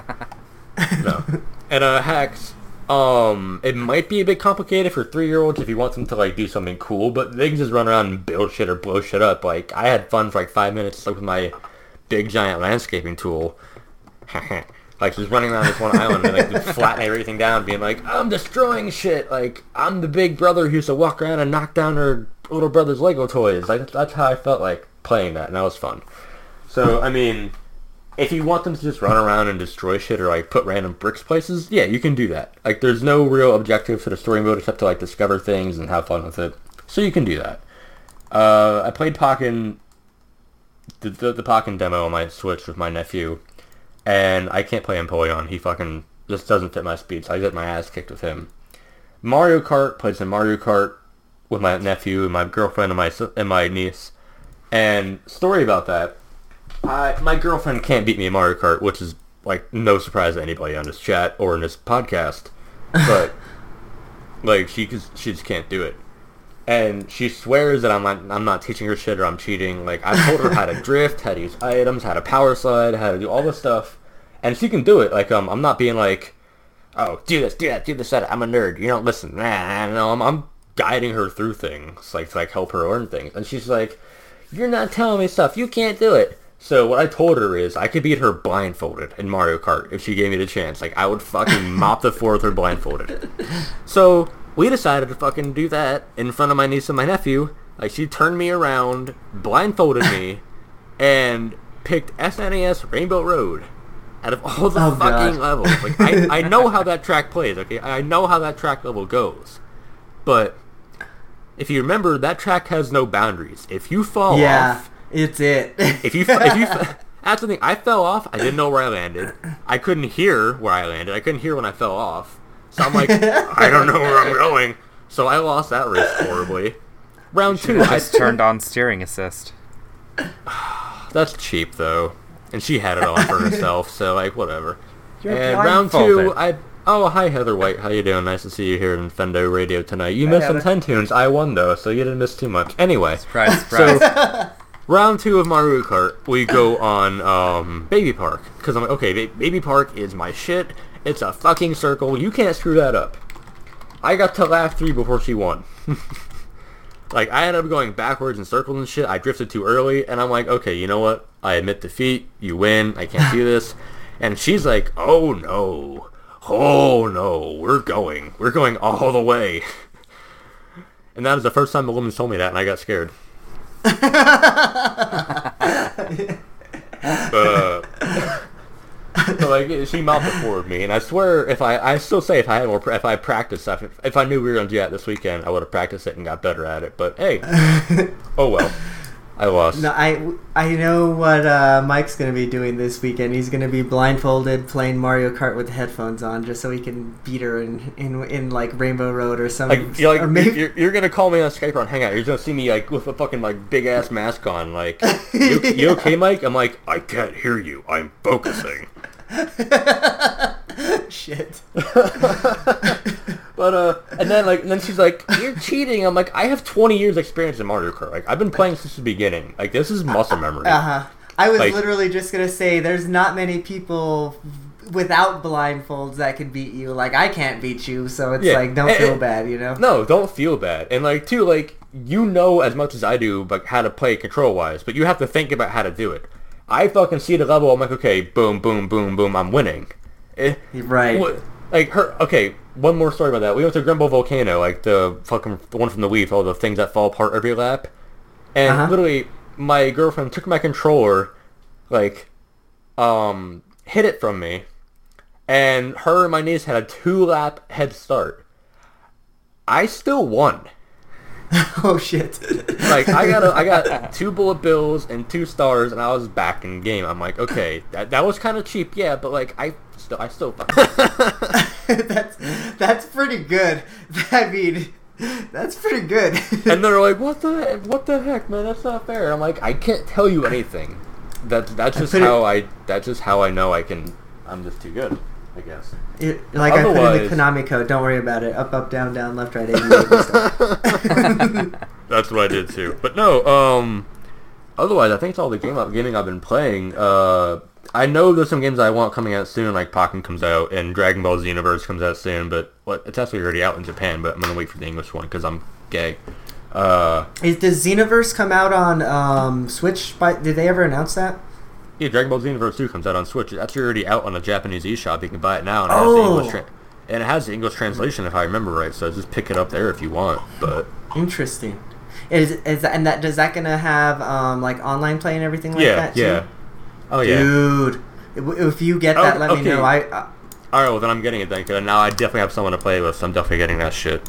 No. and uh hacks um it might be a bit complicated for three year olds if you want them to like do something cool, but they can just run around and build shit or blow shit up. Like I had fun for like five minutes like with my big giant landscaping tool. like just running around this one island and like flattening everything down, being like, I'm destroying shit. Like I'm the big brother who used to walk around and knock down her little brother's Lego toys. Like that's how I felt like playing that, and that was fun. So I mean, if you want them to just run around and destroy shit or like put random bricks places, yeah, you can do that. Like there's no real objective to the story mode except to like discover things and have fun with it. So you can do that. Uh, I played Pokken, the, the, the Pokken demo on my Switch with my nephew, and I can't play Empoleon. He fucking just doesn't fit my speed, so I get my ass kicked with him. Mario Kart, played some Mario Kart with my nephew and my girlfriend and my and my niece. And story about that, I, my girlfriend can't beat me in Mario Kart, which is like no surprise to anybody on this chat or in this podcast. But like she just she just can't do it, and she swears that I'm not I'm not teaching her shit or I'm cheating. Like I told her how to drift, how to use items, how to power slide, how to do all this stuff, and she can do it. Like um I'm not being like, oh do this, do that, do this, that. I'm a nerd. You don't listen. Nah, no, I'm I'm guiding her through things like to like help her learn things, and she's like, you're not telling me stuff. You can't do it. So what I told her is I could beat her blindfolded in Mario Kart if she gave me the chance. Like I would fucking mop the floor with her blindfolded. So we decided to fucking do that in front of my niece and my nephew. Like she turned me around, blindfolded me, and picked SNES Rainbow Road. Out of all the Oh, God. fucking levels, like I, I know how that track plays. Okay, I know how that track level goes, but if you remember, that track has no boundaries. If you fall yeah, off, it's it. if you if you that's the thing. I fell off. I didn't know where I landed. I couldn't hear where I landed. I couldn't hear when I fell off. So I'm like, I don't know where I'm going. So I lost that race horribly. Round two, I Just turned on steering assist. That's cheap though, and she had it on for herself. So like whatever. You're and round two. I oh hi Heather White, how you doing? Nice to see you here Infendo Radio tonight. You missed some ten tunes. I won though, so you didn't miss too much. Anyway, Surprise, surprise. so round two of Mario Kart, we go on um, Baby Park because I'm like, okay, ba- Baby Park is my shit. It's a fucking circle. You can't screw that up. I got to lap three before she won. like I ended up going backwards in circles and shit. I drifted too early, and I'm like, okay, you know what? I admit defeat. You win. I can't do this. And she's like, oh no, oh no, we're going, we're going all the way. And that is the first time the woman's told me that, and I got scared. Uh, so like she mouthed it forward me, and I swear, if I, I still say if I had more, if I practiced stuff, if, if I knew we were gonna do that this weekend, I would have practiced it and got better at it. But hey, oh well, I lost. No, I I know what uh, Mike's gonna be doing this weekend. He's gonna be blindfolded playing Mario Kart with headphones on, just so he can beat her in in, in like Rainbow Road or something. Like, you're, like or maybe you're, you're gonna call me on Skype or on Hangout. You're gonna see me like with a fucking like big ass mask on. Like, you, you okay, Mike? I'm like, I can't hear you. I'm focusing. shit. But uh, and then like, and then she's like, "You're cheating." I'm like, "I have 20 years experience in Mario Kart. Like, I've been playing since the beginning. Like, this is muscle memory." Uh huh. I was Like- literally just gonna say, there's not many people without blindfolds that can beat you. Like I can't beat you, so it's Yeah. like don't Eh, feel eh, bad, you know. No, don't feel bad. And like, too, like, you know as much as I do, like how to play control wise, but you have to think about how to do it. I fucking see the level. I'm like, okay, boom, boom, boom, boom. I'm winning. Eh, Right. What, like her. Okay, one more story about that. We went to Grumble Volcano, like the fucking the one from the with all the things that fall apart every lap. And Uh-huh. literally, my girlfriend took my controller, like, um, hid it from me, and her and my niece had a two lap head start. I still won. oh shit. Like I got a, I got two bullet bills and two stars, and I was back in game. I'm like, okay, that that was kind of cheap, yeah, but like I still I still that's that's pretty good. I mean, that's pretty good. and they're like, "What the what the heck, man? That's not fair." I'm like, "I can't tell you anything. That's that's just how I that's just how I know I can. I'm just too good, I guess." It- like I put in the Konami code. Don't worry about it. Up, up, down, down, left, right, A, B, and stuff. That's what I did too. But no, um, otherwise I think it's all the game gaming I've been playing. Uh, I know there's some games I want coming out soon, like Pokken comes out and Dragon Ball Xenoverse comes out soon. But what it's actually already out in Japan, but I'm gonna wait for the English one because I'm gay. Uh, Is does Xenoverse come out on um, Switch? By did they ever announce that? Yeah, Dragon Ball Xenoverse 2 comes out on Switch. It's actually already out on the Japanese eShop. You can buy it now, and it has the Oh. English tra- and it has the English translation if I remember right. So just pick it up there if you want. But Interesting. Is is that, and that does that gonna have um, like online play and everything like yeah, that? too? yeah. Oh yeah. Dude, if- you get that, Oh, let me know. I uh, All right, well then I'm getting it then. Cause now I definitely have someone to play with. So I'm definitely getting that shit.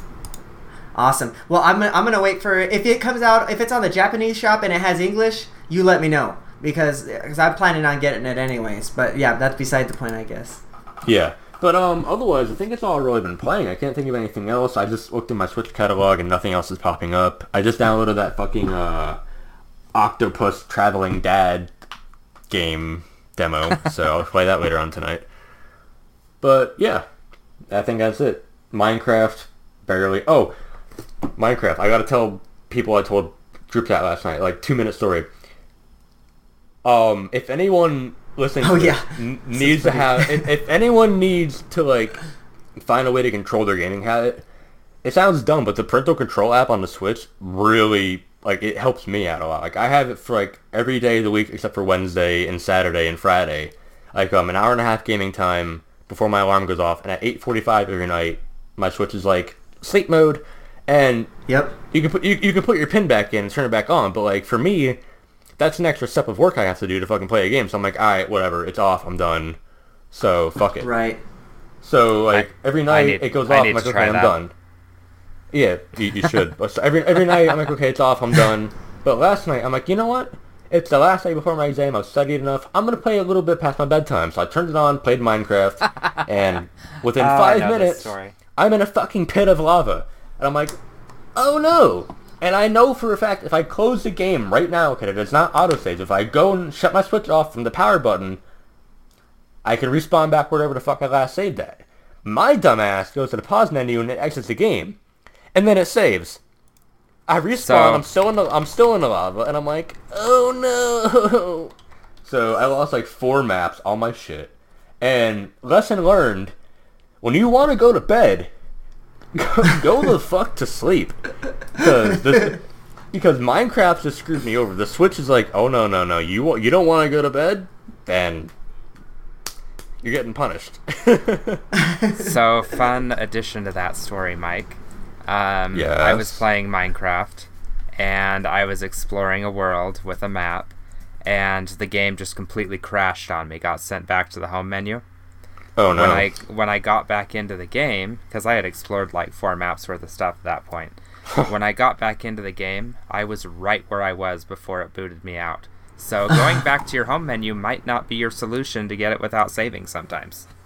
awesome. Well, I'm gonna, I'm gonna wait for if it comes out. If it's on the Japanese shop and it has English, you let me know because because I'm planning on getting it anyways. But yeah, that's beside the point, I guess. Yeah. But um, otherwise, I think it's all I've really been playing. I can't think of anything else. I just looked in my Switch catalog and nothing else is popping up. I just downloaded that fucking uh, Octopus Traveling Dad game demo, so I'll play that later on tonight. But yeah, I think that's it. Minecraft, barely. Oh, Minecraft. I gotta tell people I told group chat last night, like two minute story. Um, if anyone listening Oh, to yeah. n- needs to have, if, if anyone needs to like find a way to control their gaming habit, it sounds dumb, but the parental control app on the Switch really like it helps me out a lot. Like I have it for like every day of the week except for Wednesday and Saturday and Friday. Like um an hour and a half gaming time before my alarm goes off, and at 8:45 every night, my Switch is like sleep mode, and Yep. you can put you, you can put your pin back in and turn it back on. But like for me, that's an extra step of work I have to do to fucking play a game. So I'm like, all right, whatever, it's off, I'm done. So fuck it. Right. So like every night need- it goes I off. need I'm like, to okay, I'm that. done. Yeah, you, you should. but so every every night I'm like, okay, it's off. I'm done. But last night I'm like, you know what? it's the last day before my exam. I've studied enough. I'm gonna play a little bit past my bedtime. So I turned it on, played Minecraft, and within Oh, I five minutes. I'm in a fucking pit of lava, and I'm like, oh no. And I know for a fact if I close the game right now, because it does not autosave, if I go and shut my switch off from the power button, I can respawn back wherever the fuck I last saved at. My dumbass goes to the pause menu and it exits the game, and then it saves. I respawn. So- I'm still in the I'm still in the lava, and I'm like, oh no. So I lost like four maps, all my shit. And lesson learned: when you want to go to bed, go, go the fuck to sleep, because this. Because Minecraft just screwed me over. The Switch is like, oh no no no, you you don't want to go to bed, then you're getting punished. so fun addition to that story, Mike. Um, I was playing Minecraft, and I was exploring a world with a map, and the game just completely crashed on me. Got sent back to the home menu. Oh no. When I when I got back into the game, because I had explored like four maps worth of stuff at that point. when I got back into the game, I was right where I was before it booted me out. So going back to your home menu might not be your solution to get it without saving sometimes.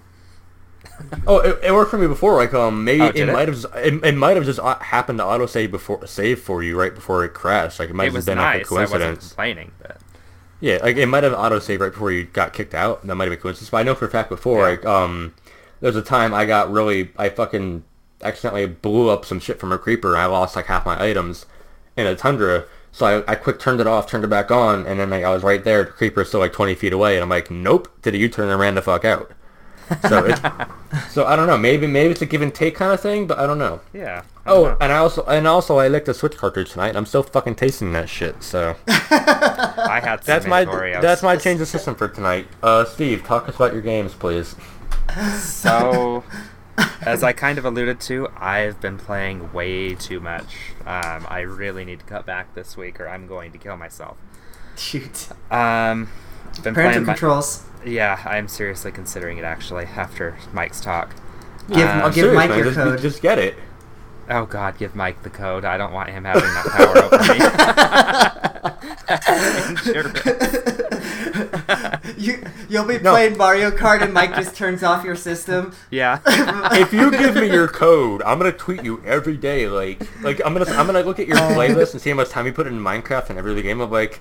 Oh, it, it worked for me before. Like, um, maybe Oh, it it? might have it, it might have just uh, happened to auto save before save for you right before it crashed. Like, it might it have been nice. like a I wasn't coincidence. complaining, but Yeah, like it might have auto saved right before you got kicked out. That might have been coincidence. But I know for a fact before, Yeah. like, um, there was a time I got really, I fucking accidentally blew up some shit from a creeper. and I lost like half my items in a tundra. So I, I quick turned it off, turned it back on, and then like, I was right there. The creeper's still like 20 feet away, and I'm like, nope, did a U-turn and ran the fuck out. So it's, so I don't know. Maybe maybe it's a give and take kind of thing, but I don't know. yeah. I don't Oh, know. and I also and also I licked a Switch cartridge tonight. and I'm still fucking tasting that shit. So I had some that's my Oreos. that's my change of system for tonight. Uh, Steve, talk us about your games, please. So, as I kind of alluded to, I've been playing way too much. Um, I really need to cut back this week, or I'm going to kill myself. Shoot. Um, been Parental playing. my- controls. Yeah, I'm seriously considering it actually after Mike's talk. Give, Uh, I'll give serious, Mike man. your just, code. Just get it. Oh God, give Mike the code. I don't want him having that power over me. you, you'll be No. playing Mario Kart and Mike just turns off your system. yeah. If you give me your code, I'm gonna tweet you every day. Like, like I'm gonna I'm gonna look at your playlist and see how much time you put in Minecraft and every other game. I'm like,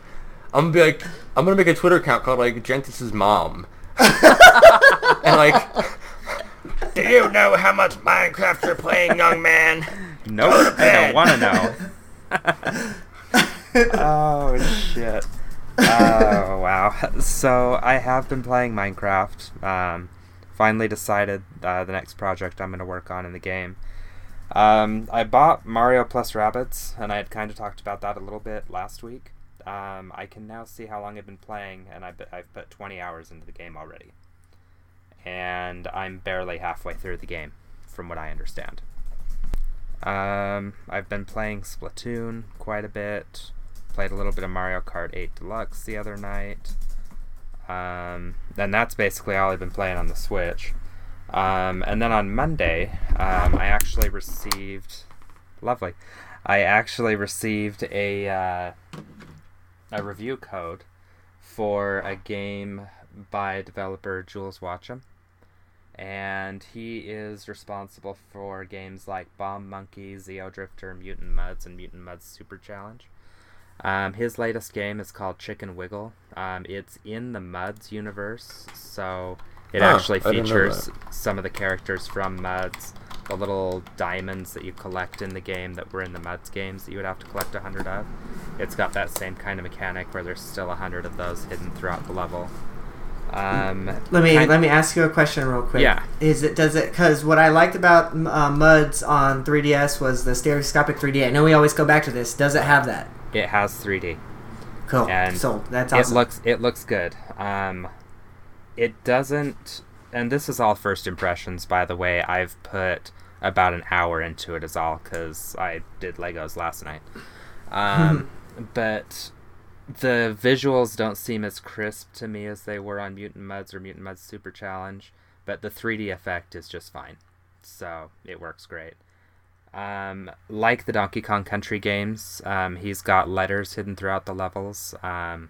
I'm gonna be like, I'm gonna make a Twitter account called like Gentis's mom, and like, do you know how much Minecraft you're playing, young man? Nope. I don't want to know. oh shit. Oh wow. So I have been playing Minecraft. Um, finally decided uh, the next project I'm going to work on in the game. Um, I bought Mario plus Rabbids, and I had kind of talked about that a little bit last week. Um, I can now see how long I've been playing, and I I've put 20 hours into the game already. And I'm barely halfway through the game, from what I understand. Um, I've been playing Splatoon quite a bit. Played a little bit of Mario Kart 8 Deluxe the other night. Um, and that's basically all I've been playing on the Switch. Um, and then on Monday, um, I actually received. Lovely. I actually received a uh, a review code for a game by developer Jools Watsham and he is responsible for games like Bomb Monkey, Xeodrifter, Mutant Mudds, and Mutant Mudds Super Challenge. Um, his latest game is called Chicken Wiggle. Um, it's in the Mudds universe, so it actually I didn't know features some of the characters from Mudds, the little diamonds that you collect in the game that were in the Mudds games that you would have to collect a hundred of. It's got that same kind of mechanic where there's still a hundred of those hidden throughout the level. Um, Let me kind- let me ask you a question real quick. Yeah. Is it does it because what I liked about uh, Mudds on 3DS was the stereoscopic 3D. I know we always go back to this. Does it have that? It has 3D. Cool. And so that's It looks it looks good. Um, it doesn't, and this is all first impressions, by the way. I've put about an hour into it, is all, because I did Legos last night. Um, but the visuals don't seem as crisp to me as they were on Mutant Mudds or Mutant Mudds Super Challenge, but the 3D effect is just fine, so it works great. Um, like the Donkey Kong Country games, um, he's got letters hidden throughout the levels. Um,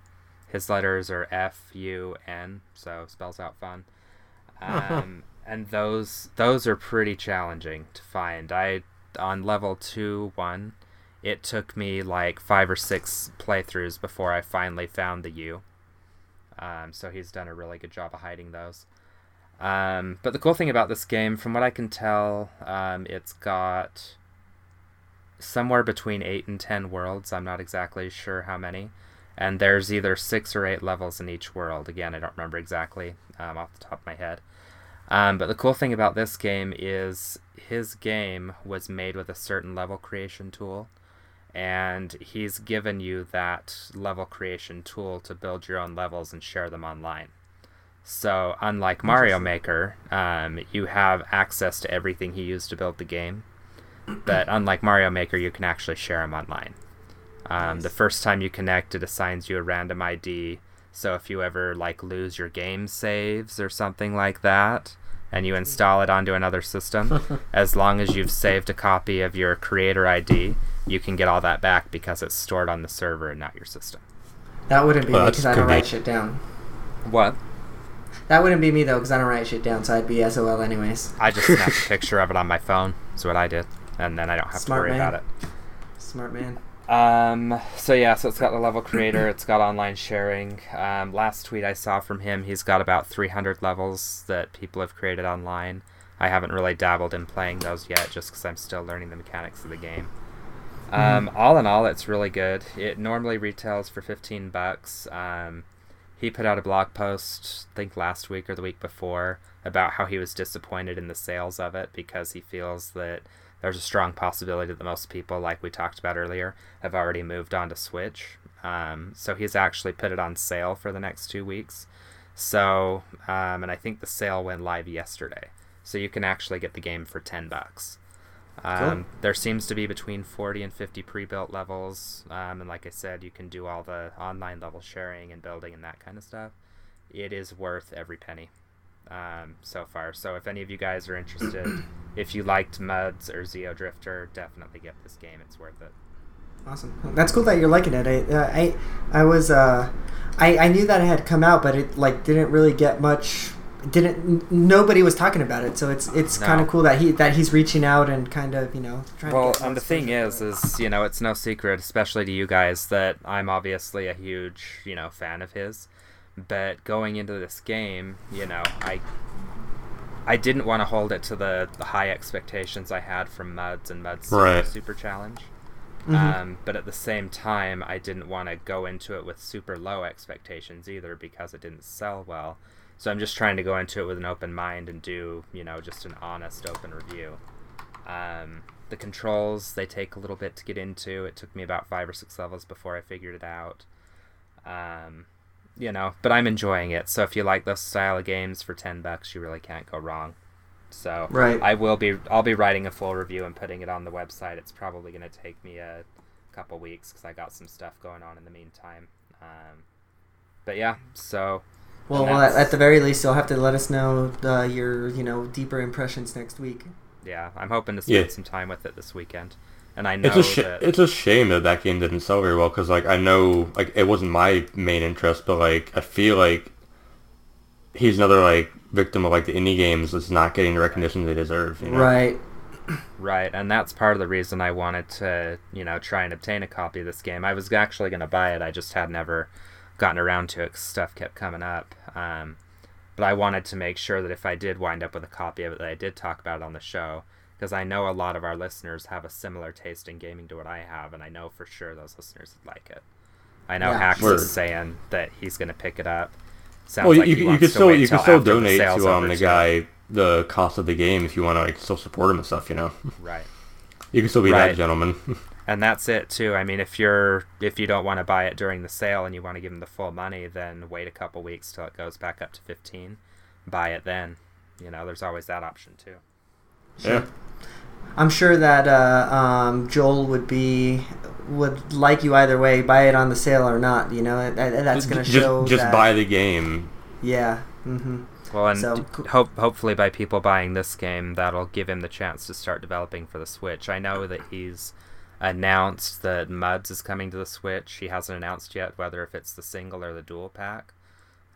His letters are F U N, so spells out fun. Um, and those those are pretty challenging to find. I on level two one, it took me like five or six playthroughs before I finally found the U. Um, so he's done a really good job of hiding those. Um, but the cool thing about this game, from what I can tell, um, it's got somewhere between eight and ten worlds. I'm not exactly sure how many. And there's either six or eight levels in each world. Again, I don't remember exactly um, off the top of my head. Um, but the cool thing about this game is his game was made with a certain level creation tool. And he's given you that level creation tool to build your own levels and share them online. So, unlike Mario Maker, um, you have access to everything he used to build the game. But unlike Mario Maker, you can actually share them online. Um, The first time you connect, it assigns you a random ID. So if you ever like lose your game saves or something like that, and you install it onto another system, as long as you've saved a copy of your creator ID, you can get all that back because it's stored on the server and not your system. That wouldn't be Well, me because I don't write shit down. What? That wouldn't be me though because I don't write shit down, so I'd be SOL anyways. I just snapped a picture of it on my phone. Is what I did, and then I don't have Smart to worry man. about it. Smart man. Um, so yeah, so it's got the level creator, it's got online sharing. Um, last tweet I saw from him, he's got about 300 levels that people have created online. I haven't really dabbled in playing those yet, just because I'm still learning the mechanics of the game. Um, all in all, it's really good. It normally retails for 15 bucks. Um, he put out a blog post, I think last week or the week before, about how he was disappointed in the sales of it because he feels that there's a strong possibility that most people, like we talked about earlier, have already moved on to Switch. Um, so he's actually put it on sale for the next two weeks. So, um, and I think the sale went live yesterday. So you can actually get the game for 10 bucks. Um, There seems to be between 40 and 50 pre-built levels, um, and like I said, you can do all the online level sharing and building and that kind of stuff. It is worth every penny um, so far. So if any of you guys are interested, if you liked Mudds or Xeodrifter, definitely get this game. It's worth it. Awesome. That's cool that you're liking it. I, uh, I, I was, uh, I, I knew that it had come out, but it like didn't really get much. Didn't n- nobody was talking about it, so it's it's No. kind of cool that he that he's reaching out and kind of you know trying. Well, to get and the thing is, is you know, it's no secret, especially to you guys, that I'm obviously a huge, you know, fan of his. But going into this game, you know, I I didn't want to hold it to the, the high expectations I had from Mudds and Mudds Super, Right. Super Challenge. Mhm. Um, but at the same time, I didn't want to go into it with super low expectations either because it didn't sell well. So I'm just trying to go into it with an open mind and do, you know, just an honest, open review. Um, the controls they take a little bit to get into. It took me about five or six levels before I figured it out. Um, you know, but I'm enjoying it. So if you like this style of games for ten bucks, you really can't go wrong. So Right. I will be I'll be writing a full review and putting it on the website. It's probably going to take me a couple weeks because I got some stuff going on in the meantime. Um, but yeah, so Well, well, at, at the very least, you'll have to let us know uh, your you know deeper impressions next week. yeah, I'm hoping to spend Yeah. some time with it this weekend. And I know It's a sh- that it's a shame that that game didn't sell very well because like I know like it wasn't my main interest, but like I feel like he's another like victim of like the indie games that's not getting the recognition they deserve. You know? Right. Right, and that's part of the reason I wanted to, you know, try and obtain a copy of this game. I was actually going to buy it, I just had never gotten around to it 'cause stuff kept coming up. Um, but I wanted to make sure that if I did wind up with a copy of it, that I did talk about it on the show, because I know a lot of our listeners have a similar taste in gaming to what I have, and I know for sure those listeners would like it. I know Yeah, Hax sure. is saying that he's going to pick it up. Sounds Well, like you, you to still you could still the donate to um the guy the cost of the game if you want to like still support him and stuff. You know, Right. you can still be Right. that gentleman. and that's it too. I mean, if you're if you don't want to buy it during the sale and you want to give them the full money, then wait a couple weeks till it goes back up to fifteen. Buy it then. You know, there's always that option too. Yeah. I'm sure that uh, um, Joel would be would like you either way, buy it on the sale or not. You know, that, that- that's going to just, show. just that, buy the game. Yeah. Mm-hmm. Well, and So, d- hope hopefully by people buying this game, that'll give him the chance to start developing for the Switch. I know that he's announced that Mudds is coming to the Switch. He hasn't announced yet whether if it's the single or the dual pack.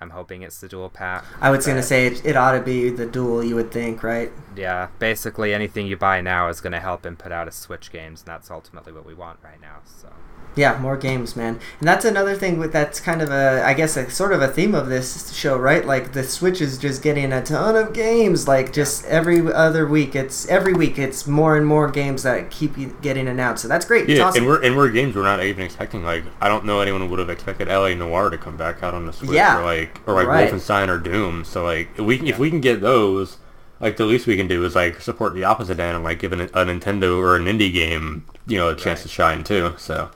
I'm hoping it's the dual pack. I was gonna say it, it ought to be the dual. You would think, right? Yeah, basically anything you buy now is going to help him put out his Switch games, and that's ultimately what we want right now. So Yeah, more games, man. And that's another thing with that's kind of a I guess a sort of a theme of this show, right? Like the Switch is just getting a ton of games. Like just every other week, it's every week it's more and more games that keep getting announced. So that's great. it's Yeah, awesome. and we're and we're games we're not even expecting. Like I don't know anyone would have expected LA Noire to come back out on the Switch Yeah, or like or like right. Wolfenstein or Doom. So like if we can, if we can get those, like the least we can do is like support the opposite end and like give an, a Nintendo or an indie game you know a chance to shine too. So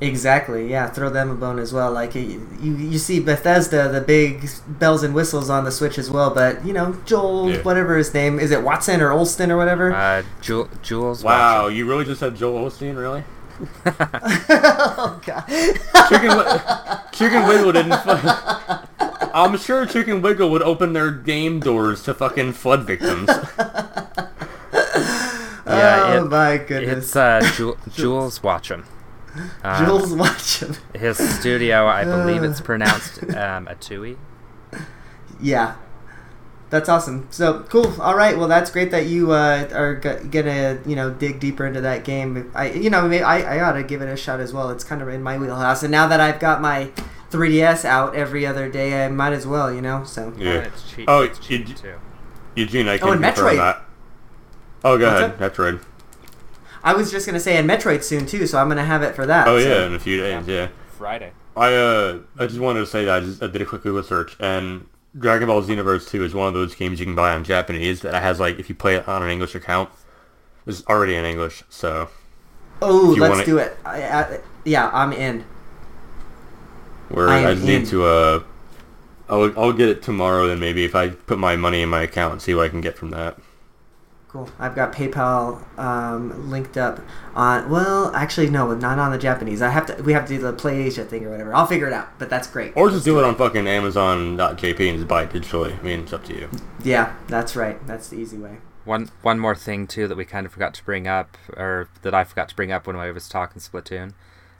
Exactly. Yeah, throw them a bone as well. Like you, you, you see Bethesda, the big bells and whistles on the Switch as well. But you know, Joel, Yeah. whatever his name is, it Watson or Olston or whatever. uh, Jul- Jools. wow, Watcher. you really just said Joel Osteen, really? oh God. Chicken, Chicken Wiggle didn't. Fu- I'm sure Chicken Wiggle would open their game doors to fucking flood victims. Yeah, oh it- my goodness. It's uh, Ju- Jools Watsham. Um, Jules Watson. His studio, I believe Uh. it's pronounced um, Atooi. Yeah. That's awesome. So cool. All right. Well, that's great that you uh, are g- gonna you know dig deeper into that game. I you know may- I I ought to give it a shot as well. It's kind of in my wheelhouse. And now that I've got my 3ds out every other day, I might as well. You know. So Yeah. And it's cheap. Oh, it's cheap d- too. Eugene, I can Oh, and confirm Metroid. that. Oh, go What's ahead. Metroid. I was just gonna say and Metroid soon too. So I'm gonna have it for that. Oh so- yeah, in a few days. Yeah. Friday. I uh, I just wanted to say that I just I did a quick Google search, and Dragon Ball Xenoverse 2 is one of those games you can buy on Japanese that has like if you play it on an English account, it's already in English. So Oh, let's wanna- do it. I, I, yeah, I'm in. where I I, just need in. to uh, I'll I'll get it tomorrow. Then maybe if I put my money in my account and see what I can get from that. Cool. I've got PayPal um, linked up on. Well, actually, no, not on the Japanese. I have to. We have to do the Play Asia thing or whatever. I'll figure it out. But that's great. Or just do it on fucking Amazon.jp and just buy it digitally. I mean, it's up to you. Yeah, that's right. That's the easy way. One one more thing too that we kind of forgot to bring up, or that I forgot to bring up when I was talking Splatoon.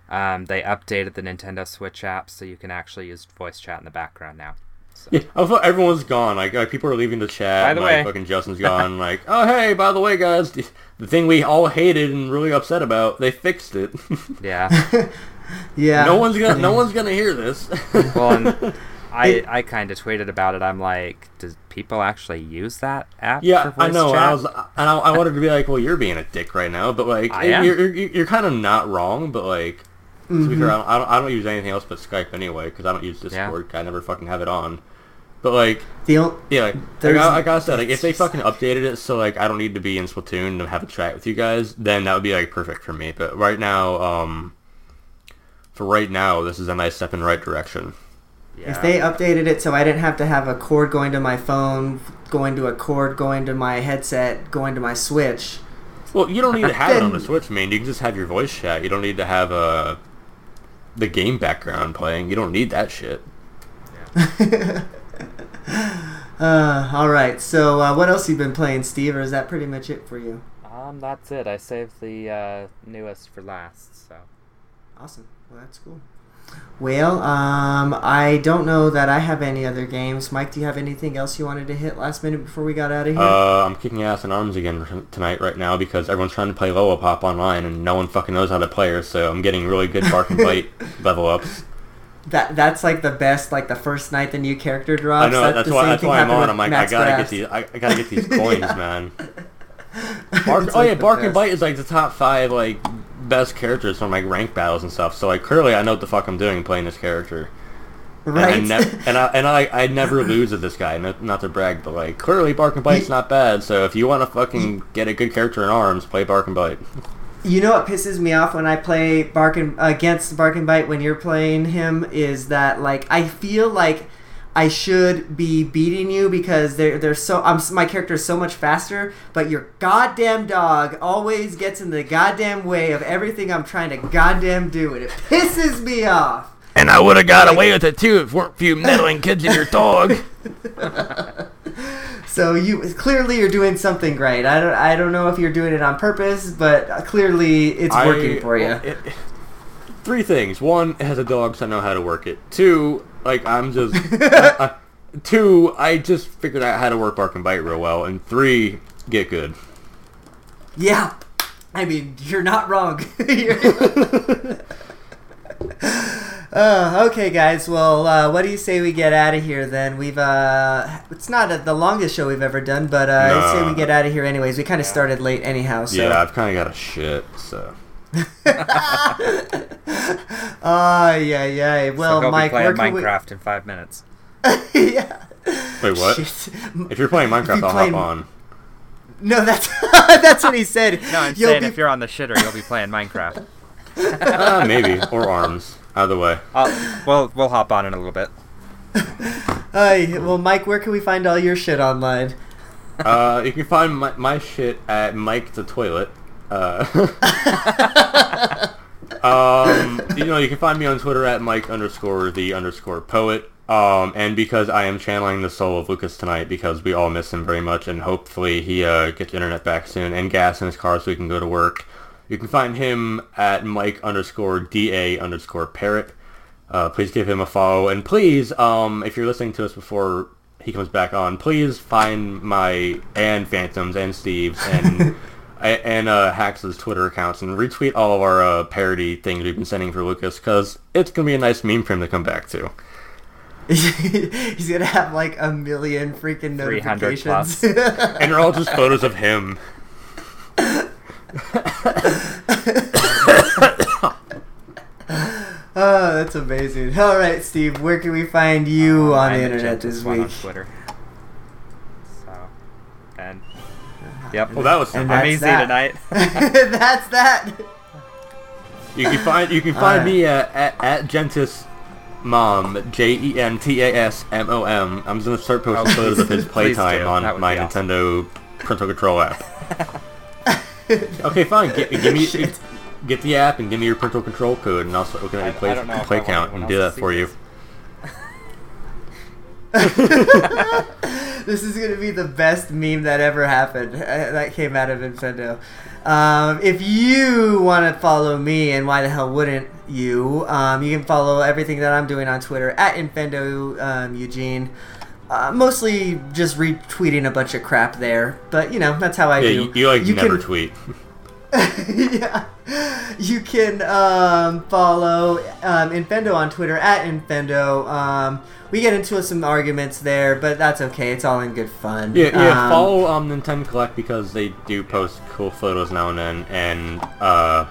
Um, they updated the Nintendo Switch app so you can actually use voice chat in the background now. So, Yeah, I thought everyone's gone. Like, like people are leaving the chat. By the like, way- fucking Justin's gone. like, oh hey, by the way, guys, the, the thing we all hated and really upset about, they fixed it. yeah. Yeah. no one's gonna, no one's gonna hear this. well, and I I kind of tweeted about it. I'm like, does people actually use that app? yeah, for I know. Chat? I was, and I, I wanted to be like, well, you're being a dick right now, but like, I am. you're, you're, you're kind of not wrong, but like. To Mm-hmm. be fair, I don't, I don't, I don't use anything else but Skype anyway because I don't use Discord. I never fucking have it on. But like, The o- Yeah, like, like, There's- I, like I said, like if they fucking updated it so like I don't need to be in Splatoon to have a chat with you guys, then that would be like perfect for me. But right now, um, for right now, this is a nice step in the right direction. Yeah. If they updated it so I didn't have to have a cord going to my phone, going to a cord, going to my headset, going to my Switch. Well, you don't need to have it on the Switch, man. You can just have your voice chat. You don't need to have uh, the game background playing. You don't need that shit. Uh, all right. So, uh, what else you been playing, Steve? Or is that pretty much it for you? Um, that's it. I saved the uh, newest for last. So Awesome. Well, that's cool. Well, um, I don't know that I have any other games. Mike, do you have anything else you wanted to hit last minute before we got out of here? Uh, I'm kicking ass in arms again tonight right now because everyone's trying to play Lola Pop online and no one fucking knows how to play her. So I'm getting really good bark and bite level ups. that that's like the best. Like the first night the new character drops. I know That- that's the why same that's thing why I'm on. I'm like Max I gotta Grass. get these. I, I gotta get these coins, man. Bark, oh like yeah, Bark and. Bite is like the top five like best characters from like rank battles and stuff. So like clearly I know what the fuck I'm doing playing this character. Right. And I, nev- and I and I I never lose with this guy. Not, not to brag, but like clearly Bark and Bite's not bad. So if you want to fucking get a good character in arms, play Bark and Bite. You know what pisses me off when I play Bark and against Bark and Bite when you're playing him is that like I feel like I should be beating you because they're they're so I'm my character is so much faster, but your goddamn dog always gets in the goddamn way of everything I'm trying to goddamn do, and it pisses me off. And I would have got away with it too if weren't a few meddling kids in your dog. So you clearly you're doing something right. I don't I don't know if you're doing it on purpose, but clearly it's I- working for you. it- three things. One, it has a dog, so I know how to work it. Two, like I'm just. I- two, I just figured out how to work bark and bite real well. And three, get good. Yeah. I mean, you're not wrong. You're- uh, okay, guys. Well, uh, what do you say we get out of here then? We've uh, it's not uh the longest show we've ever done, but uh, I say we get out of here anyways. We kind of started late anyhow. So. Yeah, I've kind of got a shit. So Ah, yeah, yeah. Well, so go Mike, be playing where can Minecraft in five minutes. yeah. wait, what? Shit. If you're playing Minecraft, you I'll playing- hop on. No, that's that's what he said. No, I'm You'll saying be- if you're on the shitter, you'll be playing Minecraft. Uh, maybe or arms. Either way. I'll, we'll we'll hop on in a little bit. Hi, well, Mike, where can we find all your shit online? Uh, you can find my, my shit at Mike the Toilet. Uh, um, you know, you can find me on Twitter at Mike underscore the underscore poet. Um, and because I am channeling the soul of Lucas tonight, because we all miss him very much, and hopefully he uh, gets internet back soon and gas in his car so he can go to work. You can find him at Mike underscore da underscore parrot. Uh, please give him a follow, and please, um, if you're listening to us before he comes back on, please find my and Phantoms and Steve's and and uh, Hax's Twitter accounts and retweet all of our uh, parody things we've been sending for Lucas because it's gonna be a nice meme for him to come back to. He's gonna have like a million freaking notifications. And they're all just photos of him. oh, that's amazing. All right, Steve, where can we find you on the I'm internet this week? on Twitter. So, and yep, Well, that was And simple. I'm that's easy that. tonight. that's that. You can find you can find Alright. me uh, at at Gentis Mom J E N T A S M O M. I'm just gonna start posting Oh, photos of his playtime on my awesome. Nintendo parental control app. okay, fine. Get, give me Shit. get the app and give me your parental control code, and I'll start looking at I- your play, I don't know if I play count and do that for see you. this. Is gonna be the best meme that ever happened. uh, That came out of Nintendo. Um, if you want to follow me, and why the hell wouldn't you? Um, you can follow everything that I'm doing on Twitter at Infendo um, Eugene. Uh, mostly just retweeting a bunch of crap there, but you know that's how I Yeah, do. you, you like never can- tweet. yeah. You can um, follow um, Infendo on Twitter at Infendo. Um, we get into some arguments there, but that's okay. It's all in good fun. Yeah, yeah. Um, follow um Nintendo Collect because they do post cool photos now and then, and uh,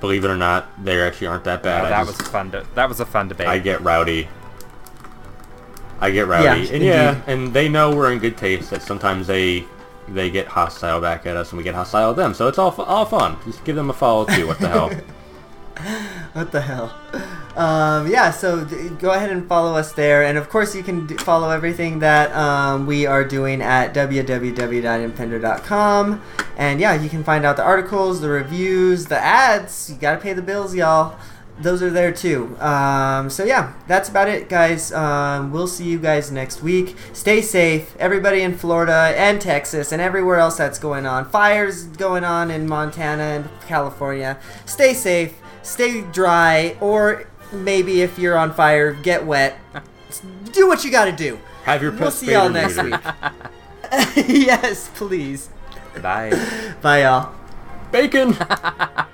believe it or not, they actually aren't that bad. Oh, that just- was fun. To, that was a fun debate. I get rowdy. I get rowdy, Yeah, and yeah, and they know we're in good taste. That sometimes they they get hostile back at us, and we get hostile at them. So it's all all fun. Just give them a follow too. What the hell? What the hell? Um, yeah, so d- go ahead and follow us there. And of course, you can d- follow everything that um, we are doing at www.infendo.com. And yeah, you can find out the articles, the reviews, the ads. You got to pay the bills, y'all. Those are there too. Um, so yeah, that's about it, guys. Um, we'll see you guys next week. Stay safe, everybody in Florida and Texas and everywhere else that's going on. Fires going on in Montana and California. Stay safe, stay dry, or maybe if you're on fire, get wet. Do what you got to do. Have your We'll see y'all next week. yes, please. Bye. Bye, y'all. Bacon.